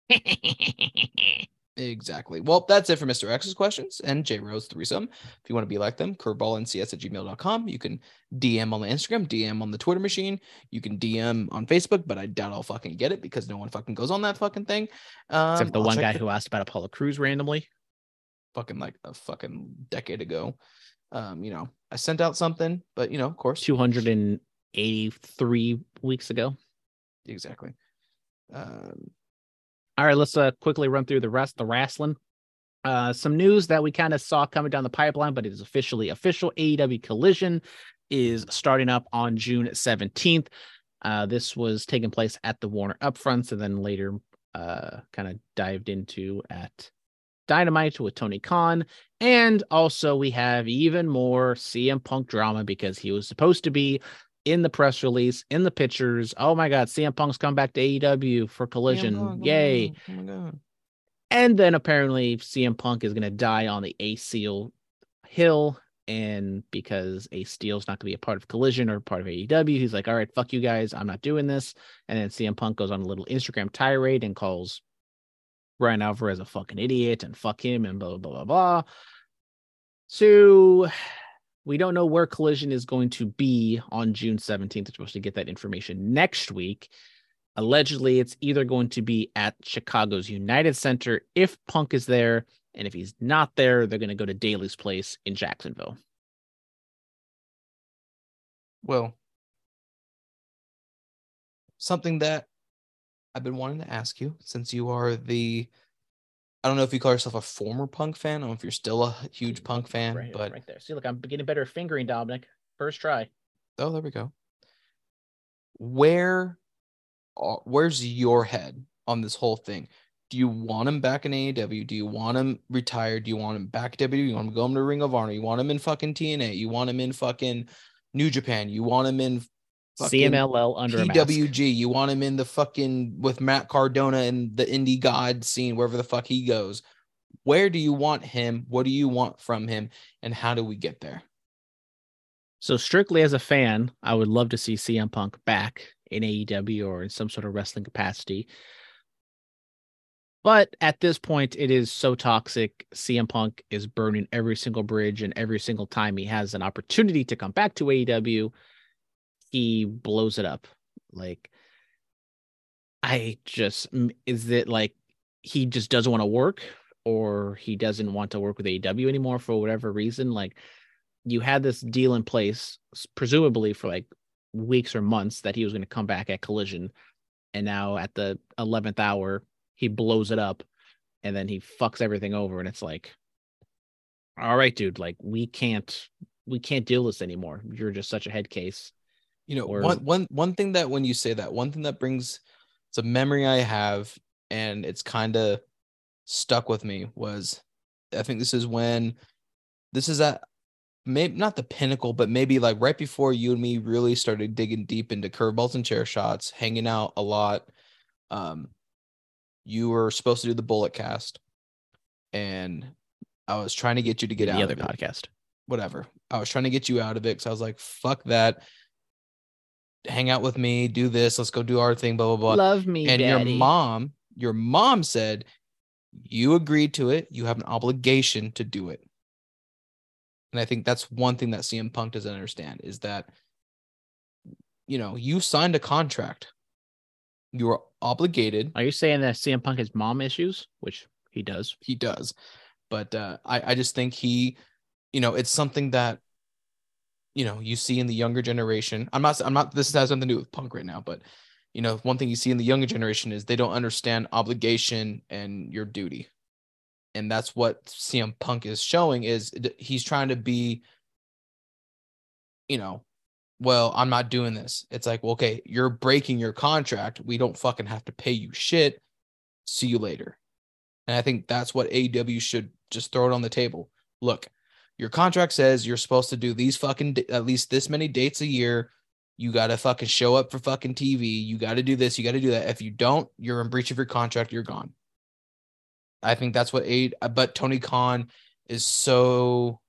Exactly. Well, that's it for Mr. X's questions and J Rose threesome. If you want to be like them, curveballandcs at gmail.com. You can DM on the Instagram, DM on the Twitter machine. You can DM on Facebook, but I doubt I'll fucking get it because no one fucking goes on that fucking thing. Um, Except the I'll one guy the- who asked about Apollo Crews randomly. fucking like a fucking decade ago. Um, you know, I sent out something, but you know, of course, 283 weeks ago. exactly. Um, All right, let's uh, quickly run through the rest, the wrestling. Uh, some news that we kind of saw coming down the pipeline, but it is officially official. AEW Collision is starting up on June 17th. Uh, this was taking place at the Warner Upfronts and then later uh, kind of dived into at Dynamite with Tony Khan. And also, we have even more CM Punk drama because he was supposed to be in the press release, in the pictures. Oh my God, CM Punk's come back to AEW for Collision. oh Yay. Oh my god. And then apparently CM Punk is going to die on the Ace Steel Hill. And because Ace Steel's not going to be a part of Collision or part of AEW, he's like, all right, fuck you guys. I'm not doing this. And then CM Punk goes on a little Instagram tirade and calls Bryan Alvarez a fucking idiot and fuck him and blah, blah, blah, blah, blah. So we don't know where Collision is going to be on June 17th. We're supposed to get that information next week. Allegedly, it's either going to be at Chicago's United Center if Punk is there, and if he's not there, they're going to go to Daily's Place in Jacksonville. Well, something that I've been wanting to ask you since you are the I don't know if you call yourself a former punk fan. or if you're still a huge punk fan, right, but right there. See, look, I'm getting better at fingering, Dominic. First try. oh, there we go. Where, uh, where's your head on this whole thing? Do you want him back in AEW? Do you want him retired? Do you want him back at WWE? You want him to go him to Ring of Honor? You want him in fucking TNA? You want him in fucking New Japan? You want him in CMLL under. PWG. You want him in the fucking with Matt Cardona and the indie god scene, wherever the fuck he goes. Where do you want him? What do you want from him? And how do we get there? So strictly as a fan, I would love to see CM Punk back in AEW or in some sort of wrestling capacity. But at this point, it is so toxic. CM Punk is burning every single bridge, and every single time he has an opportunity to come back to AEW, he blows it up. Like, I just is it like he just doesn't want to work, or he doesn't want to work with AEW anymore for whatever reason? Like, you had this deal in place, presumably for like weeks or months, that he was going to come back at Collision, and now at the eleventh hour, he blows it up, and then he fucks everything over, and it's like, all right, dude, like we can't, we can't deal this anymore. You're just such a head case. You know, Or- one one one thing that when you say that, one thing that brings it's a memory I have, and it's kind of stuck with me was I think this is when this is at maybe not the pinnacle, but maybe like right before you and me really started digging deep into curveballs and chair shots, hanging out a lot. Um, you were supposed to do the bullet cast, and I was trying to get you to get the out other of it podcast. whatever. I was trying to get you out of it because I was like, fuck that. Hang out with me, do this, let's go do our thing, blah blah blah. Love me, and daddy. your mom, your mom said you agreed to it. You have an obligation to do it. And I think that's one thing that CM Punk doesn't understand is that you know, you signed a contract. You are obligated. Are you saying that CM Punk has mom issues, which he does? He does. But uh, I, I just think he, you know, it's something that, you know, you see in the younger generation. I'm not, I'm not, this has nothing to do with punk right now, but, you know, one thing you see in the younger generation is they don't understand obligation and your duty. And that's what CM Punk is showing is he's trying to be, you know, well, I'm not doing this. It's like, well, okay, you're breaking your contract. We don't fucking have to pay you shit. See you later. And I think that's what aw should just throw it on the table. Look, your contract says you're supposed to do these fucking at least this many dates a year. You got to fucking show up for fucking TV. You got to do this. You got to do that. If you don't, you're in breach of your contract. You're gone. I think that's what A. Uh, but Tony Khan is so.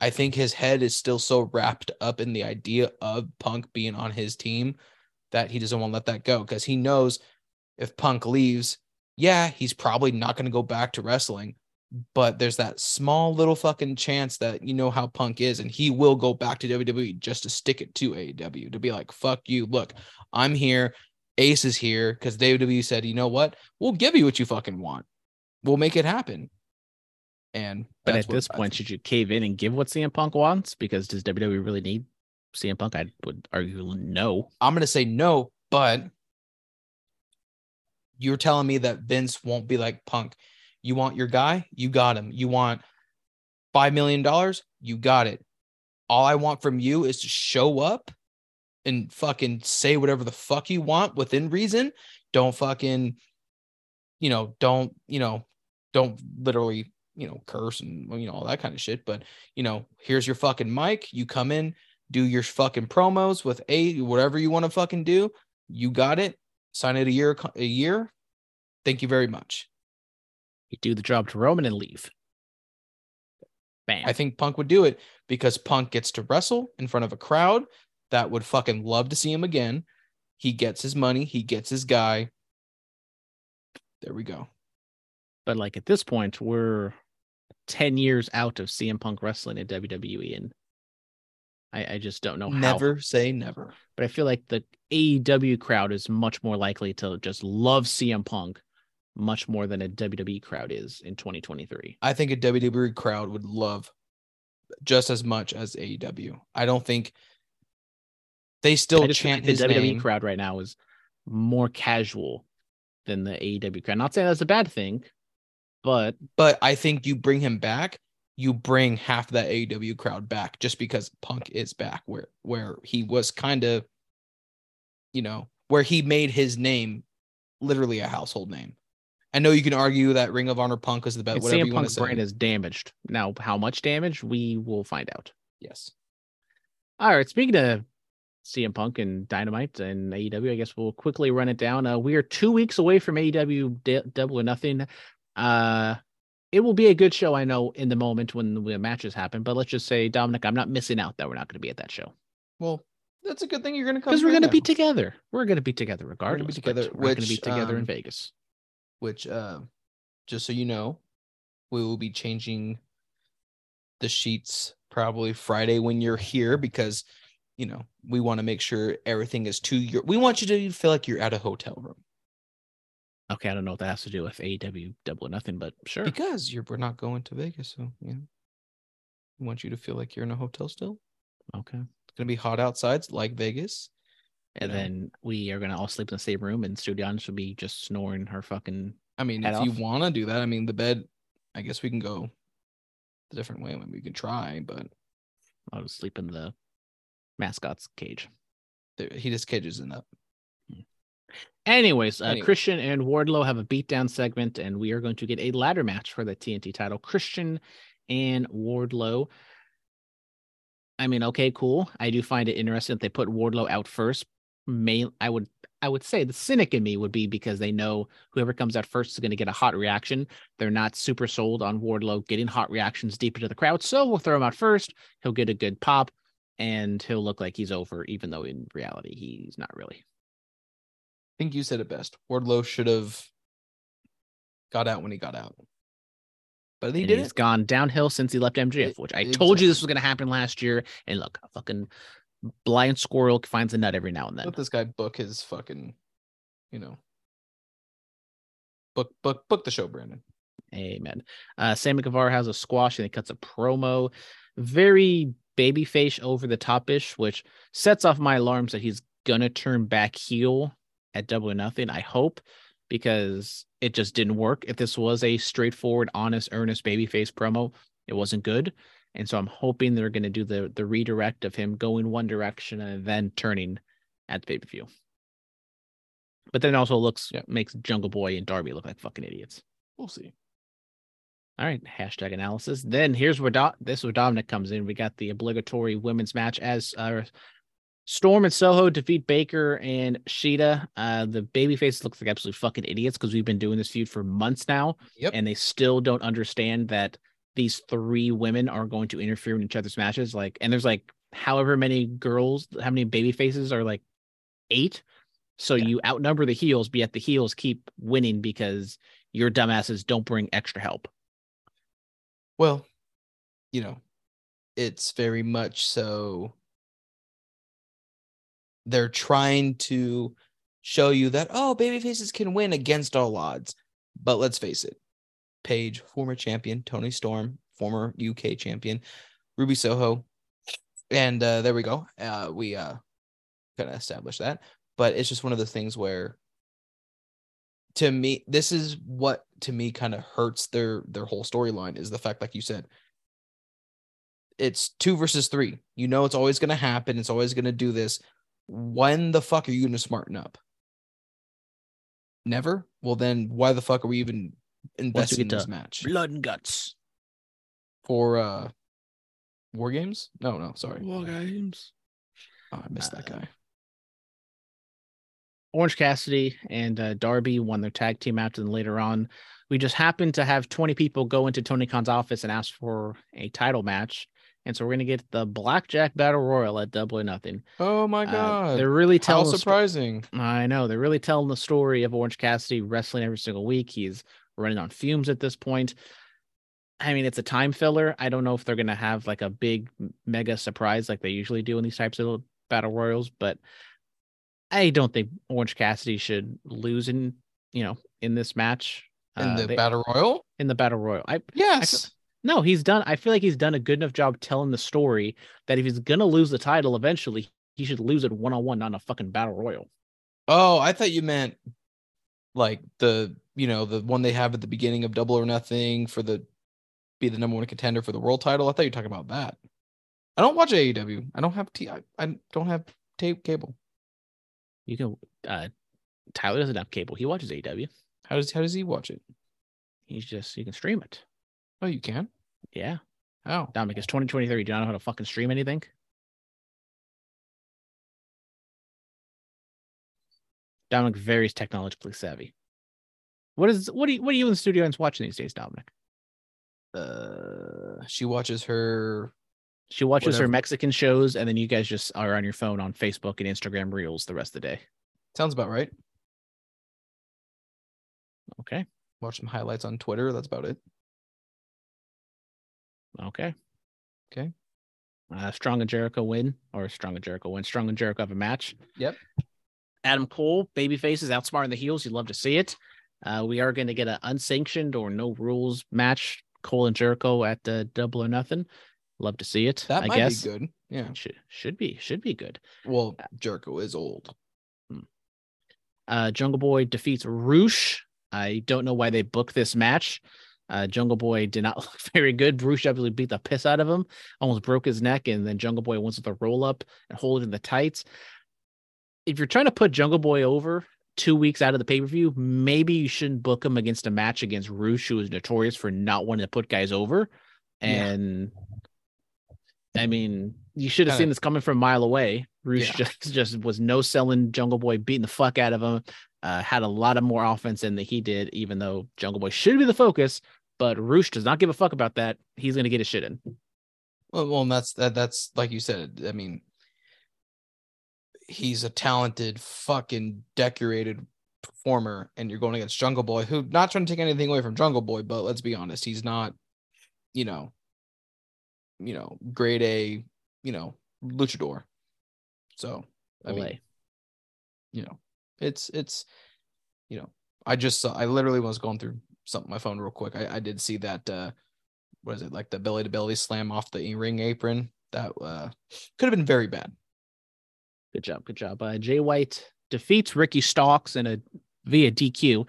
I think his head is still so wrapped up in the idea of Punk being on his team that he doesn't want to let that go because he knows if Punk leaves, yeah, he's probably not going to go back to wrestling, but there's that small little fucking chance that you know how Punk is, and he will go back to WWE just to stick it to AEW to be like, fuck you. Look, I'm here. Ace is here because WWE said, you know what? We'll give you what you fucking want. We'll make it happen. And But at this point, should you cave in and give what CM Punk wants? Because does WWE really need CM Punk? I would argue no. I'm going to say no, but you're telling me that Vince won't be like Punk. You want your guy? You got him. You want $5 million? You got it. All I want from you is to show up and fucking say whatever the fuck you want within reason. Don't fucking, you know, don't, you know, don't literally, you know, curse and, you know, all that kind of shit. But, you know, here's your fucking mic. You come in, do your fucking promos with a whatever you want to fucking do. You got it. Sign it a year, a year. Thank you very much. You do the job to Roman and leave. Bam. I think Punk would do it because Punk gets to wrestle in front of a crowd that would fucking love to see him again. He gets his money, he gets his guy. There we go. but like at this point, we're 10 years out of CM Punk wrestling at WWE. And I, I just don't know how. Never say never. But I feel like the AEW crowd is much more likely to just love CM Punk much more than a WWE crowd is in 2023. I think a WWE crowd would love just as much as AEW. I don't think they still chant like his the WWE name. crowd right now is more casual than the AEW crowd. Not saying that's a bad thing, but but I think you bring him back, you bring half that AEW crowd back just because Punk is back where where he was kind of you know, where he made his name literally a household name. I know you can argue that Ring of Honor Punk is the best and whatever CM you want to Punk's say. brand is damaged. Now, how much damage we will find out. yes. All right. Speaking of CM Punk and Dynamite and AEW, I guess we'll quickly run it down. Uh, we are two weeks away from AEW D- Double or Nothing. Uh, it will be a good show, I know, in the moment when the matches happen. But let's just say, Dominic, I'm not missing out that we're not going to be at that show Well, that's a good thing you're going to come because we're going to be together. We're going to be together regardless. but together, We're going to be which, together in um, Vegas. Which uh just so you know, we will be changing the sheets probably Friday when you're here because you know, we want to make sure everything is to your we want you to feel like you're at a hotel room Okay, I don't know what that has to do with AEW Double or Nothing, but sure. because you're we're not going to Vegas, so you know. We want you to feel like you're in a hotel still. Okay. It's gonna be hot outside like Vegas. And know. then we are going to all sleep in the same room, and Studion should be just snoring her fucking I mean, if you want to do that, I mean, the bed. I guess we can go a different way. I mean, we can try, but I'll just sleep in the mascot's cage. there, he just cages in up. Anyways, uh, Anyway. Christian and Wardlow have a beatdown segment, and we are going to get a ladder match for the TNT title. Christian and Wardlow. I mean, okay, cool. I do find it interesting that they put Wardlow out first. May I would I would say the cynic in me would be because they know whoever comes out first is going to get a hot reaction. They're not super sold on Wardlow getting hot reactions deep into the crowd, so we'll throw him out first. He'll get a good pop. and he'll look like he's over, even though in reality he's not really. I think you said it best. Wardlow should have got out when he got out. But he didn't. he's gone downhill since he left MJF, which I told you this was going to happen last year. And look, fucking blind squirrel finds a nut every now and then. Let this guy book his fucking, you know, book book book the show, Brandon. Amen. Uh, Sammy Guevara has a squash and he cuts a promo, very babyface over the top ish, which sets off my alarms that he's gonna turn back heel at Double or Nothing. I hope because it just didn't work. If this was a straightforward, honest, earnest babyface promo, it wasn't good. And so I'm hoping they're gonna do the the redirect of him going one direction and then turning at the pay per view. But then also looks Yeah. makes Jungle Boy and Darby look like fucking idiots. We'll see. All right, hashtag analysis. Then here's where Do- this is where Dominic comes in. We got the obligatory women's match as uh, Storm and Soho defeat Baker and Sheeta. Uh, the babyface looks like absolute fucking idiots because we've been doing this feud for months now, Yep. and they still don't understand that these three women are going to interfere in each other's matches. Like, and there's like however many girls, how many baby faces are like eight. So Yeah. you outnumber the heels, but yet the heels keep winning because your dumbasses don't bring extra help. Well, you know, it's very much so they're trying to show you that oh, baby faces can win against all odds. But let's face it, Paige, former champion, Toni Storm, former UK champion, Ruby Soho, and uh, there we go. Uh, we uh, kind of established that. But it's just one of the things where to me this is what to me kind of hurts their their whole storyline is the fact like you said it's two versus three. You know it's always going to happen. It's always going to do this. When the fuck are you going to smarten up? Never? Well then why the fuck are we even invested get in this match Blood and guts. for uh war games no no sorry War games. oh, i missed that Uh, guy Orange Cassidy and uh, Darby won their tag team match, and later on, we just happened to have 20 people go into Tony Khan's office and ask for a title match. And so we're gonna get the Blackjack Battle Royal at Double or Nothing. oh my Uh, god they're really how telling. sto- surprising I know they're really telling the story of Orange Cassidy wrestling every single week. He's running on fumes at this point. I mean, it's a time filler. I don't know if they're gonna have like a big mega surprise like they usually do in these types of battle royals, but I don't think Orange Cassidy should lose in you know in this match. in Uh, the they- battle royal in the battle royal. I yes no, he's done. I feel like he's done a good enough job telling the story that if he's gonna lose the title eventually, he should lose it one on one, not in a fucking battle royal. Oh, I thought you meant like the you know the one they have at the beginning of Double or Nothing for the be the number one contender for the world title. I thought you were talking about that. I don't watch AEW. I don't have T. I, I don't have tape cable. You can. uh Tyler doesn't have cable. He watches AEW. How does how does he watch it? He's just you can stream it. Oh, you can. Yeah, How? Dominic, it's 2023. Do you not know how to fucking stream anything? Dominic very technologically savvy. What is what do you what are you in the studio and watching these days, Dominic? Uh, she watches her. She watches her Mexican shows, and then you guys just are on your phone on Facebook and Instagram Reels the rest of the day. Sounds about right. Okay, Watch some highlights on Twitter. That's about it. okay, Okay. Uh, Strong and Jericho win, or Strong and Jericho win. Strong and Jericho have a match. Yep. Adam Cole, babyface is outsmarting the heels. You'd love to see it. Uh, we are going to get an unsanctioned or no rules match. Cole and Jericho at the Double or Nothing. Love to see it. That I might guess be good. Yeah. should should be should be good. Well, Jericho is old. Uh, Jungle Boy defeats Rush. I don't know why they booked this match. Uh, Jungle Boy did not look very good. Rush absolutely beat the piss out of him, almost broke his neck, and then Jungle Boy wants to roll up and hold it in the tights. If you're trying to put Jungle Boy over two weeks out of the pay per view, maybe you shouldn't book him against a match against Rush, who is notorious for not wanting to put guys over. Yeah. And I mean, you should have Kinda- seen this coming from a mile away. Rush Yeah. just just was no selling Jungle Boy, beating the fuck out of him. Uh, had a lot of more offense than that he did, even though Jungle Boy should be the focus. But Rush does not give a fuck about that. He's gonna get his shit in. Well, well, and that's that. That's like you said. I mean, he's a talented, fucking decorated performer, and you're going against Jungle Boy, who not trying to take anything away from Jungle Boy, but let's be honest, he's not, you know, you know, grade A, you know, luchador. So I mean, you know, it's it's, you know, I just saw. I literally was going through something my phone real quick. I, I did see that. uh What is it like the belly to belly slam off the ring apron? That uh could have been very bad. Good job. Good job. Uh, Jay White defeats Ricky Starks in a via DQ.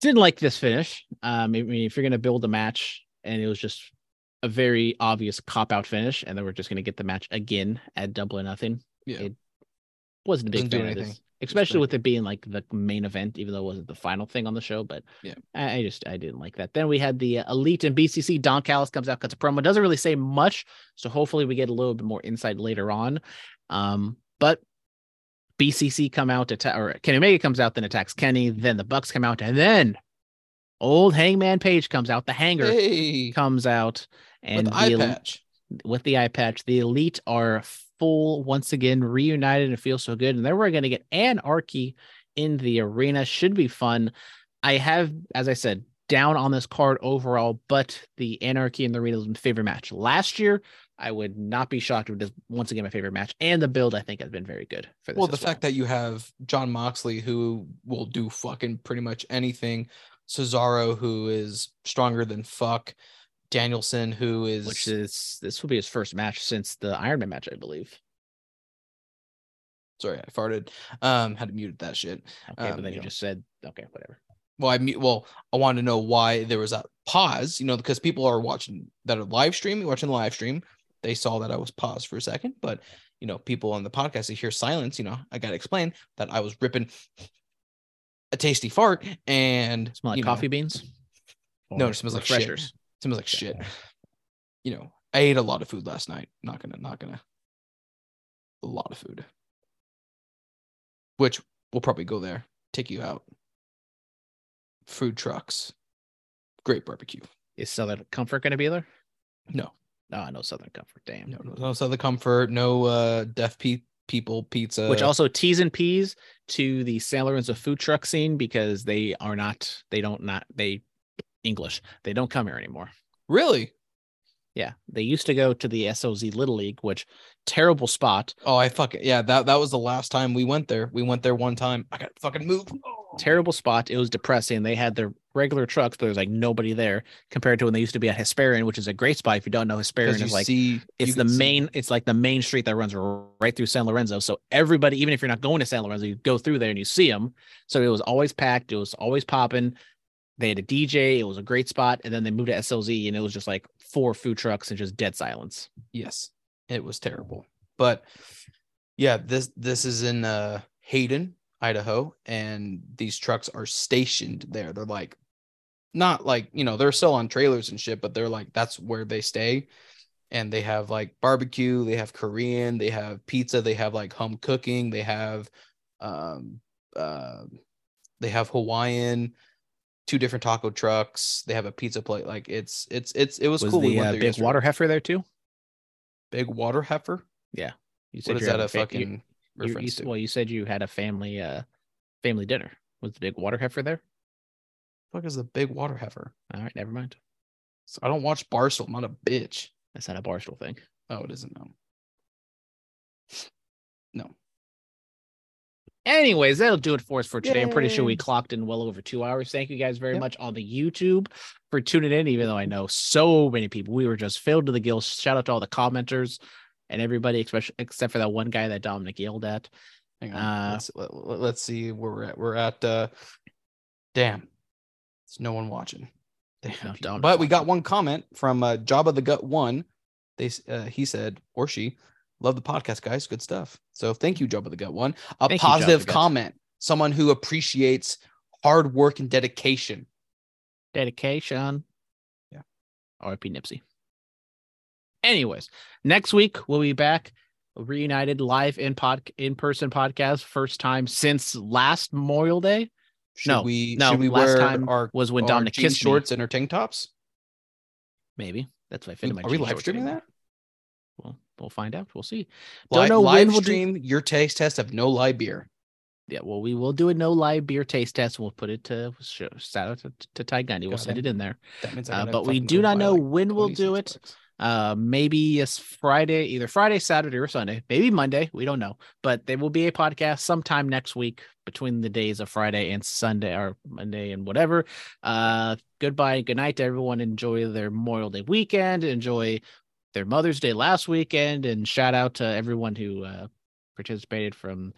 Didn't like this finish. Um, I mean, if you're gonna build a match and it was just a very obvious cop out finish, and then we're just gonna get the match again at double or nothing. Yeah. It wasn't a big Doesn't fan of this, especially with it being like the main event, even though it wasn't the final thing on the show. But Yeah. I, I just I didn't like that. Then we had the uh, Elite and BCC. Don Callis comes out, cuts a promo, doesn't really say much, so hopefully we get a little bit more insight later on. Um, but BCC come out to attack, or Kenny Omega comes out, then attacks Kenny. Then the Bucks come out, and then old Hangman Page comes out. The Hanger Hey, comes out, and with the eye the El- patch. with the eye patch. The elite are full once again, reunited and feel so good. And then we're going to get Anarchy in the arena. Should be fun. I have, as I said, down on this card overall, but the Anarchy in the arena was my favorite match last year. I would not be shocked if it is once again my favorite match. And the build, I think, has been very good for this. Well, the as fact that you have Jon Moxley who will do fucking pretty much anything, Cesaro who is stronger than fuck, Danielson who is which is this will be his first match since the Iron Man match, I believe. sorry, I farted. Um, had to mute that shit. Okay, Um, but then you you know. just said okay, whatever. Well, I mean, well, I wanted to know why there was a pause, you know, because people are watching that are live streaming, watching the live stream. They saw that I was paused for a second, but you know, people on the podcast they hear silence. You know, I got to explain that I was ripping a tasty fart and Smell like you know, coffee beans. No, it smells like shit. refreshers. smells like shit. You know, I ate a lot of food last night. Not gonna, not gonna. A lot of food. Which we'll probably go there. Take you out. Food trucks. Great barbecue. Is Southern Comfort to be there? No, No, no Southern Comfort. Damn. no, no, Southern Comfort. No uh, deaf pe- people pizza. Which also T's and P's to the San Lorenzo food truck scene because they are not, they don't not, they English. They don't come here anymore. really. Yeah. They used to go to the SOZ Little League, which terrible spot, Oh, I fucking yeah. That that was the last time we went there. We went there one time. I got fucking moved. Oh. Terrible spot. It was depressing. They had their regular trucks, but there's like nobody there compared to when they used to be at Hesperian, which is a great spot. If you don't know, Hesperian is like, see, it's the can see- main it's like the main street that runs right through san lorenzo so everybody even if you're not going to san lorenzo you go through there and you see them so it was always packed it was always popping they had a dj it was a great spot and then they moved to slz and it was just like four food trucks and just dead silence Yes, it was terrible. But yeah, this this is in uh Hayden, Idaho, and these trucks are stationed there. They're like not like, you know, they're still on trailers and shit, but they're like that's where they stay. And they have like barbecue, they have Korean, they have pizza, they have like home cooking, they have um uh they have Hawaiian, two different taco trucks, they have a pizza plate. Like it's it's it's it was, was cool. we the went uh, there big yesterday. water heifer there too Big water heifer. Yeah. you What is that a fa- fucking you- you well you said you had a family uh family dinner was the big water heifer there fuck is the big water heifer? all right never mind So I don't watch Barstool. I'm not a bitch. that's not a barstool thing Oh, it isn't. No. No. Anyways, that'll do it for us for today. I'm pretty sure we clocked in well over two hours. Thank you guys very Yep. much on the YouTube for tuning in, even though I know so many people. We were just filled to the gills. Shout out to all the commenters and everybody, especially except for that one guy that Dominic yelled at. Hang on. Uh, let's, let, let's see where we're at. We're at uh damn. There's no one watching. Damn No, but we got one comment from uh Jabba the Gut one. They uh, he said or she love the podcast, guys. Good stuff. So thank you, Jabba the Gut one. A Thank you, positive Gut. comment. Someone who appreciates hard work and dedication. Dedication. Yeah. RIP Nipsey. Anyways, next week we'll be back reunited live in pod in person podcast. First time since last Memorial Day. Should No, we no, we last time our was when Dominic kissed me. shorts and her tank tops? Maybe. That's what I fit in my Are we live streaming that? we'll find out. We'll see. Don't Live, know when we'll do- stream your taste test of no lie beer. Yeah, well, we will do a no live beer taste test. We'll put it to show, shout out to, to Ty Gundy. We'll send it in there. That means I Uh, but we do not know when we'll do it. bucks. Uh, maybe it's Friday, either Friday, Saturday, or Sunday. Maybe Monday. We don't know, but there will be a podcast sometime next week between the days of Friday and Sunday or Monday and whatever. Uh, goodbye, good night to everyone. Enjoy their Memorial Day weekend. Enjoy their Mother's Day last weekend, and shout out to everyone who uh, participated from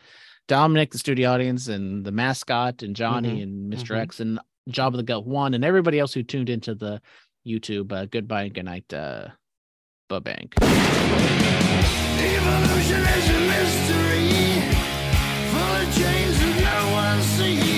Dominic, the studio audience, and the mascot, and Johnny, Mhm, and mister mhm. X, and Job of the Gut One, and everybody else who tuned into the YouTube. Uh, goodbye and good night, uh, the bank. Evolution is a mystery, full of that no one sees.